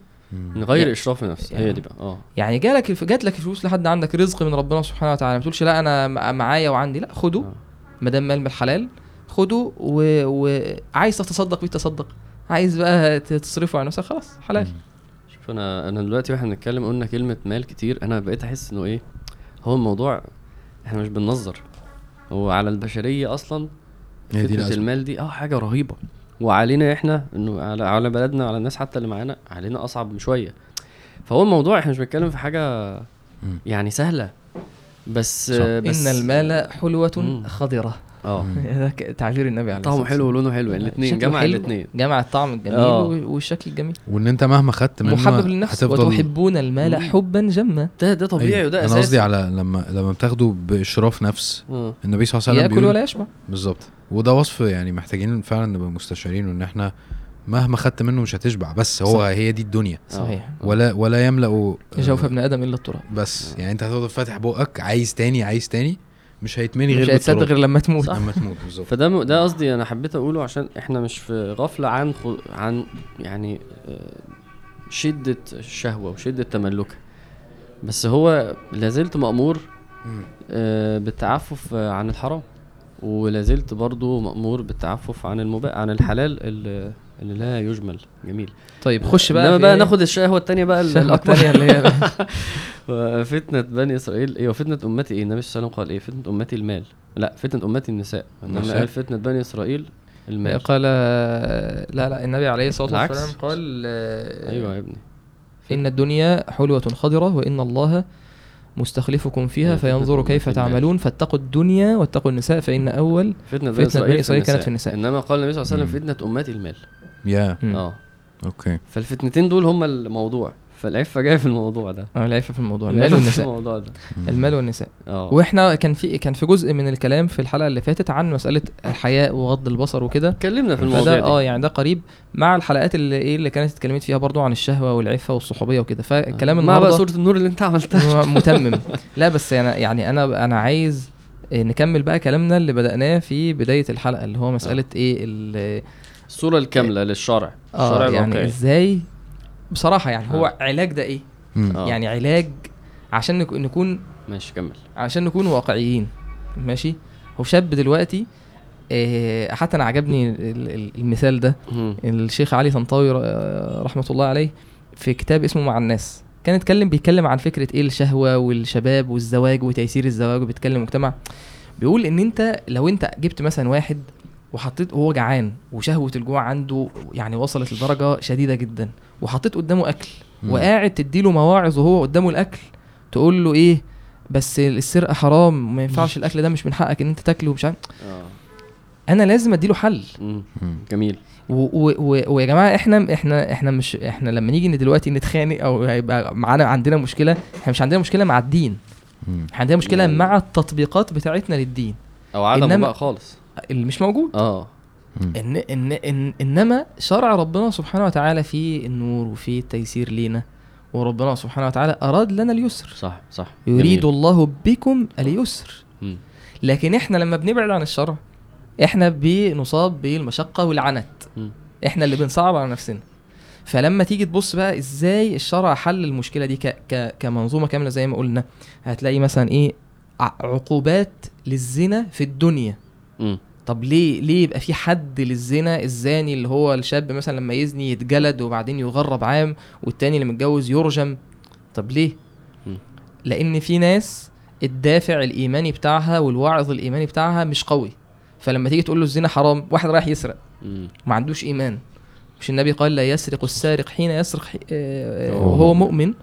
من غير يعني- إشراف نفس. يعني- هي دي بقى. آه. يعني جالك جات لك الفلوس لحد عندك رزق من ربنا سبحانه وتعالى. ما تقولش لا أنا معايا وعندي. لا خده. آه. ما دام مال بالحلال خده و- وعايز تتصدق بيه تصدق. عايز بقى تصرفه على نفسك خلاص حلال. مم. أنا أنا دلوقتي وإحنا بنتكلم قلنا كلمة مال كتير أنا بقيت احس انه إيه هو الموضوع إحنا مش بننظر هو على البشرية أصلا فكرة. المال دي آه حاجة رهيبة وعلينا إحنا انه على على بلدنا وعلى الناس حتى اللي معانا علينا اصعب شوية فهو الموضوع إحنا مش بنتكلم في حاجة. يعني سهلة بس صح. بس إن المال حلوة. خضرة آه مم. تعبير النبي عليه طعمه حلو. ولونه حلو يعني الاثنين جمع الاثنين جمع الطعم الجميل آه. و- والشكل الجميل وإن أنت مهما خدت منه محبب للنفس وتحبون المال مم. حبا جما ده ده طبيعي أيوة. وده أنا أساسي قصدي على لما لما بتاخده بإشراف نفس آه. النبي صلى الله عليه وسلم يأكل ولا يشبع بالظبط وده وصف يعني محتاجين فعلا نبقى مستشعرين ان إحنا مهما خدت منه مش هتشبع بس هو صح. هي دي الدنيا صحيح ولا ولا يملأ آه، جوف ابن آدم إلا التراب بس يعني أنت هتفضل فاتح بقك عايز تاني عايز تاني مش هيتملي غير مش هيتصدق بالتراب. غير لما تموت. لما تموت بالظبط. فده م- ده قصدي أنا حبيت اقوله عشان إحنا مش في غفلة عن خو عن يعني آه، شدة الشهوة وشدة تملكها. بس هو لازلت مأمور آه، بالتعفف عن الحرام ولا زلت برضو مأمور بالتعفف عن المباح عن الحلال اللي, اللي لا يجمل. جميل. طيب خش بقى في بقى إيه؟ ناخد الشهوة التانية بقى ال- الشهوة الأكبر. التانية اللي هي فتنة بني إسرائيل. إيه وفتنة أمتي إيه؟ النبي صلى الله عليه وسلم قال إيه؟ فتنة أمتي المال. لا فتنة أمتي النساء. النساء. قال فتنة بني إسرائيل المال. قال لا لا النبي عليه العكس. والسلام قال أيوة يا ابني. إن الدنيا حلوة خضرة وإن الله مستخلفكم فيها فتنة فينظر كيف. تعملون. فاتقوا الدنيا واتقوا النساء فإن أول فتنة فتنة بني إسرائيل كانت في النساء. إنما قال النبي صلى الله عليه وسلم مم. فتنة أمتي المال. يا. آه. okay. فالفتنتين دول هما الموضوع. فالعفة جاية في الموضوع ده. آه، العفة في الموضوع. المال والنساء. الموضوع ده. المال والنساء. آه. وإحنا كان في كان في جزء من الكلام في الحلقة اللي فاتت عن مسألة الحياء وغض البصر وكده. اتكلمنا في الموضوع ده آه يعني ده قريب مع الحلقات اللي إيه اللي كانت اتكلمت فيها برضو عن الشهوة والعفة والصحوبية وكده. فالكلام مع بقى النهارده سورة النور اللي أنت عملتها. متمم. لا بس يعني يعني أنا أنا عايز آه، نكمل بقى كلامنا اللي بدأناه في بداية الحلقة اللي هو مسألة إيه ال- الصورة الكاملة للشرع آه يعني الواقعي إزاي؟ بصراحة يعني هو آه. علاج ده إيه؟ آه. يعني علاج عشان نك- نكون ماشي كمل. عشان نكون واقعيين. ماشي؟ هو شاب دلوقتي آه، حتى أنا عجبني ال- ال- المثال ده. مم. الشيخ علي طنطاوي رحمة الله عليه في كتاب اسمه مع الناس. كان اتكلم بيتكلم عن فكرة إيه الشهوة والشباب والزواج وتيسير الزواج وبيتكلم المجتمع بيقول إن أنت لو أنت جبت مثلا واحد وحطيت وهو جعان وشهوة الجوع عنده يعني وصلت لدرجة شديدة جدا. وحطيت قدامه أكل مم. وقاعد تديله مواعظ وهو قدامه الأكل. تقول له إيه بس السرقة حرام ما ينفعش الأكل ده مش من حقك إن أنت تاكله مش عارف. آه. أنا لازم أديله حل. جميل. ويا جماعة إحنا إحنا إحنا مش إحنا لما نيجي دلوقتي نتخانق أو هيبقى معانا عندنا مشكلة إحنا مش عندنا مشكلة مع الدين. إحنا عندنا مشكلة مع التطبيقات بتاعتنا للدين. أو عدم إنما- بقى خالص. اللي مش موجود آه. إن إن إن إنما شرع ربنا سبحانه وتعالى فيه النور وفيه التيسير لينا وربنا سبحانه وتعالى أراد لنا اليسر صح صح يريد جميل. الله بكم اليسر مم. لكن إحنا لما بنبعد عن الشرع إحنا بنصاب بالمشقة والعنت مم. إحنا اللي بنصعب على نفسنا فلما تيجي تبص بقى إزاي الشرع حل المشكلة دي ك ك كمنظومة كاملة زي ما قلنا هتلاقي مثلا إيه عقوبات للزنا في الدنيا طب ليه ليه يبقى في حد للزنا الزاني اللي هو الشاب مثلا لما يزني يتجلد وبعدين يغرب عام والتاني اللي متجوز يرجم؟ طب ليه؟ مم. لأن في ناس الدافع الإيماني بتاعها والوعظ الإيماني بتاعها مش قوي. فلما تيجي تقول له الزنا حرام واحد رايح يسرق. ما عندوش إيمان. مش النبي قال لا يسرق السارق حين يسرق آه، أوه. وهو مؤمن.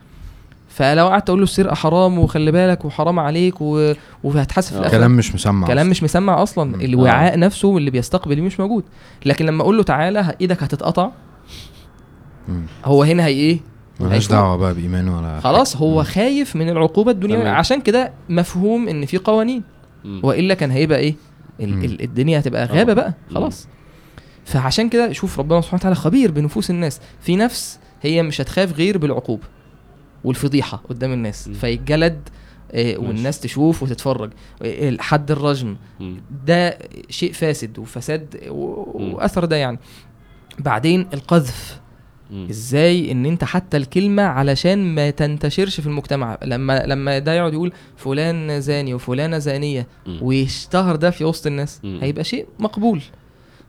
فلو قعدت أقول له السرقة حرام وخلي بالك وحرام عليك و... وهتحاسب في آه. الآخر كلام مش مسمع كلام أصلاً. مش مسمع أصلا مم. الوعاء نفسه اللي بيستقبل مش موجود لكن لما أقول له تعالى إيدك هتتقطع مم. هو هنا هي إيه ملهاش دعوة بقى بايمانه ولا خلاص هو خايف من العقوبة الدنيوية. عشان كده مفهوم إن في قوانين مم. وإلا كان هيبقى إيه ال- مم. ال- الدنيا هتبقى آه. غابة بقى مم. خلاص فعشان كده شوف ربنا سبحانه وتعالى خبير بنفوس الناس في نفس هي مش هتخاف غير بالعقوبة والفضيحة قدام الناس مم. فيتجلد آه، والناس تشوف وتتفرج آه، حد الرجم. ده شيء فاسد وفساد. وأثر ده يعني بعدين القذف. إزاي إن أنت حتى الكلمة علشان ما تنتشرش في المجتمع لما لما ده يقعد يقول فلان زاني وفلانة زانية. ويشتهر ده في وسط الناس. هيبقى شيء مقبول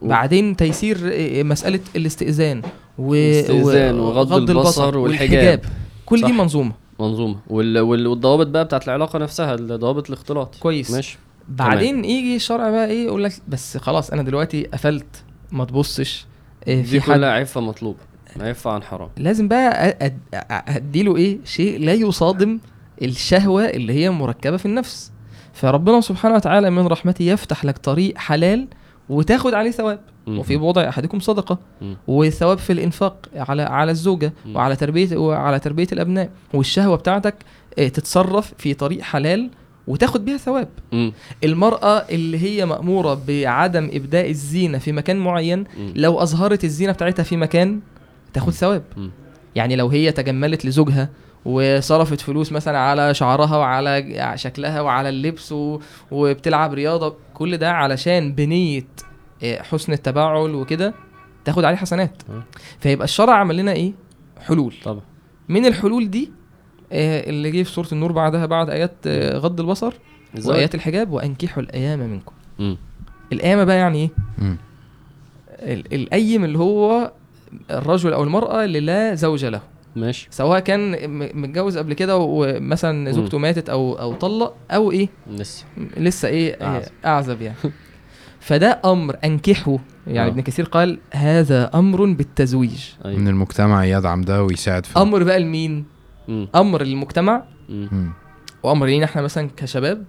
بعدين تيسير إيه، مسألة الاستئذان و... الاستئذان و- وغض البصر والحجاب. كل دي صح. منظومة. منظومة. وال... وال... والضوابط بقى بتاعت العلاقة نفسها ضوابط الاختلاط. كويس. ماشي. بعدين يجي الشرع بقى إيه يقول لك بس خلاص أنا دلوقتي قفلت ما تبصش إيه، دي في حد كلها عفة مطلوبة عفه عن حرام. لازم بقى أديله إيه شيء لا يصادم الشهوة اللي هي مركبة في النفس. فربنا سبحانه وتعالى من رحمته يفتح لك طريق حلال وتاخد عليه ثواب. وفي بوضع أحدكم صدقة مم. وثواب في الإنفاق على على الزوجة. وعلى تربيه وعلى تربية الأبناء والشهوة بتاعتك آه، تتصرف في طريق حلال وتاخد بيها ثواب مم. المرأة اللي هي مأمورة بعدم إبداء الزينة في مكان معين. لو أظهرت الزينة بتاعتها في مكان تاخد ثواب. يعني لو هي تجملت لزوجها وصرفت فلوس مثلا على شعرها وعلى شكلها وعلى اللبس و... وبتلعب رياضة كل ده علشان بنية آه، حسن التباعل وكده تاخد عليه حسنات. فيبقى الشرع عمل لنا إيه؟ حلول. طبعا. من الحلول دي آه، اللي جه في سورة النور بعدها بعد آيات آه، غض البصر الزواج. وآيات الحجاب وأنكحوا الأيام منكم. القيامه بقى يعني إيه؟ مم. ال- الأيم اللي هو الرجل أو المرأة اللي لا زوج له. ماشي. سواء كان م- متجوز قبل كده ومثلا زوجته ماتت أو أو طلق أو إيه؟ لسه. لسه إيه. أعزب, أعزب يعني. فده أمر انكحوا يعني آه. ابن كثير قال هذا أمر بالتزويج. من أيوه المجتمع يدعم ده ويساعد في أمر بقى لمين. أمر للمجتمع. مم. وأمر لينا إحنا مثلا كشباب.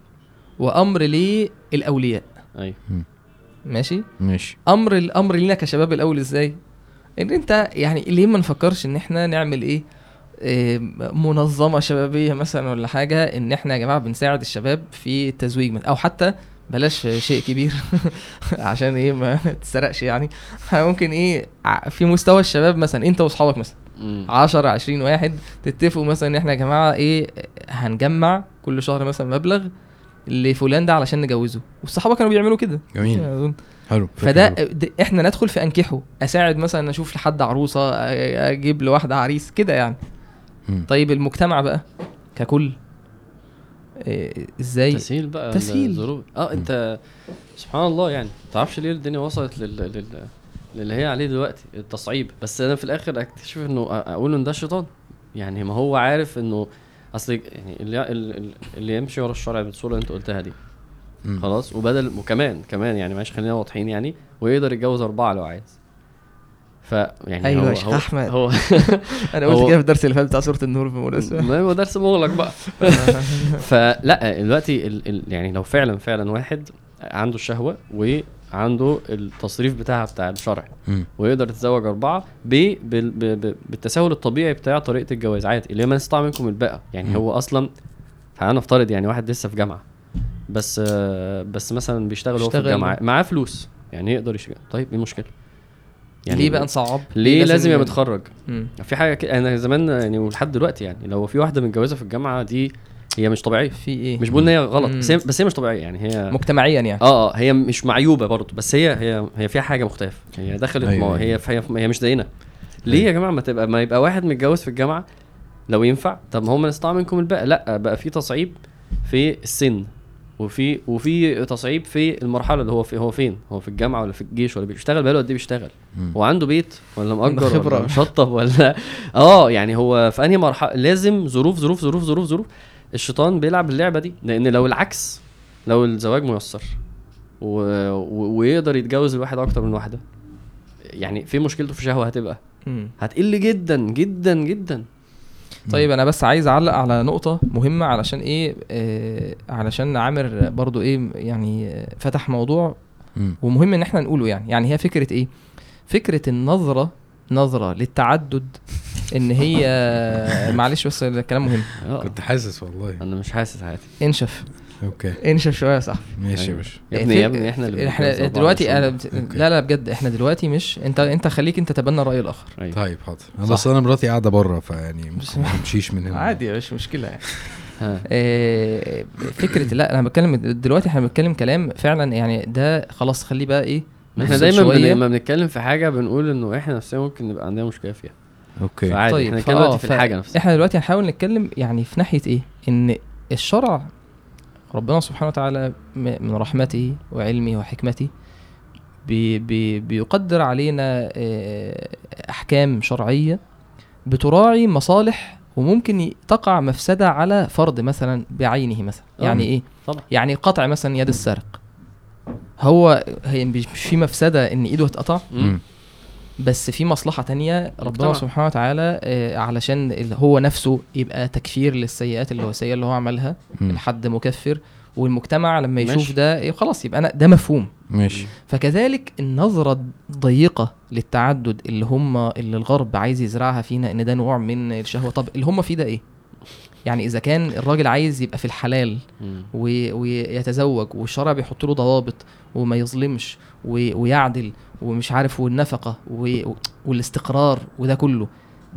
وأمر للأولياء. أيوه ماشي؟ ماشي. أمر الامر لينا كشباب الأول إزاي؟ إن أنت يعني ليه ما نفكرش إن إحنا نعمل إيه؟ إيه، منظمة شبابية مثلا ولا حاجة إن إحنا يا جماعة بنساعد الشباب في التزويج من- أو حتى بلاش شيء كبير عشان إيه ما تسرقش يعني ممكن إيه في مستوى الشباب مثلا انت واصحابك مثلا مم. 10 20 واحد تتفقوا مثلا إن إحنا يا جماعة إيه هنجمع كل شهر مثلا مبلغ لفلان ده علشان نجوزه والصحابة كانوا بيعملوا كده جميل أظن. حلو فده حلوة. د- إحنا ندخل في انكحه اساعد مثلا أشوف لحد عروسة أجيب لواحدة عريس كده يعني مم. طيب المجتمع بقى ككل إزاي؟ تسهيل بقى تسهيل. الظروف. آه أنت سبحان الله يعني ما تعرفش ليه الدنيا وصلت لل... لل... للي هي عليه دلوقتي التصعيب. بس أنا في الآخر أكتشف إنه أقول إن ده الشيطان يعني ما هو عارف إنه أصل يعني اللي اللي, يمشي ورا الشرع بالصورة اللي أنت قلتها دي. خلاص؟ وبدل وكمان كمان يعني معلش خلينا واضحين يعني ويقدر يتجوز أربعة لو عايز. ف يعني أيوة هو هو أحمد. هو أنا قلت كده في الدرس اللي فات بتاع سوره النور بالمناسبه ما هو درس مغلق بقى فلا دلوقتي ال ال يعني لو فعلا فعلا واحد عنده الشهوة وعنده التصريف بتاعها بتاع الشرع. ويقدر يتزوج أربعة ب بال- ب ب بالتساهل الطبيعي بتاع طريقة الجواز عادي اللي هي من استطاع منكم الباءة يعني. هو أصلا تعالى نفترض يعني واحد لسه في جامعة بس بس مثلا بيشتغل هو في بيشتغل. الجامعة معاه فلوس يعني يقدر يشتغل طيب إيه المشكلة؟ ليه بقى نصعب؟ ليه لازم يبقى متخرج؟ مم. في حاجة كده أنا زمان يعني ولحد دلوقتي يعني لو في واحدة متجوزة في الجامعة دي هي مش طبيعية. في إيه؟ مش بقول إن هي غلط مم. بس هي بس هي مش طبيعية يعني هي مجتمعيا يعني. آه آه هي مش معيوبة برضه بس هي هي هي فيها حاجة مختلفة. هي دخلت أيوة، أيوة أيوة. هي هي هي مش زينا. ليه يا جماعة ما تبقى ما يبقى واحد متجوز في الجامعة لو ينفع؟ طب ما هو من استطاع منكم الباقي. لأ بقى في تصعيب في السن. وفي وفي تصعيب في المرحلة اللي هو في هو فين هو في الجامعة ولا في الجيش ولا بيشتغل بقاله قد إيه بيشتغل مم. وعنده بيت ولا عنده مأجر خبرة. ولا مشطب ولا آه يعني هو في أنهي مرحله لازم ظروف ظروف ظروف ظروف ظروف الشيطان بيلعب اللعبة دي لأن لو العكس لو الزواج ميسر و... و... ويقدر يتجوز الواحد أكتر من واحدة يعني في مشكلته في شهوة هتبقى. هتقل جدا جدا جدا طيب أنا بس عايز أعلق على نقطة مهمة علشان إيه آه علشان عامر برضو إيه يعني فتح موضوع مم. ومهم إن إحنا نقوله يعني. يعني هي فكرة إيه؟ فكرة النظرة نظرة للتعدد إن هي معلش بس الكلام مهم. آه كنت حاسس والله. أنا مش حاسس حياتي انشف. okay انشف شوية يا صاحبي ماشي يا أيوة. باشا يا ابني يا ابني إحنا اللي إحنا دلوقتي عشان- أنا بت... okay. لا لا بجد إحنا دلوقتي مش أنت أنت خليك أنت تتبنى الراي الآخر أيوة. طيب حاضر. بس أنا مراتي قاعدة بره فيعني ما تمشيش من هنا عادي مش مشكلة يعني. آه، فكرة لا أنا بتكلم دلوقتي إحنا بنتكلم كلام فعلا يعني ده خلاص خليه بقى إيه إحنا دايما. لما بنتكلم في حاجة بنقول إنه إحنا نفسنا ممكن نبقى عندنا مشكلة فيها okay فعادي طيب إحنا دلوقتي في ف- الحاجة نفسها إحنا دلوقتي هنحاول نتكلم يعني في ناحية إيه إن الشرع ربنا سبحانه وتعالى من رحمته وعلمه وحكمته بي بي بيقدر علينا آه، أحكام شرعية بتراعي مصالح وممكن تقع مفسدة على فرد مثلا بعينه مثلا. يعني إيه؟ طبعا. يعني قطع مثلا يد السارق. هو هي مش مش في مفسدة إن إيده هتقطع مم. بس في مصلحة تانية ربنا. سبحانه وتعالى آه، علشان هو نفسه يبقى تكفير للسيئات اللي هو السيئة اللي هو عملها. الحد مكفر والمجتمع لما يشوف ماشي. ده إيه خلاص يبقى أنا ده مفهوم ماشي فكذلك النظرة الضيقة للتعدد اللي هم اللي الغرب عايز يزرعها فينا إن ده نوع من الشهوة طب اللي هم فيه ده إيه؟ يعني إذا كان الراجل عايز يبقى في الحلال. و- ويتزوج والشرع بيحط له ضوابط وما يظلمش و- ويعدل ومش عارف والنفقة و- والاستقرار وده كله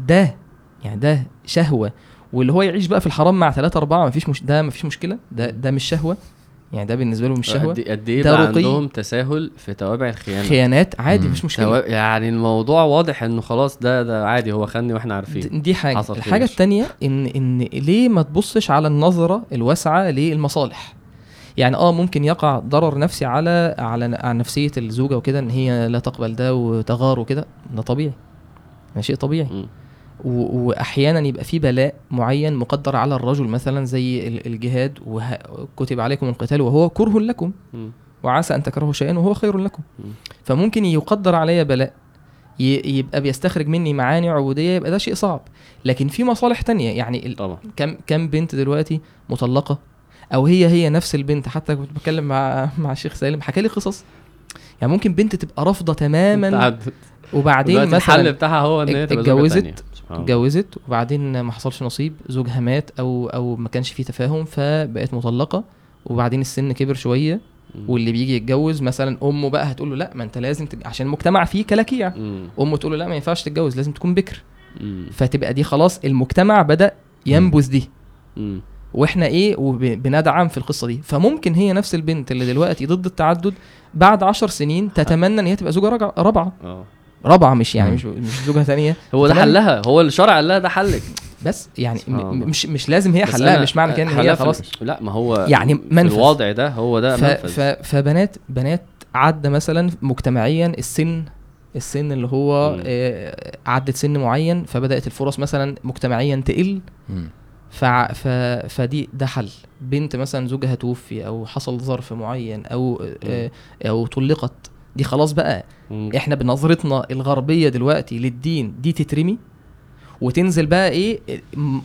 ده يعني ده شهوة واللي هو يعيش بقى في الحرام مع ثلاثة أربعة مفيش مش ده مفيش مشكلة ده ده مش شهوة يعني ده بالنسبة له مش شهوه قد قد إيه بقى. عندهم تساهل في توابع الخيانة؟ خيانات؟ عادي مم. مفيش مشكلة. توا... يعني الموضوع واضح إنه خلاص ده ده عادي هو خني وإحنا عارفين. دي حاجة. حصل. الحاجة التانية ان إن ليه ما تبصش على النظرة الواسعة للمصالح؟ يعني آه ممكن يقع ضرر نفسي على على على نفسية الزوجة وكده إن هي لا تقبل ده وتغار وكده. ده طبيعي. ده شيء طبيعي. مم. وأحيانا يبقى في بلاء معين مقدر على الرجل مثلا زي ال- الجهاد وكتب عليكم القتال وهو كره لكم. وعسى أن تكرهوا شيئا وهو خير لكم مم. فممكن يقدر عليا بلاء يبقى بيستخرج مني معاني عبودية يبقى ده شيء صعب لكن في مصالح تانية يعني طبعا كم كم بنت دلوقتي مطلقة أو هي هي نفس البنت حتى كنت بتكلم مع مع الشيخ سالم حكى لي قصص يعني ممكن بنت تبقى رافضة تماما. وبعدين دلوقتي الحل مثلا بتاعها هو إن هي اتجوزت-. اتجوزت وبعدين ما حصلش نصيب زوجها مات أو أو ما كانش فيه تفاهم فبقت مطلقة وبعدين السن كبر شوية. واللي بيجي يتجوز مثلا أمه بقى هتقول له لا ما أنت لازم تج... عشان المجتمع فيه كلاكيع. أمه تقول له لا ما ينفعش تتجوز لازم تكون بكر مم. فتبقى دي خلاص المجتمع بدأ ينبذ دي مم. وإحنا إيه وبندعم في القصة دي فممكن هي نفس البنت اللي دلوقتي ضد التعدد بعد عشر سنين تتمنى إن هي تبقى زوجة رابعة آه رابعة مش يعني. مش مش زوجة ثانية هو ده حلها هو الشرع قال لها ده حلك بس يعني الله. مش مش لازم هي حلها مش معنى كده إن هي خلاص لا ما هو يعني منفذ. الوضع ده هو ده ف منفذ ف فبنات بنات عدى مثلا مجتمعيا السن السن اللي هو. آه، عدت سن معين فبدأت الفرص مثلا مجتمعيا تقل. فع- ف فدي ده حل بنت مثلا زوجها توفي أو حصل ظرف معين أو آه، أو طلقت دي خلاص بقى مم. إحنا بنظرتنا الغربية دلوقتي للدين دي تترمي وتنزل بقى إيه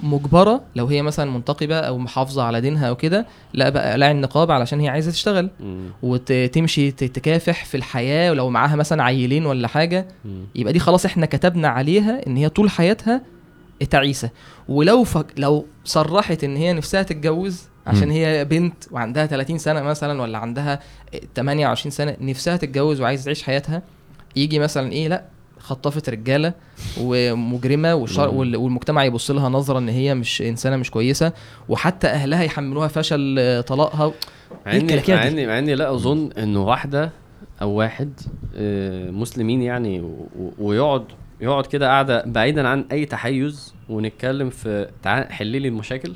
مجبرة لو هي مثلا منتقبة أو محافظة على دينها أو كده لا بقى قلع النقاب علشان هي عايزة تشتغل مم. وتمشي تكافح في الحياة ولو معاها مثلا عيلين ولا حاجة مم. يبقى دي خلاص إحنا كتبنا عليها إن هي طول حياتها تعيسة ولو فك... لو صرحت إن هي نفسها تتجوز عشان مم. هي بنت وعندها 30 سنة مثلا ولا عندها 28 سنة نفسها تتجوز وعايزة تعيش حياتها يجي مثلا إيه لأ خطفت رجالة ومجرمة والشر... والمجتمع يبص لها نظره إن هي مش إنسانة مش كويسة وحتى أهلها يحملوها فشل طلاقها مع إيه اني الكلاكيع مع؟ اني مع اني لا أظن إنه واحدة أو واحد آه، مسلمين يعني ويقعد يقعد كده قاعدة بعيدا عن أي تحيز ونتكلم في تعال حل لي المشاكل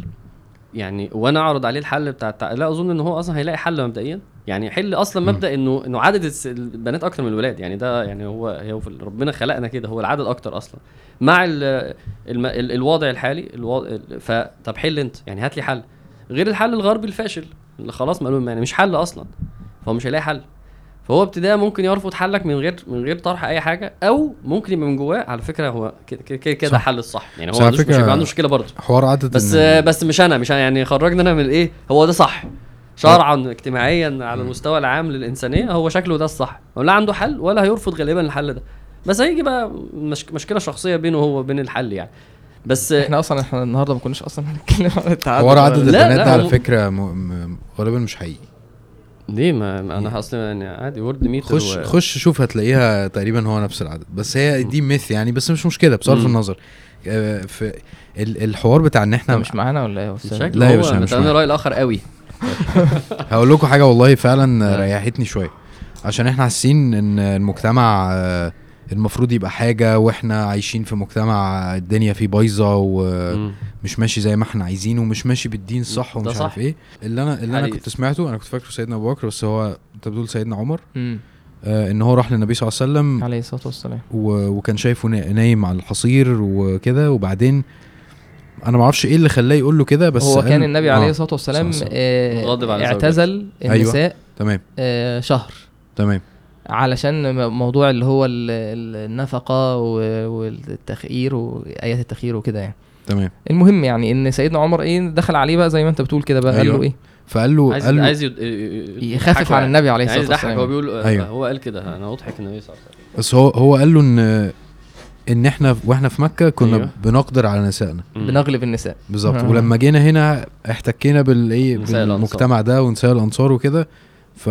يعني وأنا اعرض عليه الحل بتاع التع... لا اظن ان هو أصلا هيلاقي حل مبدئيا. يعني حل أصلا. مبدأ انه انه عدد البنات أكتر من الولاد. يعني ده يعني هو هو ربنا خلقنا كده. هو العدد أكتر أصلا. مع ال... الم... ال... الوضع الحالي الوضع ال- فطب حل انت. يعني هات لي حل. غير الحل الغربي الفاشل اللي خلاص معلوم يعني مش حل أصلا. فهو مش هيلاقي حل. فهو ابتداء ممكن يرفض حلك من غير من غير طرح أي حاجة أو ممكن يبقى من جواه. على فكرة هو كده كده كده-. حل الصح. يعني هو على مش هيبقى عنده مشكلة برضه. حوار عدد بس إن- بس مش أنا مش أنا. يعني خرجنا أنا من إيه هو ده صح. شرعا اجتماعيا على المستوى العام للإنسانية هو شكله ده الصح. ولا عنده حل ولا هيرفض غالبا الحل ده. بس هيجي بقى مش مشكلة شخصية بينه هو وبين الحل يعني. بس إحنا أصلا إحنا النهارده ما كناش أصلا هنتكلم عن التعدد. حوار عدد البنات ده على فكرة م... م... غالبا مش حقيقي. ليه؟ ما ما أنا أصلا يعني عادي Worldometer خش و... خش شوف هتلاقيها تقريبا هو نفس العدد. بس هي دي myth يعني بس مش مشكلة بصرف. النظر. آه، في ال- الحوار بتاع إن أنت إحنا مش معانا ولا إيه لا يا باشا، أنا مش معاك. رأي الآخر قوي. هقول لكم حاجة والله فعلا. ريحتني شوية. عشان إحنا حاسين إن المجتمع آه، المفروض يبقى حاجة وإحنا عايشين في مجتمع الدنيا فيه بايظة ومش. ماشي زي ما إحنا عايزين ومش ماشي بالدين الصح ده ومش صح. عارف إيه اللي أنا اللي أنا. كنت سمعته أنا كنت فاكره سيدنا أبو بكر بس هو أنت بتقول سيدنا عمر مم. آه إن هو راح للنبي صلى الله عليه وسلم عليه الصلاة والسلام و- وكان شايفه نا- نايم على الحصير وكده وبعدين أنا ما أعرفش إيه اللي خلاه يقول له كده بس هو قال- كان النبي عليه آه، الصلاة والسلام آه، غاضب على اعتزل أيوة. النساء تمام آه، شهر تمام علشان موضوع اللي هو ال- ال- النفقة والتخيير وآيات التخيير وكده يعني تمام المهم يعني إن سيدنا عمر إيه دخل عليه بقى زي ما أنت بتقول كده بقى قال أيوة. له إيه فقال له عايز قال له عايز يد- يخفف على. النبي عليه عايز الصلاة يضحك هو والسلام بيقول أيوة. هو قال كده أنا اضحك النبي صلى الله عليه وسلم بس هو هو قال له ان إن إحنا وإحنا في مكة كنا أيوة. بنقدر على نسائنا. بنغلب النساء بالظبط. ولما جينا هنا احتكينا بالايه نساء بالمجتمع ده ونساء الأنصار وكده ف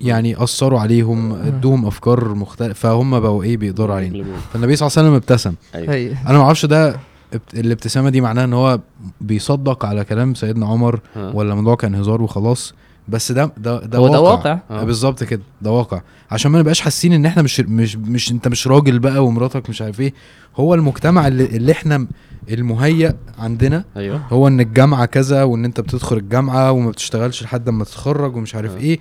يعني أثروا عليهم أدوهم أفكار مختلفة فهم بقوا إيه بيقدروا علينا. فالنبي صلى الله عليه وسلم ابتسم. أيوه. هي. أنا ما أعرفش ده ابت- الابتسامة دي معناها إن هو بيصدق على كلام سيدنا عمر ها. ولا الموضوع كان هزار وخلاص. بس ده ده ده هو واقع, ده واقع. آه. بالظبط كده ده واقع. عشان ما نبقاش حاسين إن إحنا مش مش مش أنت مش راجل بقى ومراتك مش عارف إيه. هو المجتمع اللي, اللي إحنا المهيأ عندنا أيوه. هو إن الجامعة كذا وإن أنت بتدخل الجامعة وما بتشتغلش لحد ما تتخرج ومش عارف آه. إيه.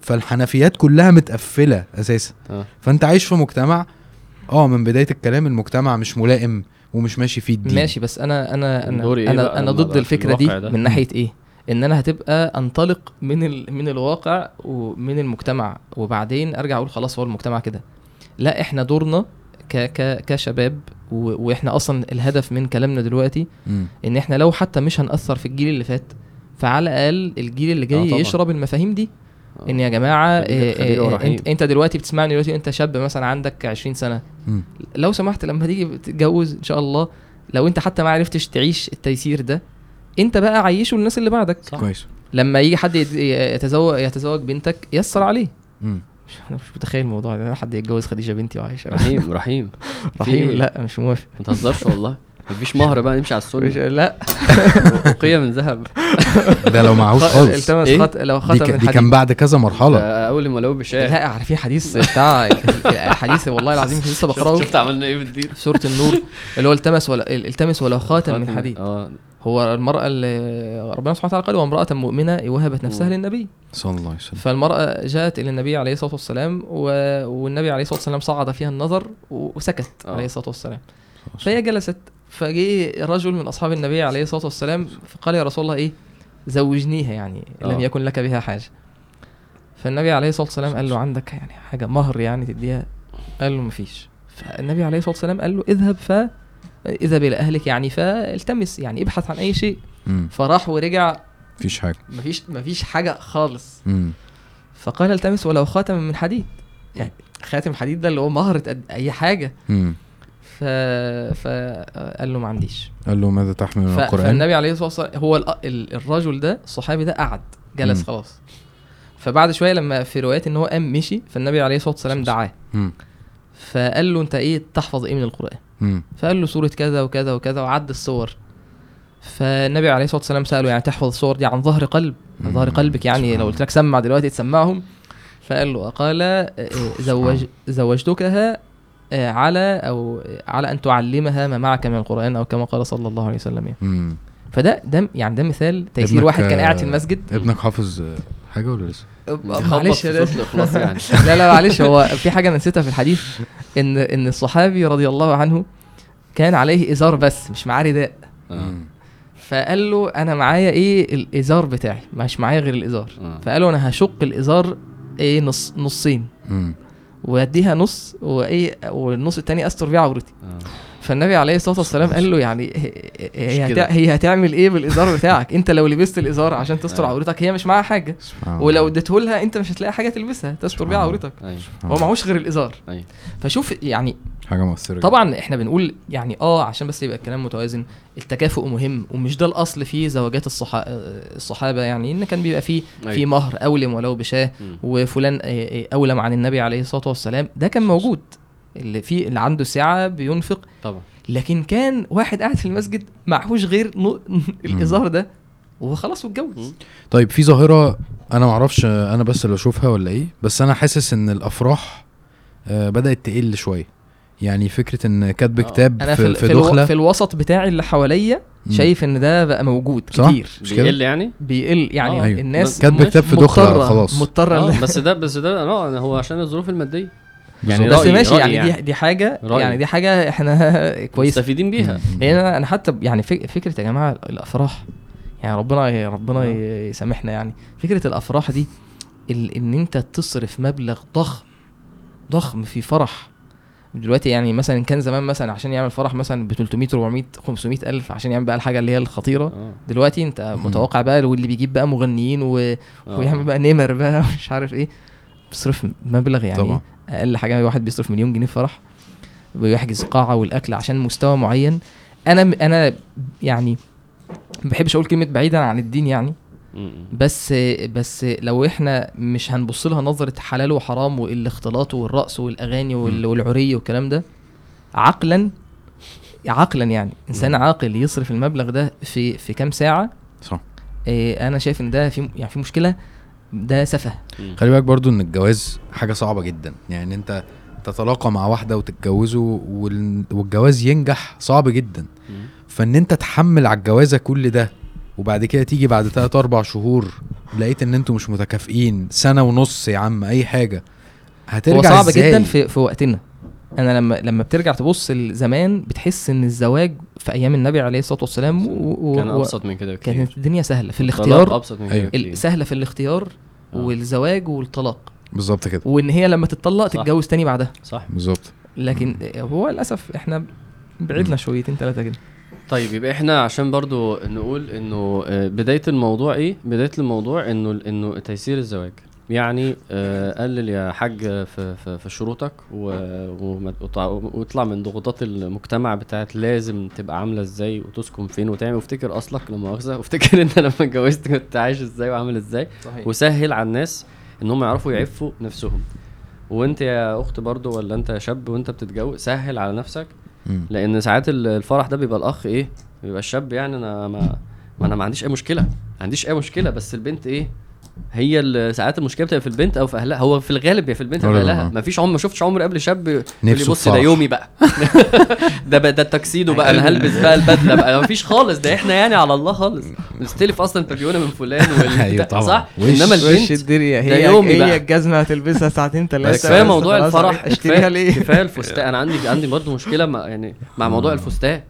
فالحنفيات كلها متقفلة أساسا. أه. فأنت عايش في مجتمع آه من بداية الكلام المجتمع مش ملائم ومش ماشي فيه الدين. ماشي بس أنا أنا أنا إيه أنا, أنا ضد الفكرة دي ده؟ من ناحية إيه؟ إن أنا هتبقى أنطلق من ال... من الواقع ومن المجتمع وبعدين أرجع أقول خلاص هو المجتمع كده. لا إحنا دورنا ك... ك... كشباب و... وإحنا أصلا الهدف من كلامنا دلوقتي مم. إن إحنا لو حتى مش هنأثر في الجيل اللي فات فعلى الأقل الجيل اللي آه جاي طبعاً. يشرب المفاهيم دي آه. إن يا جماعة خليك إيه رحيم. انت, إنت دلوقتي بتسمعني دلوقتي إنت شاب مثلا عندك 20 سنة مم. لو سمحت لما تيجي تتجوز إن شاء الله لو إنت حتى ما عرفتش تعيش التيسير ده إنت بقى عيشه للناس اللي بعدك صح كويس لما يجي حد يت- يتزوج يتزوج بنتك يسر عليه مم. مش أنا مش متخيل الموضوع ده. حد يتجوز خديجة بنتي وعايشة. رحيم رحيم. رحيم لا مش موافق. ما تهزرش والله. مفيش مهر بقى نمشي على مش السنة لا. وقية من ذهب. ده لو معهوش خالص. التمس إيه؟ خط... لو دي, خاتم ك- من دي كان بعد كذا مرحلة. ده أول ما لو بشاع لا عارفين حديث بتاع حديث والله العظيم لسه بقراه شفت عملنا إيه بالدين في سورة النور. اللي هو التمس ولا التمس ولو خاتم من حديد. آه. هو المرأة اللي ربنا سبحانه وتعالى قال وامرأة مؤمنة وهبت نفسها مم. للنبي. صلى الله عليه وسلم. فالمرأة جاءت إلى النبي عليه الصلاة والسلام و... والنبي عليه الصلاة والسلام صعد فيها النظر و- وسكت آه. عليه الصلاة والسلام. فهي جلست فجاء رجل من أصحاب النبي عليه الصلاة والسلام فقال يا رسول الله إيه؟ زوجنيها يعني لم آه. يكن لك بها حاجة. فالنبي عليه الصلاة والسلام قال له عندك يعني حاجة مهر يعني تديها؟ قال له مفيش. فالنبي عليه الصلاة والسلام قال له اذهب ف اذهب إلى أهلك يعني فالتمس يعني ابحث عن أي شيء. فراح ورجع. مفيش حاجة. مفيش مفيش حاجة خالص. مم. فقال التمس ولو خاتما من حديد. يعني خاتم حديد ده اللي هو مهرة قد أي حاجة. مم. ف فقال له ما عنديش. قال له ماذا تحمل من ف... القرآن؟ فالنبي عليه الصلاة والسلام هو ال... ال... الرجل ده الصحابي ده قعد جلس مم. خلاص. فبعد شوية لما في روايات إن هو قام مشي فالنبي عليه الصلاة والسلام دعاه. فقال له أنت إيه تحفظ إيه من القرآن؟ مم. فقال له سورة كذا وكذا وكذا وعد الصور. فالنبي عليه الصلاة والسلام سأله يعني تحفظ الصور دي عن ظهر قلب؟ عن ظهر. قلبك يعني لو قلت لك سمع دلوقتي تسمعهم. فقال له قال آه، زوج زوجتكها على أو على أن تعلمها ما معك من القرآن أو كما قال صلى الله عليه وسلم يعني. فده ده يعني ده مثال تيسير واحد كان قاعد في آه، المسجد ابنك حافظ حاجة ولا لسه؟ معلش يعني لا لا معلش هو في حاجة أنا نسيتها في الحديث إن إن الصحابي رضي الله عنه كان عليه إزار بس مش معاه رداء آه. فقال له أنا معايا إيه الإزار بتاعي مش معايا غير الإزار آه. فقال له أنا هشق الإزار إيه نص نصين. واديها نص وإيه والنص التاني أستر بيه عورتي آه. فالنبي عليه الصلاة والسلام قال له يعني هي- هي, هتعمل إيه بالإزار بتاعك أنت لو لبست الإزار عشان تستر آه. عورتك هي مش معاها حاجة سبحان الله. ولو اديته لها أنت مش هتلاقي حاجة تلبسها تستر بيها عورتك أيوه سبحان هو. معهوش غير الإزار أيوه فشوف يعني حاجة مؤثرة طبعا إحنا بنقول يعني آه عشان بس يبقى الكلام متوازن التكافؤ مهم ومش ده الأصل في زواجات الصحا... الصحابة يعني إن كان بيبقى فيه في أيوة. مهر أولم ولو بشاه. وفلان آه، آه، أولم عن النبي عليه الصلاة والسلام ده كان موجود اللي فيه اللي عنده سعه بينفق طبعا لكن كان واحد قاعد في المسجد معهوش غير نو... الإزار ده وخلاص واتجوز. طيب في ظاهرة أنا ما أعرفش آه، أنا بس اللي أشوفها ولا إيه بس أنا حاسس إن الأفراح آه، بدأت تقل شوية يعني فكرة إن كاتب آه. كتاب أنا في, في, في, في, في الوسط بتاعي اللي حواليا. شايف إن ده بقى موجود صح؟ كتير مش كده؟ بيقل يعني بيقل يعني آه. أيوة. الناس كاتب. كتاب في دخلة خلاص مضطرة آه، بس ده بس ده لا هو عشان الظروف المادية يعني. بس رأيي- ماشي رأيي يعني, يعني. دي دي حاجة رأيي. يعني دي حاجة إحنا كويسه مستفيدين بيها. يعني أنا أنا حتى يعني فك- فكرة يا جماعة الأفراح يعني ربنا ربنا آه. يسامحنا يعني فكرة الأفراح دي ال- إن أنت تصرف مبلغ ضخم ضخم في فرح دلوقتي يعني مثلا كان زمان مثلا عشان يعمل فرح مثلا ب 300 400 500 ألف عشان يعمل بقى الحاجة اللي هي الخطيرة آه دلوقتي أنت متوقع بقى واللي بيجيب بقى مغنيين و... آه. ويعمل بقى نمر بقى مش عارف إيه بيصرف مبلغ يعني طبعا. أقل حاجة واحد بيصرف مليون جنيه فرح ويحجز قاعة والأكل عشان مستوى معين. أنا أنا يعني ما بحبش أقول كلمة بعيدا عن الدين يعني. بس بس لو إحنا مش هنبص لها نظرة حلال وحرام والاختلاط والرقص والأغاني وال- والعري والكلام ده عقلا عقلا يعني. إنسان. عاقل يصرف المبلغ ده في في كام ساعة؟ صح. إيه أنا شايف إن ده في يعني في مشكلة ده سفه. خلي بالك برضو إن الجواز حاجة صعبة جدا يعني أنت تتلاقى مع واحدة وتتجوزوا وال- والجواز ينجح صعب جدا. فإن أنت تحمل على الجوازة كل ده وبعد كده تيجي بعد 3 4 شهور لقيت إن أنتوا مش متكافئين سنة ونص يا عم أي حاجة هترجع هو صعب إزاي؟ جدا في في وقتنا أنا لما لما بترجع تبص لزمان بتحس إن الزواج في أيام النبي عليه الصلاة والسلام و... و... كان أبسط من كده كتير كانت الدنيا سهلة. في الاختيار أبسط من كده أيوة. سهله في الاختيار آه. والزواج والطلاق. بالظبط كده. وإن هي لما تتطلق صح. تتجوز تاني بعدها. صح. بالظبط. لكن هو للأسف إحنا بعدنا شويتين ثلاثة كده. طيب يبقى إحنا عشان برضو نقول إنه آه، بداية الموضوع إيه؟ بداية الموضوع إنه إنه تيسير الزواج. يعني آه، قلل يا حاج في في, في شروطك و- وما- وطع- واطلع من ضغوطات المجتمع بتاعت لازم تبقى عاملة إزاي وتسكن فين وتعمل وافتكر أصلك لما مؤاخذة وافتكر انت لما اتجوزت كنت عايش إزاي وعامل إزاي. صحيح. وسهل على الناس إن هم يعرفوا يعفوا نفسهم. وأنت يا أخت برضو ولا أنت يا شاب وأنت بتتجوز سهل على نفسك. لأن ساعات ال- الفرح ده بيبقى الأخ إيه بيبقى الشاب يعني أنا ما, ما أنا ما عنديش أي مشكلة ما عنديش أي مشكلة بس البنت إيه هي ساعات المشكلة بتبقى في البنت أو في أهلها. هو في الغالب يا في البنت أو في غالباً، أهلها. ما فيش عمر ما شفتش عمر قبل شاب يقول لي نفسه بص ده. يومي بقى. ده بقى ده التكسيدو بقى أنا هلبس بقى البدلة بقى. ما فيش خالص ده إحنا يعني على الله خالص. نستلف أصلا بابيونه من فلان أيوة طبعاً. صح؟ وش- إنما البنت الدنيا؟ ده يومي بقى. الجزمة هتلبسها ساعتين ثلاثة بس كفاية موضوع الفرح. اشتريها كفايه ليه؟ كفاية الفستان. أنا عندي عندي برضه مشكلة مع يعني مع موضوع الفستان.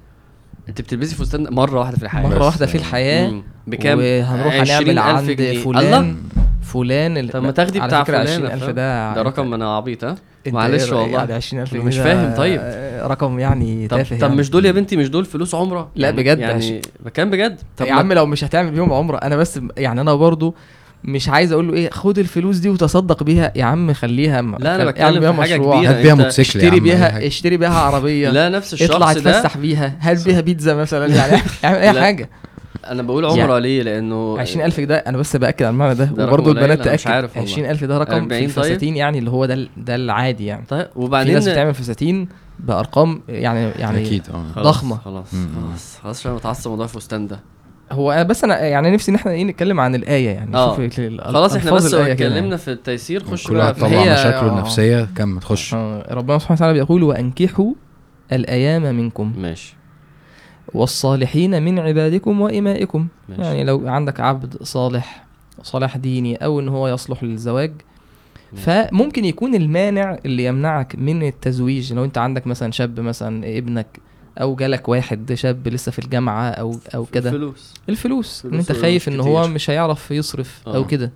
انت بتلبسي فستان مرة واحدة في الحياة مرة. واحدة في الحياة. بكام وهنروح 20,000 هنعمل عند جنيه. فلان الله فلان اللي طب ما تاخدي بتاع فلان 20000 فاهم؟ ده ده رقم أنا عبيط ها انت معلش؟ والله. يعني 20000 مش فاهم طيب. رقم يعني طب تافه طب يعني. مش دول يا بنتي مش دول فلوس عمرة لا يعني بجد يعني بكام بجد طب يا عم لو مش هتعمل بيهم عمرة أنا بس يعني أنا برضو مش عايز أقول له إيه خد الفلوس دي وتصدق بيها. يا عم خليها م- لا أنا بتكلم في حاجة مشروع. كبيرة. هات بيها موتوسيكل اشتري بيها. اشتري بيها عربية. لا نفس اطلع الشخص ده. اتفسح بيها. هات بيها بيتزا مثلا. يعني اعمل أي. حاجة. أنا بقول عمرة ليه؟ لأنه 20000 ده أنا بس بأكد على المعنى ده, ده وبرضه البنات تأكد. عارف والله. 20000 ده رقم 40 في طيب؟ الفساتين يعني اللي هو ده ده العادي يعني. طيب في وبعدين؟ ناس بتعمل فساتين بأرقام يعني يعني أكيد آه. خلاص، ضخمة. خلاص. خلاص خلاص عشان متعصب موضوع الفستان ده. هو بس أنا يعني نفسي إن إحنا إيه نتكلم عن الآية يعني آه. شوف خلاص إحنا بس اتكلمنا يعني. في التيسير خش كل بقى واحد في طبعا هي- مشاكله آه. النفسيه كمل تخش آه، ربنا سبحانه وتعالى بيقول وأنكحوا الأيام منكم ماشي والصالحين من عبادكم وإمائكم ماشي. يعني لو عندك عبد صالح صالح ديني أو إن هو يصلح للزواج ماشي. فممكن يكون المانع اللي يمنعك من التزويج لو أنت عندك مثلا شاب مثلا ابنك أو جالك واحد شاب لسه في الجامعة أو أو كده فلوس الفلوس ان أنت خايف إن هو. مش هيعرف يصرف آه. أو كده.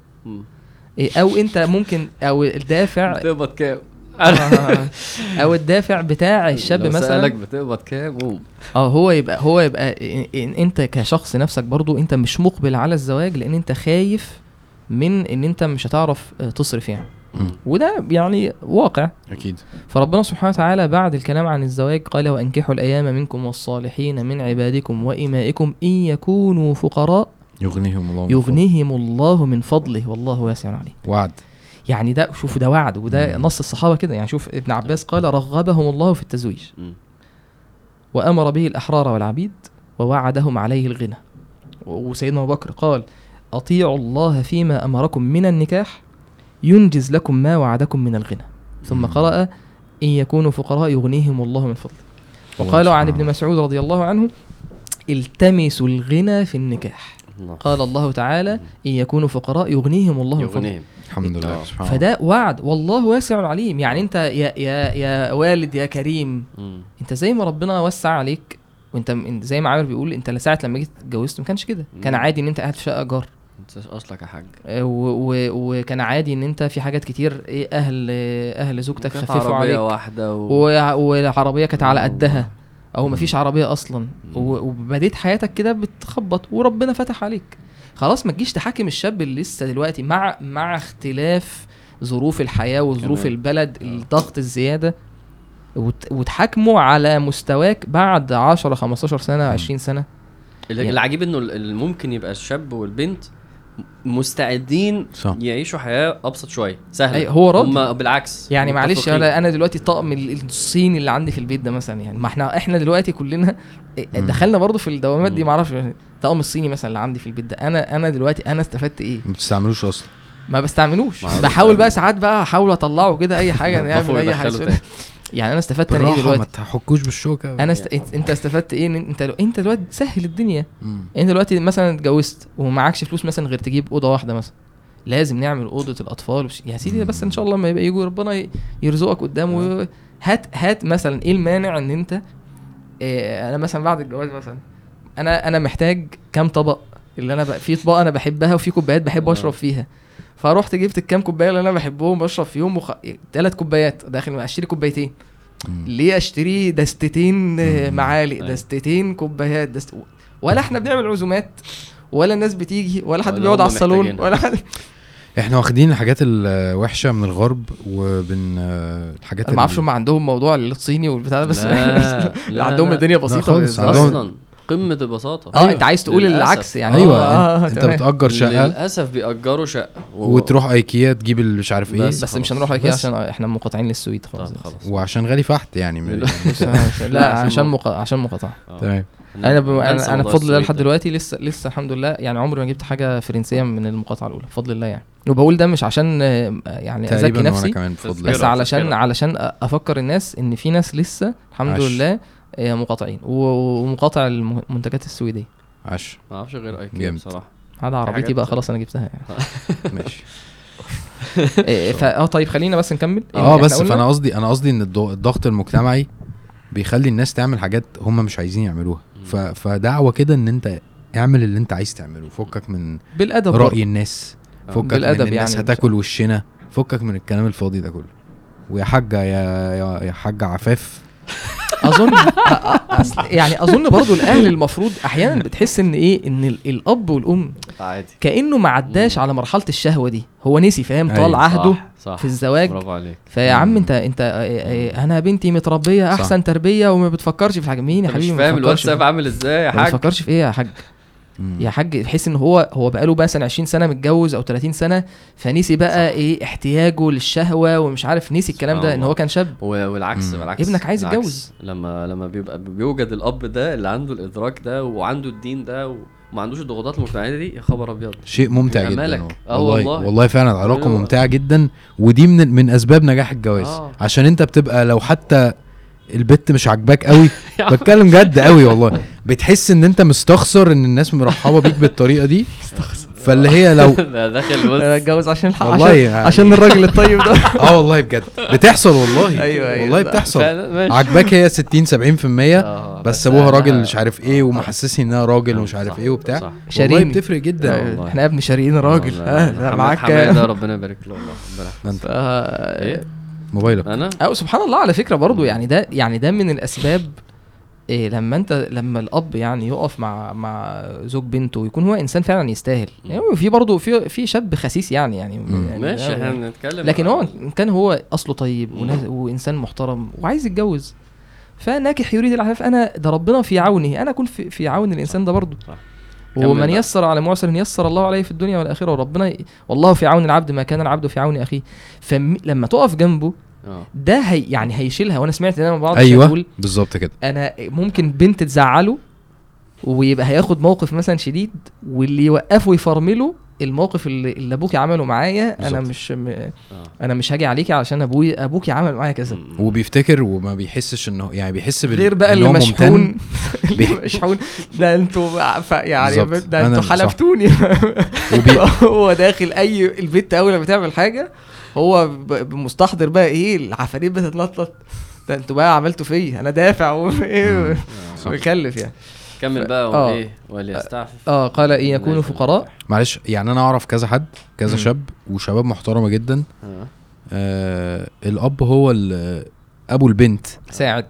إيه، أو أنت ممكن أو الدافع بتقبض كام؟ أو الدافع بتاع الشاب مثلا سألك بتقبض كام آه هو يبقى هو يبقى أنت كشخص نفسك برضو أنت مش مقبل على الزواج لأن أنت خايف من إن أنت مش هتعرف آه، تصرف يعني. وده يعني واقع. أكيد. فربنا سبحانه وتعالى بعد الكلام عن الزواج قال وأنكحوا الأيام منكم والصالحين من عبادكم وإمائكم إن يكونوا فقراء. يغنيهم الله من يغنيهم الله من فضله. والله واسع عليم. فضله. وعد. يعني ده شوف ده وعد وده مم. نص الصحابة كده. يعني شوف ابن عباس قال رغبهم الله في التزويج. مم. وأمر به الأحرار والعبيد ووعدهم عليه الغنى. وسيدنا أبو بكر قال أطيعوا الله فيما أمركم من النكاح. ينجز لكم ما وعدكم من الغنى. ثم. قرأ إن يكونوا فقراء يغنيهم الله من فضله. وقالوا عن سبحانه ابن مسعود رضي الله عنه التمسوا الغنى في النكاح. الله. قال الله تعالى إن يكونوا فقراء يغنيهم الله من فضله. يغنيهم. الحمد لله. سبحان الله. فده وعد. والله واسع عليم. يعني أنت يا يا يا والد يا كريم. أنت زي ما ربنا وسع عليك وأنت زي ما عامر بيقول أنت ساعه لما جيت اتجوزت ما كانش كده. كان. عادي إن أنت قاعد في شقة ايجار أصلك يا حاج. و- وكان عادي إن أنت في حاجات كتير إيه أهل أهل زوجتك خففوا عربية عليك. واحدة و... و- والعربية كانت على قدها. أو مفيش عربية أصلا. وبديت حياتك كده بتخبط وربنا فتح عليك. خلاص ما تجيش تحاكم الشاب اللي لسه دلوقتي مع مع اختلاف ظروف الحياة وظروف. البلد الضغط الزيادة. وت- وتحاكمه على مستواك بعد 10 15 سنة 20 سنة. يعني- العجيب إنه ممكن يبقى الشاب والبنت مستعدين صح يعيشوا حياة أبسط شوية سهلة أي، هو راضي. هم بالعكس يعني معلش. أنا أنا دلوقتي الطقم ال- الصيني اللي عندي في البيت ده مثلا يعني ما إحنا إحنا دلوقتي كلنا مم. دخلنا برضه في الدوامات دي أعرفش الطقم الصيني مثلا اللي عندي في البيت ده أنا أنا دلوقتي أنا استفدت إيه ما بتستعملوش أصلا ما بستعملوش. بحاول. بقى ساعات بقى أحاول أطلعه كده أي حاجة نعمل أي حاجة. يعني أنا استفدت أنا إيه بالراحه ما دلوقتي تحكوش بالشوكة أنا است... انت استفدت إيه إنت لو إنت دلوقتي سهل الدنيا. مم. أنت دلوقتي مثلا اتجوزت ومعكش فلوس مثلا غير تجيب أوضة واحدة مثلا. لازم نعمل أوضة الأطفال. وش... يا سيدي بس إن شاء الله ما يبقى يجوا ربنا ي- يرزقك قدامه هات هات مثلا إيه المانع إن أنت إيه أنا مثلا بعد الجواز مثلا أنا أنا محتاج كام طبق اللي أنا بقى في اطباق أنا بحبها وفي كوبايات بحب. أشرب فيها. فرحت جبت الكام كوباية اللي أنا بحبهم بشرب فيهم وخ... ثلاث كوبايات داخل أشتري كوبايتين مم. ليه أشتري دستتين آه،. معالق أيوة. دستتين كوبايات دست... ولا إحنا بنعمل عزومات ولا الناس بتيجي ولا حد بيقعد على الصالون. ولا حد إحنا واخدين الحاجات الوحشة من الغرب وبن الحاجات أنا ما أعرفش هم عندهم موضوع الصيني والبتاع ده بس لا، لا، عندهم. الدنيا بسيطة خالص،. عندهم- أصلا قمة البساطة آه أنت عايز تقول للأسف. العكس يعني أيوه آه، أنت, تمام. انت بتأجر شقة للأسف بيأجروا شقة و... وتروح أيكيا تجيب اللي مش عارف إيه بس بس مش. هنروح بس. عشان إحنا منقطعين للسويد خلاص وعشان غالي فحت يعني لا لا، عشان عشان مق... عشان مقاطعة آه. تمام أنا ب... ننسى أنا, أنا بفضل الله لحد. دلوقتي لسه لسه الحمد لله يعني عمري ما جبت حاجة فرنسية من المقاطعة الأولى بفضل الله يعني وبقول ده مش عشان آه، يعني وأنا نفسي كمان. بس علشان. علشان أفكر الناس إن في ناس لسه الحمد. لله آه، مقاطعين. و- ومقاطع المنتجات السويدية. عاش. ما أعرفش غير ايكيا جامد. بصراحة. هذا عربيتي بقى خلاص أنا جبتها يعني. ماشي. إيه، فا آه طيب خلينا بس نكمل. آه إحنا بس فأنا قصدي أنا قصدي إن الض- الضغط المجتمعي بيخلي الناس تعمل حاجات هم مش عايزين يعملوها. ف... فدعوة كده إن أنت اعمل اللي أنت عايز تعمله. فكك من بالأدب. رأي الناس. فكك من بالأدب الناس. يعني. هتاكل وشنا. فكك من الكلام الفاضي ده كله. ويا حاجة يا يا, يا حاجة عفاف. أظن يعني اظن برضو الاهل المفروض أحيانا بتحس ان إيه ان ال- الاب والام عادي كانه ما عداش على مرحله الشهوه دي هو نسي فاهم طال عهده صح صح في الزواج برافو عليك فيا عم. انت انت أنا بنتي متربيه صح. احسن تربيه وما بتفكرش في حاجة مين يا مش حبيبي ما فاهم الواتساب عامل إزاي يا ما حاج بتفكرش في إيه يا حاج. يا حاج تحس إن هو هو بقاله مثلا 20 سنة متجوز أو 30 سنة فنسي بقى صح. إيه احتياجه للشهوة ومش عارف نسي الكلام ده إن. هو كان شاب و- والعكس مم. بالعكس ابنك عايز. يتجوز. لما لما بيبقى بيوجد الأب ده اللي عنده الإدراك ده وعنده الدين ده وما عندوش الضغوطات المجتمعية دي يا خبر أبيض شيء ممتع جدا. آه والله والله. والله فعلا علاقة أيوة. ممتعة جدا ودي من من أسباب نجاح الجواز آه. عشان أنت بتبقى لو حتى البت مش عاجباك قوي. بتكلم جد قوي والله. بتحس إن أنت مستخسر إن الناس مرحبة بيك بالطريقة دي. فاللي هي لو داخل أنا بص اتجوز عشان الحق والله عشان, يعني. عشان الراجل الطيب ده. آه والله بجد. بتحصل والله. أيوة، أيوة. والله بتحصل. عجباك هي 60 70% آه، بس أبوها راجل مش عارف إيه ومحسسني انها راجل آه، ومش عارف إيه وبتاع. صح. والله. بتفرق جدا. آه، والله. إحنا يا ابني شاريين راجل. معاك ربنا يبارك له والله ربنا موبايلك. أنا؟ أو سبحان الله على فكرة برضو يعني ده يعني ده من الأسباب إيه لما أنت لما الأب يعني يقف مع مع زوج بنته ويكون هو إنسان فعلا يستاهل. يعني في برضه في في شاب خسيس يعني يعني. يعني ماشي إحنا بنتكلم لكن هو إن كان هو أصله طيب وإنسان محترم وعايز يتجوز فناكح يريد العفاف. أنا ده ربنا في عونه أنا أكون في, في عون الإنسان ده برضه ومن بقى. يسر على معسر يسر الله عليه في الدنيا والآخرة وربنا ي... والله في عون العبد ما كان العبد في عون أخيه. فلما تقف جنبه آه. ده هي يعني هيشيلها وأنا سمعت ان أنا بعض أيوه بالظبط كده. أنا ممكن بنت تزعله ويبقى هياخد موقف مثلا شديد واللي يوقفه يفرمله الموقف اللي, اللي ابوكي عمله معايا أنا بالظبط. مش م... آه أنا مش هاجي عليكي علشان أبوي أبوكي عمل معايا كذا. وبيفتكر وما بيحسش إنه يعني بيحس بال غير بقى اللي مشحون. اللي بي- مشحون ده أنتوا ف- يعني ده أنتوا. حلفتوني وبي... هو داخل أي البنت أول ما بتعمل حاجة هو ب- مستحضر بقى إيه العفاريت بتتنطط ده أنتوا بقى عملتوا فيا أنا دافع وإيه. ويكلف يعني كمل بقى آه. وايه وليستعفف آه قال إن يكونوا. فقراء معلش يعني أنا أعرف كذا حد كذا. شاب وشباب محترمة جدا آه. آه الأب هو أبو البنت ساعد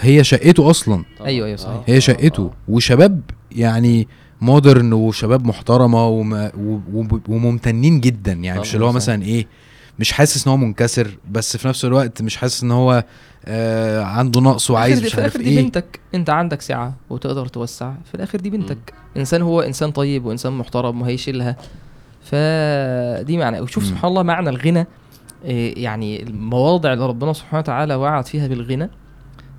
هي شقته أصلا طبعاً. أيوة، أيوة، صحيح. آه. هي آه. شقته آه. وشباب يعني مودرن وشباب محترمة وما و- و- وممتنين جدا يعني مش اللي هو. مثلا إيه مش حاسس إن هو منكسر بس في نفس الوقت مش حاسس إن هو آه عنده نقص وعايز في مش الآخر عارف دي إيه. بنتك. أنت عندك سعة وتقدر توسع. في الآخر دي بنتك. إنسان هو إنسان طيب وإنسان محترم وهيشيلها. فدي معنى. وشوف. سبحان الله معنى الغنى. إيه يعني المواضع اللي ربنا سبحانه وتعالى وعد فيها بالغنى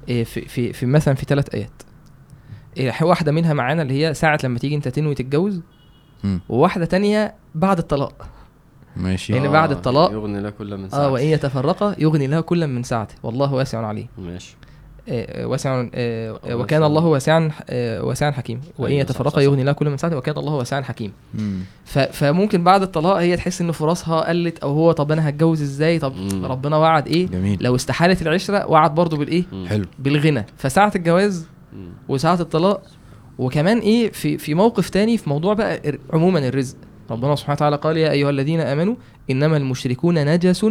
إيه في في في مثلا في ثلاث آيات. إيه واحدة منها معانا اللي هي ساعة لما تيجي أنت تنوي تتجوز. وواحدة تانية بعد الطلاق. ماشي. لأن بعد الطلاق- يغني لا كل من آه ساعته. وان يتفرقا يغني لها كلا من سعته والله واسع عليم. ماشي. آه، آه، واسع آه، الله وكان. الله واسعا آه، واسعا حكيم. وإن أيوة، صح، يتفرقا. يغني لها كل من سعته وكان الله واسعا حكيم. مم. ف- فممكن بعد الطلاق هي تحس إن فرصها قلت أو هو طب أنا هتجوز إزاي؟ طب مم. ربنا وعد إيه؟ جميل. لو استحالت العشرة وعد برضه بالإيه. حلو. بالغنى. فساعة الجواز. وساعة الطلاق وكمان إيه؟ في في موقف تاني في موضوع بقى عموما الرزق. ربنا سبحانه وتعالى قال يا أيها الذين آمنوا إنما المشركون نجس.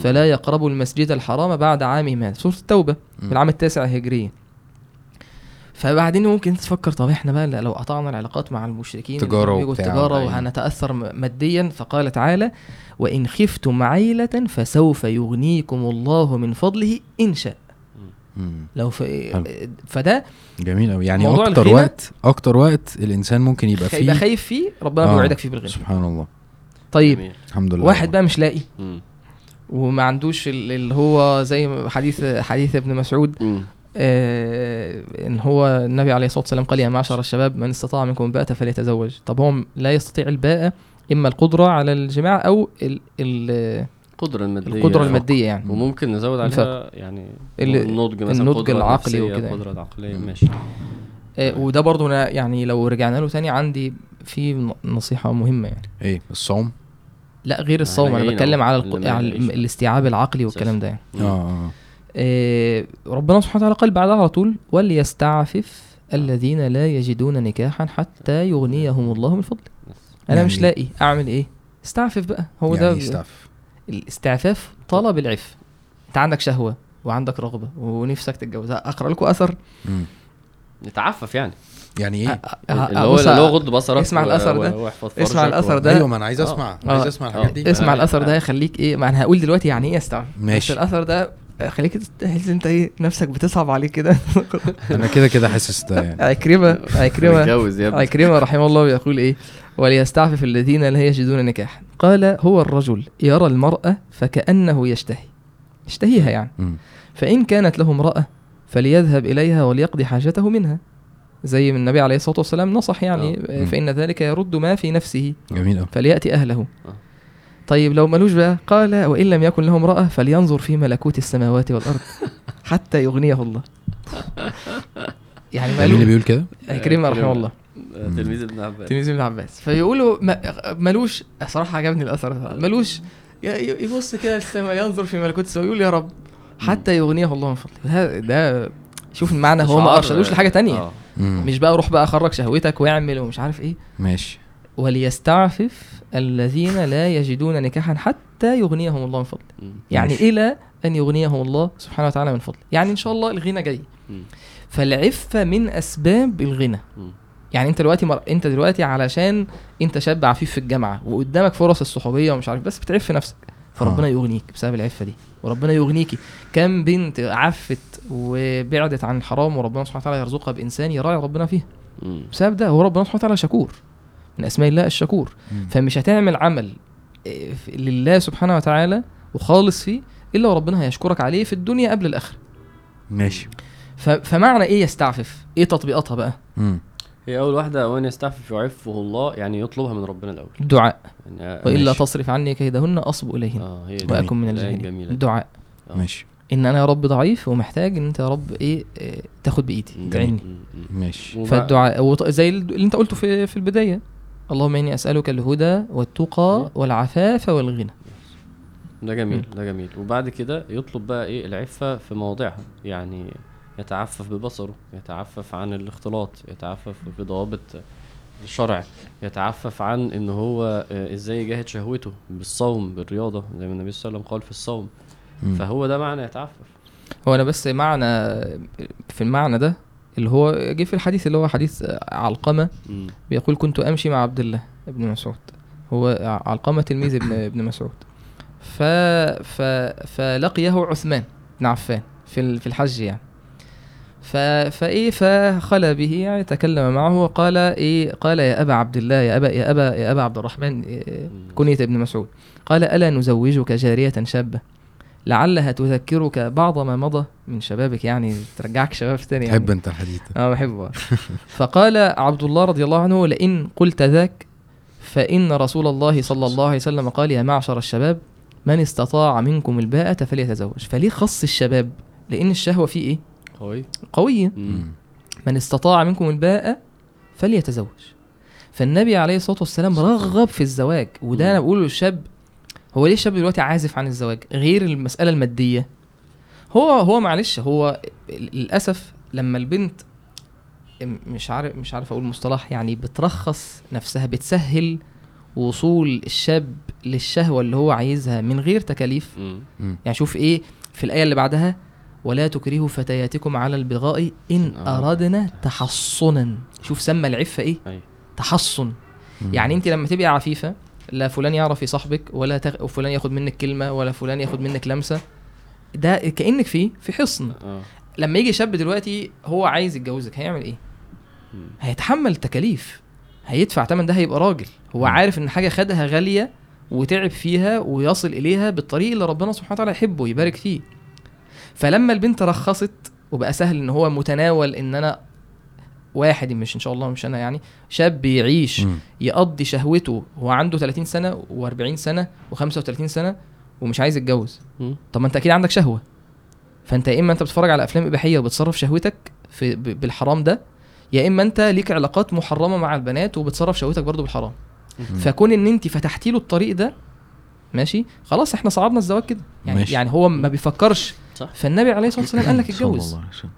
فلا يقربوا المسجد الحرام بعد عامهم هذا سورة التوبة مم. في العام التاسع هجريا فبعدين ممكن تفكر طب إحنا بقى لو قطعنا العلاقات مع المشركين تجارة. وهنتأثر م- ماديا فقال تعالى وإن خفتم عيلة فسوف يغنيكم الله من فضله إن شاء. لو ف... حلو. فده جميل قوي يعني أكتر وقت أكتر وقت الإنسان ممكن يبقى يبقى فيه خايف فيه ربنا آه. بيوعدك فيه بالغنى سبحان الله طيب جميل. الحمد لله واحد بقى مش لاقي مم. وما عندوش ال- اللي هو زي حديث حديث ابن مسعود مم. آه إن هو النبي عليه الصلاة والسلام قال يا معشر الشباب من استطاع منكم الباءة فليتزوج طب هو لا يستطيع الباءة إما القدرة على الجماع أو ال ال القدرة المادية القدرة المادية يعني. وممكن نزود عليها يعني ال- النضج مثلا النضج العقلي وكده. قدرة عقلية. مم. ماشي. آه وده برضو أنا يعني لو رجعنا له تاني عندي في نصيحة مهمة يعني. إيه الصوم؟ لا غير الصوم أنا جايين بتكلم على, الق... على يلاقيش. الاستيعاب العقلي والكلام ده يعني. آه آه. آه، ربنا سبحانه وتعالى قال بعدها على طول وليستعفف الذين لا يجدون نكاحا حتى يغنيهم الله من فضله. أنا يعني- مش لاقي أعمل إيه؟ استعفف بقى. هو يعني ده يستعفف الاستعفاف طلب العف انت عندك شهوة وعندك رغبة ونفسك تتجوز اقرا لكم أثر مم. نتعفف يعني يعني إيه أ- اللي هو اللي هو غض بصرك اسمع و- ده. اسمع و- ده. أيوه ما أنا عايز آه. أسمع. عايز أسمع الحاجات دي اسمع. الأثر ده هيخليك إيه ما أنا هقول دلوقتي يعني إيه استعفف ماشي. بس الأثر ده خليك تحس أنت إيه نفسك بتصعب عليك كده أنا كده كده حاسس ده يعني عكرمة عكرمة متجوز يا ابني عكرمة رحمه الله يقول إيه وليستعفف الذين لا يجدون نكاحا. قال هو الرجل يرى المرأة فكأنه يشتهي. يشتهيها يعني. فإن كانت له امرأة فليذهب إليها وليقضي حاجته منها. زي من النبي عليه الصلاة والسلام نصح يعني آه. فإن ذلك يرد ما في نفسه. جميل فليأتي أهله. آه. طيب لو ملوش بقى قال وإن لم يكن له امرأة فلينظر في ملكوت السماوات والأرض حتى يغنيه الله. يعني مين اللي بيقول كده؟ عكرمة رحمه. الله. آه، تلميذ ابن عباس. تلميذ ابن عباس. فيقولوا ما- ملوش صراحة عجبني الأثر ده. ملوش ي- ي- يبص كده للسماء ينظر في ملكوت السماء يقول يا رب حتى يغنيه الله من فضله. هذا ده شوف المعنى هو ما أرشدوش لحاجة تانية. آه. مش بقى روح بقى خرج شهوتك واعمل ومش عارف إيه. ماشي. وليستعفف الذين لا يجدون نكاحا حتى يغنيهم الله من فضله. يعني ماشي. إلى أن يغنيهم الله سبحانه وتعالى من فضله. يعني إن شاء الله الغنى جاي. فالعفة من أسباب الغنى. مم. يعني انت دلوقتي مر... انت دلوقتي علشان انت شاب عفيف في الجامعة وقدامك فرص الصحوبية ومش عارف بس بتعف نفسك فربنا آه. يغنيك بسبب العفة دي وربنا يغنيكي كم بنت عفت وبعدت عن الحرام وربنا سبحانه وتعالى يرزقها بإنسان يراعي ربنا فيها. بسبب ده هو ربنا سبحانه وتعالى شكور من أسماء الله الشكور مم. فمش هتعمل عمل في- لله سبحانه وتعالى وخالص فيه إلا وربنا هيشكرك عليه في الدنيا قبل الآخرة ماشي. فمعنى إيه يستعفف إيه تطبيقاتها بقى مم. هي أول واحدة وأن يستعفف يعفه الله يعني يطلبها من ربنا الأول. الدعاء يعني وإلا ماشي. تصرف عني كيدهن اصب إليهن. آه هي دي واكن من الجاهلين. الدعاء آه. ماشي. إن أنا يا رب ضعيف ومحتاج إن أنت يا رب إيه آه، تاخد بإيدي. تعيني. ماشي. فالدعاء وط- زي اللي أنت قلته في في البداية. اللهم إني أسألك الهدى والتقى والعفاف والغنى. ده جميل ده جميل. وبعد كده يطلب بقى إيه العفة في مواضعها يعني يتعفف ببصره يتعفف عن الاختلاط يتعفف بضوابط الشرع يتعفف عن إن هو آه، إزاي يجاهد شهوته بالصوم بالرياضة زي ما النبي صلى الله عليه وسلم قال في الصوم. مم. فهو ده معنى يتعفف. هو أنا بس معنى في المعنى ده اللي هو جه في الحديث اللي هو حديث علقمة. بيقول كنت أمشي مع عبد الله ابن مسعود. هو علقمة تلميذ ابن ابن مسعود. ف ف فلقيه عثمان بن عفان في في الحج يعني. ف فإيه فخلى به يعني تكلم معه وقال إيه قال يا أبا عبد الله يا أبا يا أبا يا أبا عبد الرحمن إيه كنية ابن مسعود. قال ألا نزوجك جارية شابة؟ لعلها تذكرك بعض ما مضى من شبابك يعني ترجعك شباب تاني يعني. تحب أنت الحديث آه بحبه. فقال عبد الله رضي الله عنه لئن قلت ذاك فإن رسول الله صلى الله عليه وسلم قال يا معشر الشباب من استطاع منكم الباءة فليتزوج. فليه خص الشباب؟ لأن الشهوة فيه إيه؟ قوي قوية مم. من استطاع منكم الباءة فليتزوج فالنبي عليه الصلاة والسلام رغب في الزواج وده مم. أنا بقوله للشاب هو ليه الشاب دلوقتي عازف عن الزواج غير المسألة المادية هو هو معلش هو للأسف لما البنت مش عارف مش عارف أقول مصطلح يعني بترخص نفسها بتسهل وصول الشاب للشهوة اللي هو عايزها من غير تكاليف مم. يعني شوف إيه في الآية اللي بعدها ولا تكرهوا فتياتكم على البغاء إن آه. أردنا تحصنا شوف سمى العفة إيه أيوة. تحصن مم. يعني أنت لما تبقي عفيفة لا فلان يعرف يصاحبك ولا تغ... فلان ياخد منك كلمة ولا فلان ياخد منك لمسة ده كأنك فيه في حصن آه لما يجي شاب دلوقتي هو عايز يتجوزك هيعمل إيه مم. هيتحمل تكاليف هيدفع تمن ده هيبقى راجل هو مم. عارف إن حاجة خدها غالية وتعب فيها ويصل إليها بالطريق اللي ربنا سبحانه وتعالى يحبه ويبارك فيه فلما البنت رخصت وبقى سهل إن هو متناول إن أنا واحد مش إن شاء الله مش أنا يعني شاب يعيش مم. يقضي شهوته وهو عنده 30 سنة و40 سنة و35 سنة ومش عايز يتجوز. طب ما أنت أكيد عندك شهوة فأنت يا إما أنت بتتفرج على أفلام إباحية وبتصرف شهوتك في بالحرام ده يا إما أنت ليك علاقات محرمة مع البنات وبتصرف شهوتك برضو بالحرام. فكون إن أنت فتحتي له الطريق ده ماشي خلاص إحنا صعبنا الزواج كده يعني ماشي. يعني هو ما بيفكرش صح. فالنبي عليه الصلاة والسلام قال لك صلى اتجوز الله عليه وسلم.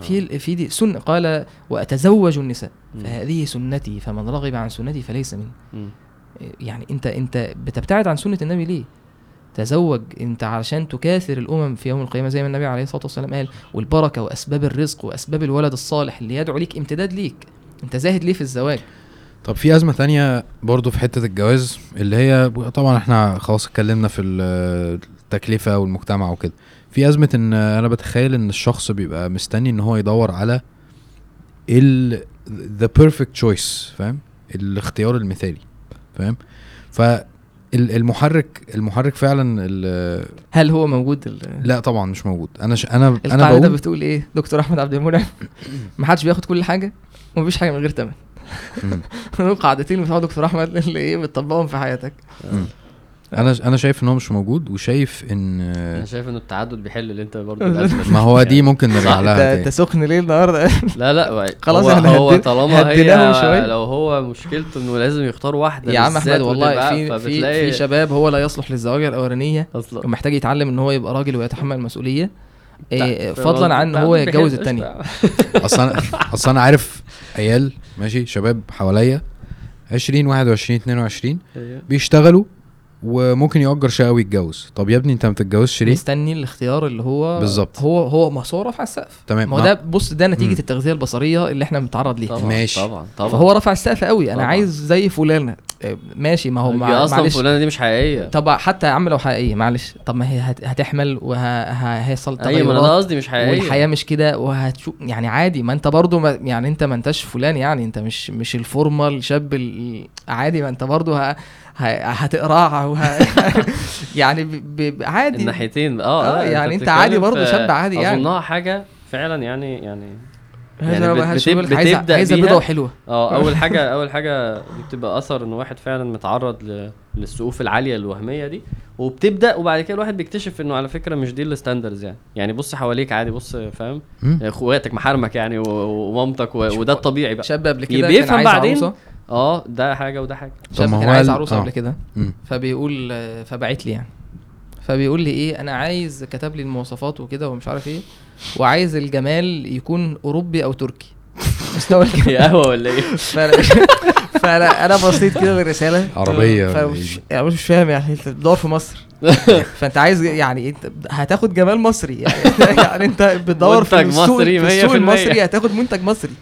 في ال- في دي سنه قال وأتزوج النساء. فهذه سنتي فمن رغب عن سنتي فليس مني. يعني انت أنت بتبتعد عن سنة النبي ليه؟ تزوج أنت علشان تكاثر الأمم في يوم القيامة زي ما النبي عليه الصلاة والسلام قال والبركة وأسباب الرزق وأسباب الولد الصالح اللي يدعو ليك امتداد ليك أنت زاهد ليه في الزواج؟ طب في أزمة تانية برضو في حتة الجواز اللي هي طبعا إحنا خلاص اتكلمنا في ال- التكلفة والمجتمع وكده في أزمة إن أنا بتخيل إن الشخص بيبقى مستني إن هو يدور على ال the perfect choice فاهم؟ الاختيار المثالي فاهم؟ فالمحرك المحرك فعلا هل هو موجود؟ لا طبعا مش موجود. أنا ش... أنا أنا بقول بتقول إيه؟ دكتور أحمد عبد المنعم. ما حدش بياخد كل حاجة ومفيش حاجة من غير مم. دول قاعدتين بتوع دكتور أحمد اللي إيه بتطبقهم في حياتك. أنا أنا شايف إن هو مش موجود وشايف إن أنا شايف إنه التعدد بيحل اللي أنت برضه. ما هو دي ممكن نرجع لها انت سخن ليه النهارده؟ لا لا خلاص هو, هو طالما هي. لو هو مشكلته إنه لازم يختار واحدة يا عم أحمد والله في في في شباب هو لا يصلح للزواج الأولانية أصلا ومحتاج يتعلم إن هو يبقى راجل ويتحمل المسؤوليه إيه فضلا عن إن هو يتجوز التانية قشطة. أصلا أصلا أنا عارف عيال ماشي شباب حواليا 20 21 22 أيوه. بيشتغلوا وممكن يأجر شقه ويتجوز طب يا ابني انت ما بتتجوزش ليه؟ مستني الاختيار اللي هو بالظبط. هو هو ما هو رفع السقف. تمام. ما هو ده بص ده نتيجة مم. التغذية البصرية اللي إحنا بنتعرض ليها. طبعا ماشي. طبعا طبعا. فهو رفع السقف قوي. أنا طبعا. عايز زي فلانة. إيه، ماشي ما هو هي مع- أصلا معلش. فلانة دي مش حقيقية. طب حتى يا عم لو حقيقية معلش. طب ما هي هت- هتحمل وهيحصل أيوه ما أنا ده تغيرات قصدي مش حقيقية. والحياة مش كده. وهتشوف يعني عادي ما أنت برضو ما يعني أنت ما أنتش فلان يعني. أنت مش مش الفورمال شاب ال- عادي. ما أنت برضو ه... ه... هتقرع وه... يعني ب... ب... عادي الناحيتين آه, آه، لا، يعني أنت بتتكلم عادي برضه شاب عادي يعني. أظنها حاجة فعلا يعني يعني يعني بت- بتب- بقولك عايزه. بيضه وحلوه آه أول حاجة أول حاجة دي بتبقى أثر إن واحد فعلا متعرض ل... للسقوف العالية الوهمية دي وبتبدأ وبعد كده الواحد بيكتشف إنه على فكرة مش دي الستاندرز يعني يعني بص حواليك عادي بص فاهم. إخواتك محارمك يعني و... ومامتك و... وده الطبيعي بقى شاب قبل كده بيفهم بعدين. آه ده حاجة وده حاجة. شاب ما كان عايز عروسة آه. قبل كده. فبيقول فبعت لي يعني. فبيقول لي إيه أنا عايز كتب لي المواصفات وكده ومش عارف إيه وعايز الجمال يكون أوروبي أو تركي. مستوى الجمال قهوة ولا إيه؟ فانا أنا بصيت كده للرساله عربية ولا فمش إيه؟ يعني مش فاهم يعني أنت بتدور في مصر. فأنت عايز يعني أنت هتاخد جمال مصري. يعني, يعني أنت بتدور في السوق مصري في السوق 100%. المصري هتاخد منتج مصري.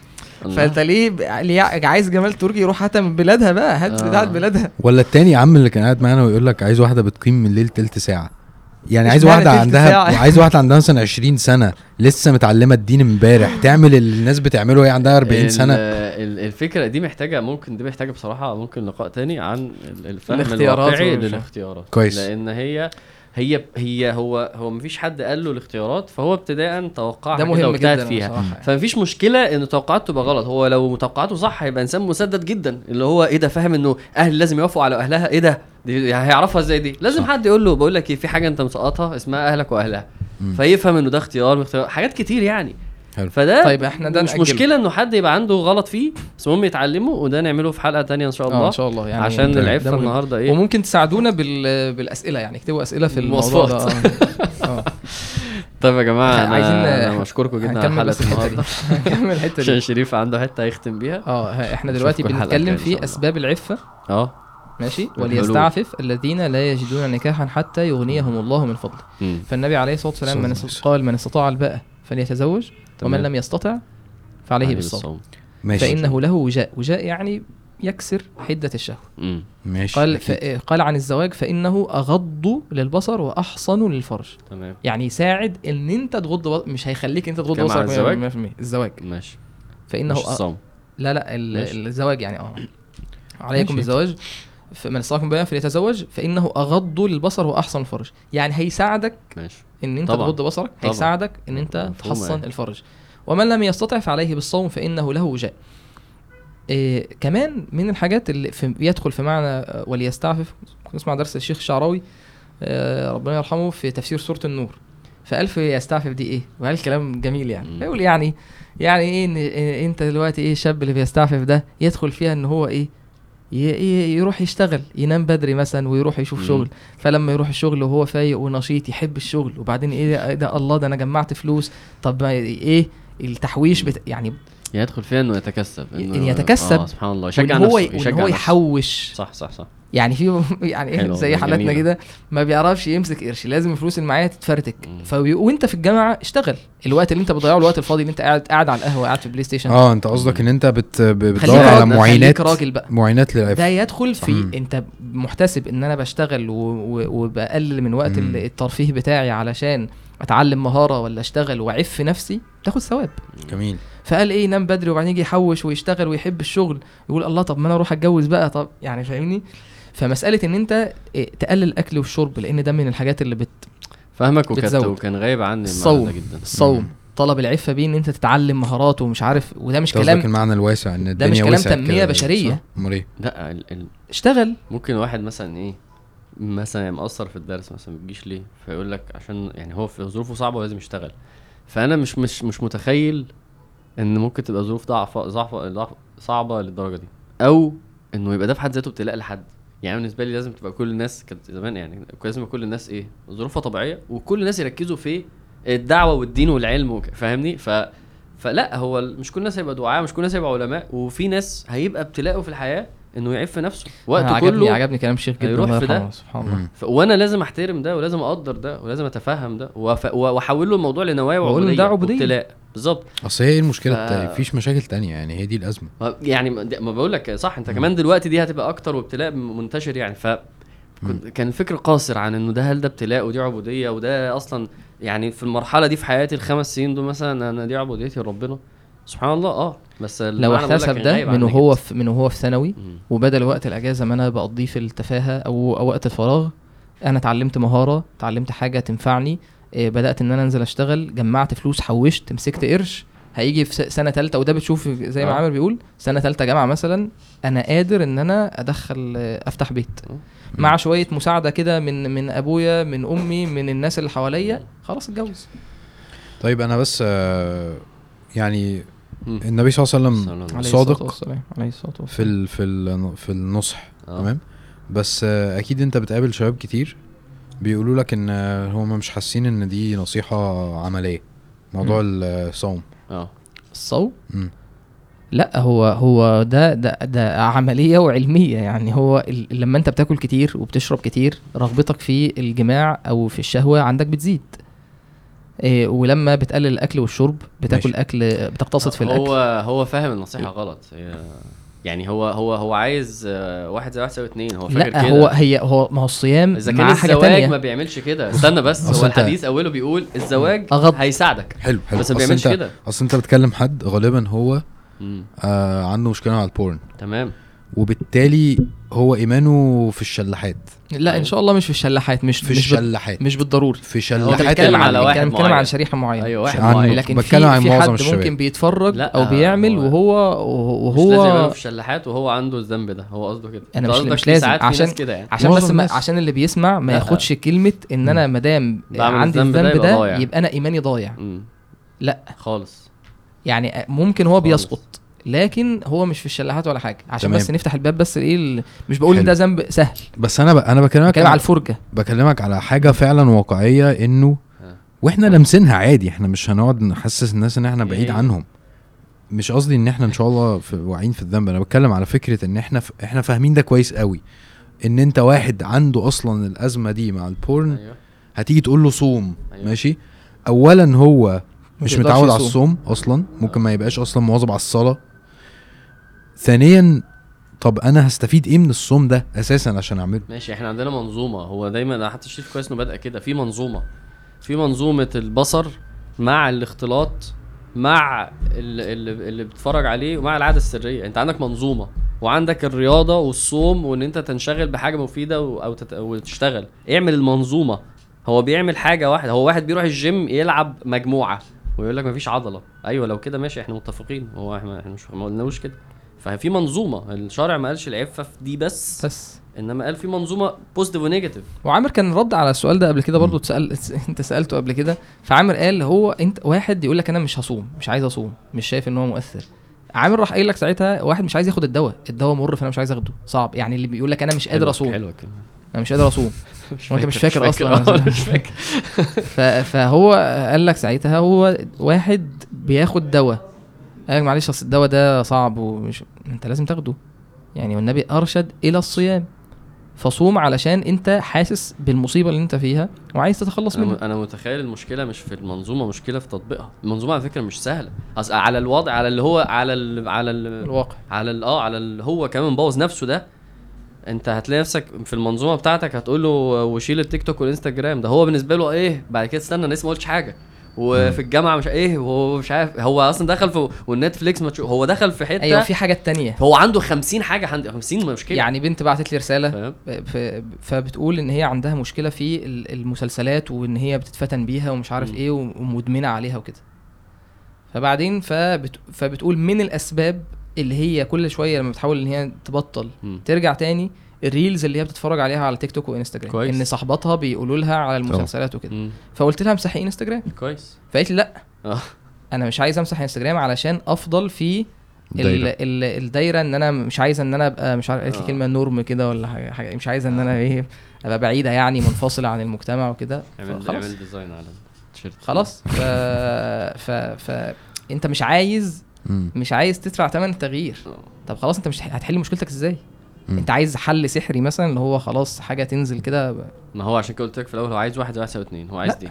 فانت ليه ليه عايز جمال تركي يروح هاتها من بلادها بقى؟ هات آه. بتاعت بلادها. ولا التاني يا عم اللي كان قاعد معانا ويقول لك عايز واحدة بتقيم من الليل تلت ساعة. يعني عايز واحدة عندها؟ عايز واحدة عندها مثلا 20 سنة لسه متعلمة الدين امبارح تعمل اللي الناس بتعمله وهي عندها 40 سنة. ال- الفكرة دي محتاجة ممكن دي محتاجة بصراحة ممكن لقاء تاني عن ال- الفهم الاختيارات الواقعي للاختيارات. كويس. لأن هي هي هي هو هو مفيش حد قال له الاختيارات فهو ابتداء توقعها ده مهم جدا فيها. يعني. فمفيش مشكلة إن توقعاته تبقى غلط. هو لو توقعاته صح هيبقى إنسان مسدد جدا. اللي هو إيه ده فاهم إنه أهل لازم يوافقوا على أهلها؟ إيه ده؟ دي يعني هيعرفها إزاي دي؟ لازم صح. حد يقول له بقول لك إيه في حاجة أنت مسقطها اسمها أهلك وأهلها. فيفهم إنه ده اختيار من اختيار حاجات كتير يعني. حلو. فده طيب إحنا ده مش نأجله. مشكلة إنه حد يبقى عنده غلط فيه بس المهم يتعلمه وده نعمله في حلقة تانية إن شاء الله آه إن شاء الله. يعني عشان العفة. النهارده إيه؟ وممكن تساعدونا بال... بالأسئلة يعني اكتبوا أسئلة في الموضوع ده. المواصفات. آه. طيب يا جماعة أنا عايزين- أنا بشكركم جدا على حلقة النهارده. هنكمل الحتة عشان دي شريف عنده حتة يختم بيها. آه إحنا دلوقتي بنتكلم في الله. أسباب العفة. آه. ماشي. وليستعفف الذين لا يجدون نكاحا حتى يغنيهم الله من فضله. فالنبي عليه الصلاة والسلام من الله قال من استطاع الباءة فليتزوج. ومن تمام. لم يستطع فعليه عليه بالصوم. ماشي فإنه له وجاء وجاء يعني يكسر حدة الشهوة مم. ماشي قال. ف... قال عن الزواج فإنه أغض للبصر وأحصن للفرج تمام يعني يساعد إن أنت تغض بص... مش هيخليك أنت تغض بصرك الزواج؟ 100% الزواج ماشي فإنه مش أ... الصوم لا لا ال... ماشي. الزواج يعني آه عليكم ماشي. بالزواج فمن استطاعكم بها فليتزوج فإنه أغض للبصر واحسن الفرج. يعني هيساعدك ماشي. إن أنت. تغض بصرك طبعاً. هيساعدك إن أنت تحصن يعني. الفرج. ومن لم يستطع فعليه بالصوم فإنه له وجاء. إيه كمان من الحاجات اللي في يدخل في معنى آه، وليستعفف كنت اسمع درس الشيخ الشعراوي آه، ربنا يرحمه في تفسير سورة النور. فقال في يستعفف دي إيه؟ وقال كلام جميل يعني. مم. فيقول يعني يعني إيه ان إيه إنت دلوقتي إيه الشاب اللي بيستعفف ده؟ يدخل فيها إن هو إيه؟ يروح يشتغل ينام بدري مثلا ويروح يشوف. شغل. فلما يروح الشغل وهو فايق ونشيط يحب الشغل. وبعدين إيه ده, إيه ده الله ده أنا جمعت فلوس. طب ما إيه التحويش بت... يعني يدخل فيها إنه يتكسب إن يتكسب آه سبحان الله. يشجع هو نفسه وإن يشجع هو. يحوش. صح صح صح. يعني في يعني إيه زي حالاتنا. كده ما بيعرفش يمسك قرش لازم الفلوس اللي معايا تتفرتك. فبي... وانت في الجامعة اشتغل الوقت اللي انت بتضيعه الوقت الفاضي اللي انت قاعد قاعد على القهوة قاعد في ال PlayStation آه انت قصدك ان انت بت... بتدور على خليك راجل بقى معاينات للعفة ده يدخل في مم. انت محتسب ان أنا بشتغل و... و... وبقلل من وقت مم. ال- الترفيه بتاعي علشان اتعلم مهارة ولا اشتغل واعف نفسي تاخد ثواب جميل فقال إيه ينام بدري وبعدين يجي يحوش ويشتغل ويحب الشغل يقول الله طب ما أنا أروح اتجوز بقى طب يعني فاهمني فمسألة إن أنت إيه تقلل الأكل والشرب لأن ده من الحاجات اللي بت... فاهمك وكانت. وكان غايب عني المعنى الصوم. ده جدا الصوم. طلب العفة بيه إن أنت تتعلم مهارات ومش عارف وده مش كلام المعنى الواسع إن الدنيا مش كلام. صح؟ أمال إيه لا ال... ال... اشتغل ممكن واحد مثلا إيه مثلا يعني مقصر في الدرس مثلا ما بتجيش ليه فيقول لك عشان يعني هو في ظروفه صعبة ولازم يشتغل فأنا مش مش مش متخيل إن ممكن تبقى ظروف ضعف ضعف ضعف صعبة للدرجة دي أو إنه يبقى ده في حد ذاته ابتلاء لحد يعني بالنسبة لي لازم تبقى كل الناس كانت زمان يعني لازم كل الناس إيه ظروفها طبيعية وكل الناس يركزوا في الدعوة والدين والعلم فاهمني ف فلا هو مش كل الناس هيبقى دعاء مش كل الناس هيبقى علماء وفي ناس هيبقى ابتلاءه في الحياة إنه يعف نفسه وقته عجبني كله عجبني كلام الشيخ جدا الله في ده. سبحان الله. ف... وأنا لازم أحترم ده ولازم أقدر ده ولازم أتفهم ده وف... واحول له الموضوع لنوايا وعبودية ده عبودية. بالظبط أصل هي إيه المشكلة ف- مفيش مشاكل تانية يعني هي دي الأزمة ما- يعني ما بقول لك صح أنت مم. كمان دلوقتي دي هتبقى أكتر وابتلاء منتشر يعني ف كان الفكر قاصر عن إنه ده هل ده ابتلاء ودي عبودية وده أصلا يعني في المرحلة دي في حياتي الخمس سنين دول مثلا أنا دي عبوديتي لربنا سبحان الله آه بس لو احتسب ده من وهو. في من وهو في ثانوي. وبدل وقت الأجازة ما أنا بقضيه في التفاهة أو أو وقت الفراغ أنا اتعلمت مهارة اتعلمت حاجة تنفعني بدأت إن أنا أنزل أشتغل جمعت فلوس حوشت مسكت قرش هيجي في س- سنة ثالثه وده بتشوف زي ما آه. عامر بيقول سنة ثالثه جامعة مثلا أنا قادر إن أنا أدخل آه، أفتح بيت آه. مع شوية مساعدة كده من من أبويا من أمي من الناس اللي حواليا خلاص اتجوز طيب أنا بس آه، يعني. النبي صلى الله عليه وسلم صادق والسلام عليه الصلاة والسلام في ال في ال في النصح آه. تمام بس آه، أكيد أنت بتقابل شباب كتير بيقولوا لك إن هم مش حاسين إن دي نصيحة عملية. موضوع الصوم. آه. الصوم؟ مم. لا هو هو ده ده ده عملية وعلمية. يعني هو ال- لما أنت بتاكل كتير وبتشرب كتير رغبتك في الجماع أو في الشهوة عندك بتزيد. إيه ولما بتقلل الأكل والشرب بتاكل ماشي. أكل بتقتصد في الأكل. هو هو فاهم النصيحة غلط. هي يعني هو هو هو عايز آه، واحد زي واحد يساوي اتنين. هو فاكر لا كده؟ هو هي هو ما هو الصيام إذا كان مع الزواج ما بيعملش كده. استنى بس هو الحديث أوله بيقول الزواج أغض. هيساعدك حلو حلو. بس ما بيعملش كده. أصل أنت بتكلم حد غالبا هو. آه عنده مشكلة على البورن تمام. وبالتالي هو إيمانه في الشلاحات. لا إن شاء الله مش في الشلاحات مش في الشلاحات. مش بالضروري. في هو شلاحات بتكلم على واحد بتكلم معين. على شريحة معينة. أيوه واحد. معين. لكن بتكلم عن في, حد الشباب. ممكن بيتفرج لا، أو بيعمل هو- وهو مش لازم وهو في الشلاحات وهو عنده الذنب ده. هو قصده كده. أنا أنت مش- مش لازم، عشان- كده يعني. عشان بس ما عشان اللي بيسمع ما لا. ياخدش كلمة إن أنا ما دام عندي الذنب ده يبقى أنا إيماني ضايع. لا. خالص. يعني ممكن هو. بيسقط. لكن هو مش في الشلاحات ولا حاجة. عشان تمام. بس نفتح الباب بس إيه ال- مش بقول إن. ده ذنب سهل. بس أنا ب... أنا بكلمك بتكلم على الفرجة. بكلمك على حاجة فعلا واقعية إنه. وإحنا لامسينها عادي. إحنا مش هنقعد نحسس الناس إن إحنا بعيد إيه. عنهم. مش قصدي إن إحنا إن شاء الله في واعيين في الذنب. أنا بتكلم على فكرة إن إحنا ف... إحنا فاهمين ده كويس قوي. إن أنت واحد عنده أصلا الأزمة دي مع البورن أيوه. هتيجي تقول له صوم. أيوة. ماشي؟ اولا هو مش متعود على. الصوم أصلا. ممكن ما يبقاش أصلا مواظب على الصلاة. ثانيا طب أنا هستفيد إيه من الصوم ده أساسا عشان أعمله؟ ماشي إحنا عندنا منظومة. هو دايما حتى شريف كويس إنه بادئه كده. في منظومة. في منظومة البصر مع الاختلاط مع اللي, اللي, بتتفرج عليه ومع العادة السرية. أنت عندك منظومة وعندك الرياضة والصوم وإن أنت تنشغل بحاجة مفيدة أو تت... أو تشتغل اعمل المنظومة. هو بيعمل حاجة واحدة. هو واحد بيروح الجيم يلعب مجموعة ويقول لك مفيش عضلة. أيوه لو كده ماشي إحنا متفقين. هو إحنا مش ما قلناش كده. ففي منظومة الشارع ما قالش العفة في دي بس بس. إنما قال في منظومة positive و negative وعامر كان رد على السؤال ده قبل كده برضو اتسأل انت سألته قبل كده. فعامر قال هو انت واحد يقول لك أنا مش هصوم مش عايز أصوم مش شايف إن هو مؤثر. عامر راح قايل لك ساعتها واحد مش عايز ياخد الدواء الدواء مر فأنا مش عايز آخده. صعب يعني اللي بيقول لك أنا مش قادر أصوم. حلوة كده أنا مش قادر أصوم. وأنت مش فاكر أصلا. مش فاكر. فهو قال لك ساعتها هو واحد بياخد دواء. قال لك معلش أصل الدواء ده صعب ومش أنت لازم تاخده. يعني والنبي أرشد إلى الصيام. فصوم علشان أنت حاسس بالمصيبة اللي أنت فيها وعايز تتخلص منها. أنا متخيل المشكلة مش في المنظومة مشكلة في تطبيقها. المنظومة على فكرة مش سهلة. أصل على الوضع على اللي هو على ال على ال الواقع. على ال آه على اللي هو كمان مبوظ نفسه ده. أنت هتلاقي نفسك في المنظومة بتاعتك هتقول له وشيل التيك توك والإنستجرام. ده هو بالنسبة له إيه؟ بعد كده استنى أنا لسه ما قلتش حاجة. وفي الجامعة مش إيه وهو مش عارف هو أصلا دخل في والنتفليكس ما هو دخل في حتة أيوه في حاجات تانية. هو عنده 50 حاجة عندي 50 مشكله يعني بنت بعتت لي رسالة فبتقول إن هي عندها مشكلة في ال- المسلسلات وإن هي بتتفتن بيها ومش عارف مم. إيه ومدمنة عليها وكده. فبعدين فبت فبتقول من الأسباب اللي هي كل شوية لما بتحاول إن هي تبطل مم. ترجع تاني ال reels اللي هي بتتفرج عليها على تيك توك وإنستجرام. كويس. إن صاحباتها بيقولوا لها على المسلسلات وكده. فقلت لها امسحي إنستجرام. كويس. فقالت لي لأ. آه. أنا مش عايز أمسح إنستجرام علشان أفضل في ال الدايرة. إن أنا مش عايزه إن أنا أبقى مش عارف قالت لي آه. كلمة norm كده ولا حاجة مش عايزه إن أنا إيه أبقى بعيدة يعني منفصلة عن المجتمع وكده. خلاص design على التيشيرت. خلاص. ف... ف... ف... أنت مش عايز. مش عايز تدفع ثمن التغيير. آه. طب خلاص أنت مش هتحل مشكلتك إزاي؟ مم. انت عايز حل سحري مثلا اللي هو خلاص حاجة تنزل كده ب- ما هو عشان كده قلت لك في الأول هو عايز واحد واحد يساوي اتنين هو عايز لا. دي.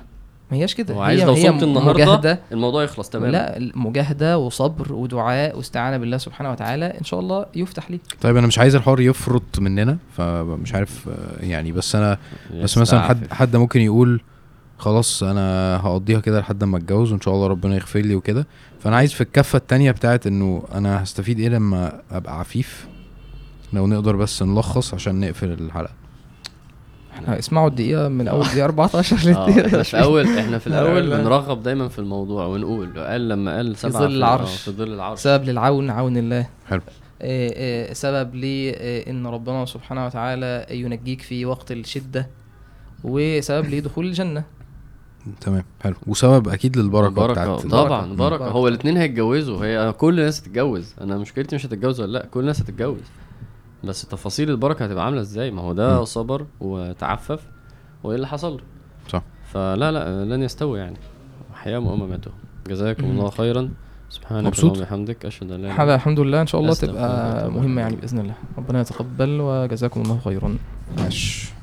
ما هياش كده. هو عايز لو صمت النهارده الموضوع يخلص تمام. لا مجاهدة وصبر ودعاء واستعانة بالله سبحانه وتعالى إن شاء الله يفتح ليك. طيب أنا مش عايز الحوار يفرط مننا فمش عارف يعني بس أنا بس مثلا حد حد ممكن يقول خلاص أنا هقضيها كده لحد ما أتجوز وإن شاء الله ربنا يغفر لي وكده. فأنا عايز في الكفة التانية بتاعت إنه أنا هستفيد إيه لما أبقى عفيف؟ لو نقدر بس نلخص عشان نقفل الحلقة. إحنا اسمعوا الدقيقة من أول دقيقة 14 آه إحنا في للدقيقه اول إحنا في الأول. بنرغب دايما في الموضوع ونقول. قال لما قال سبعة ظل العرش. آه، في ظل العرش. سبب للعون عون الله. حلو. إيه إيه سبب لي إيه إن ربنا سبحانه وتعالى ينجيك في وقت الشدة. وسبب لدخول الجنة. تمام حلو. وسبب أكيد للبركة بركة بتاعت طبعا البركة. بركة. بركة. هو الاثنين هيتجوزوا. هي كل الناس هتتجوز. أنا مشكلتي مش هتتجوز ولا لأ كل الناس هتتجوز. بس تفاصيل البركة هتبقى عاملة إزاي؟ ما هو ده مم. صبر وتعفف وإيه اللي حصل؟ له صح. فلا لا لن يستوي يعني. احياء وامامته جزاكم. الله خيرا. سبحانك مبسوط؟ وبحمدك أشهد أن لا إله هذا الحمد لله. إن شاء الله تبقى مهمة. يعني بإذن الله. ربنا يتقبل وجزاكم الله خيرا. ماشي.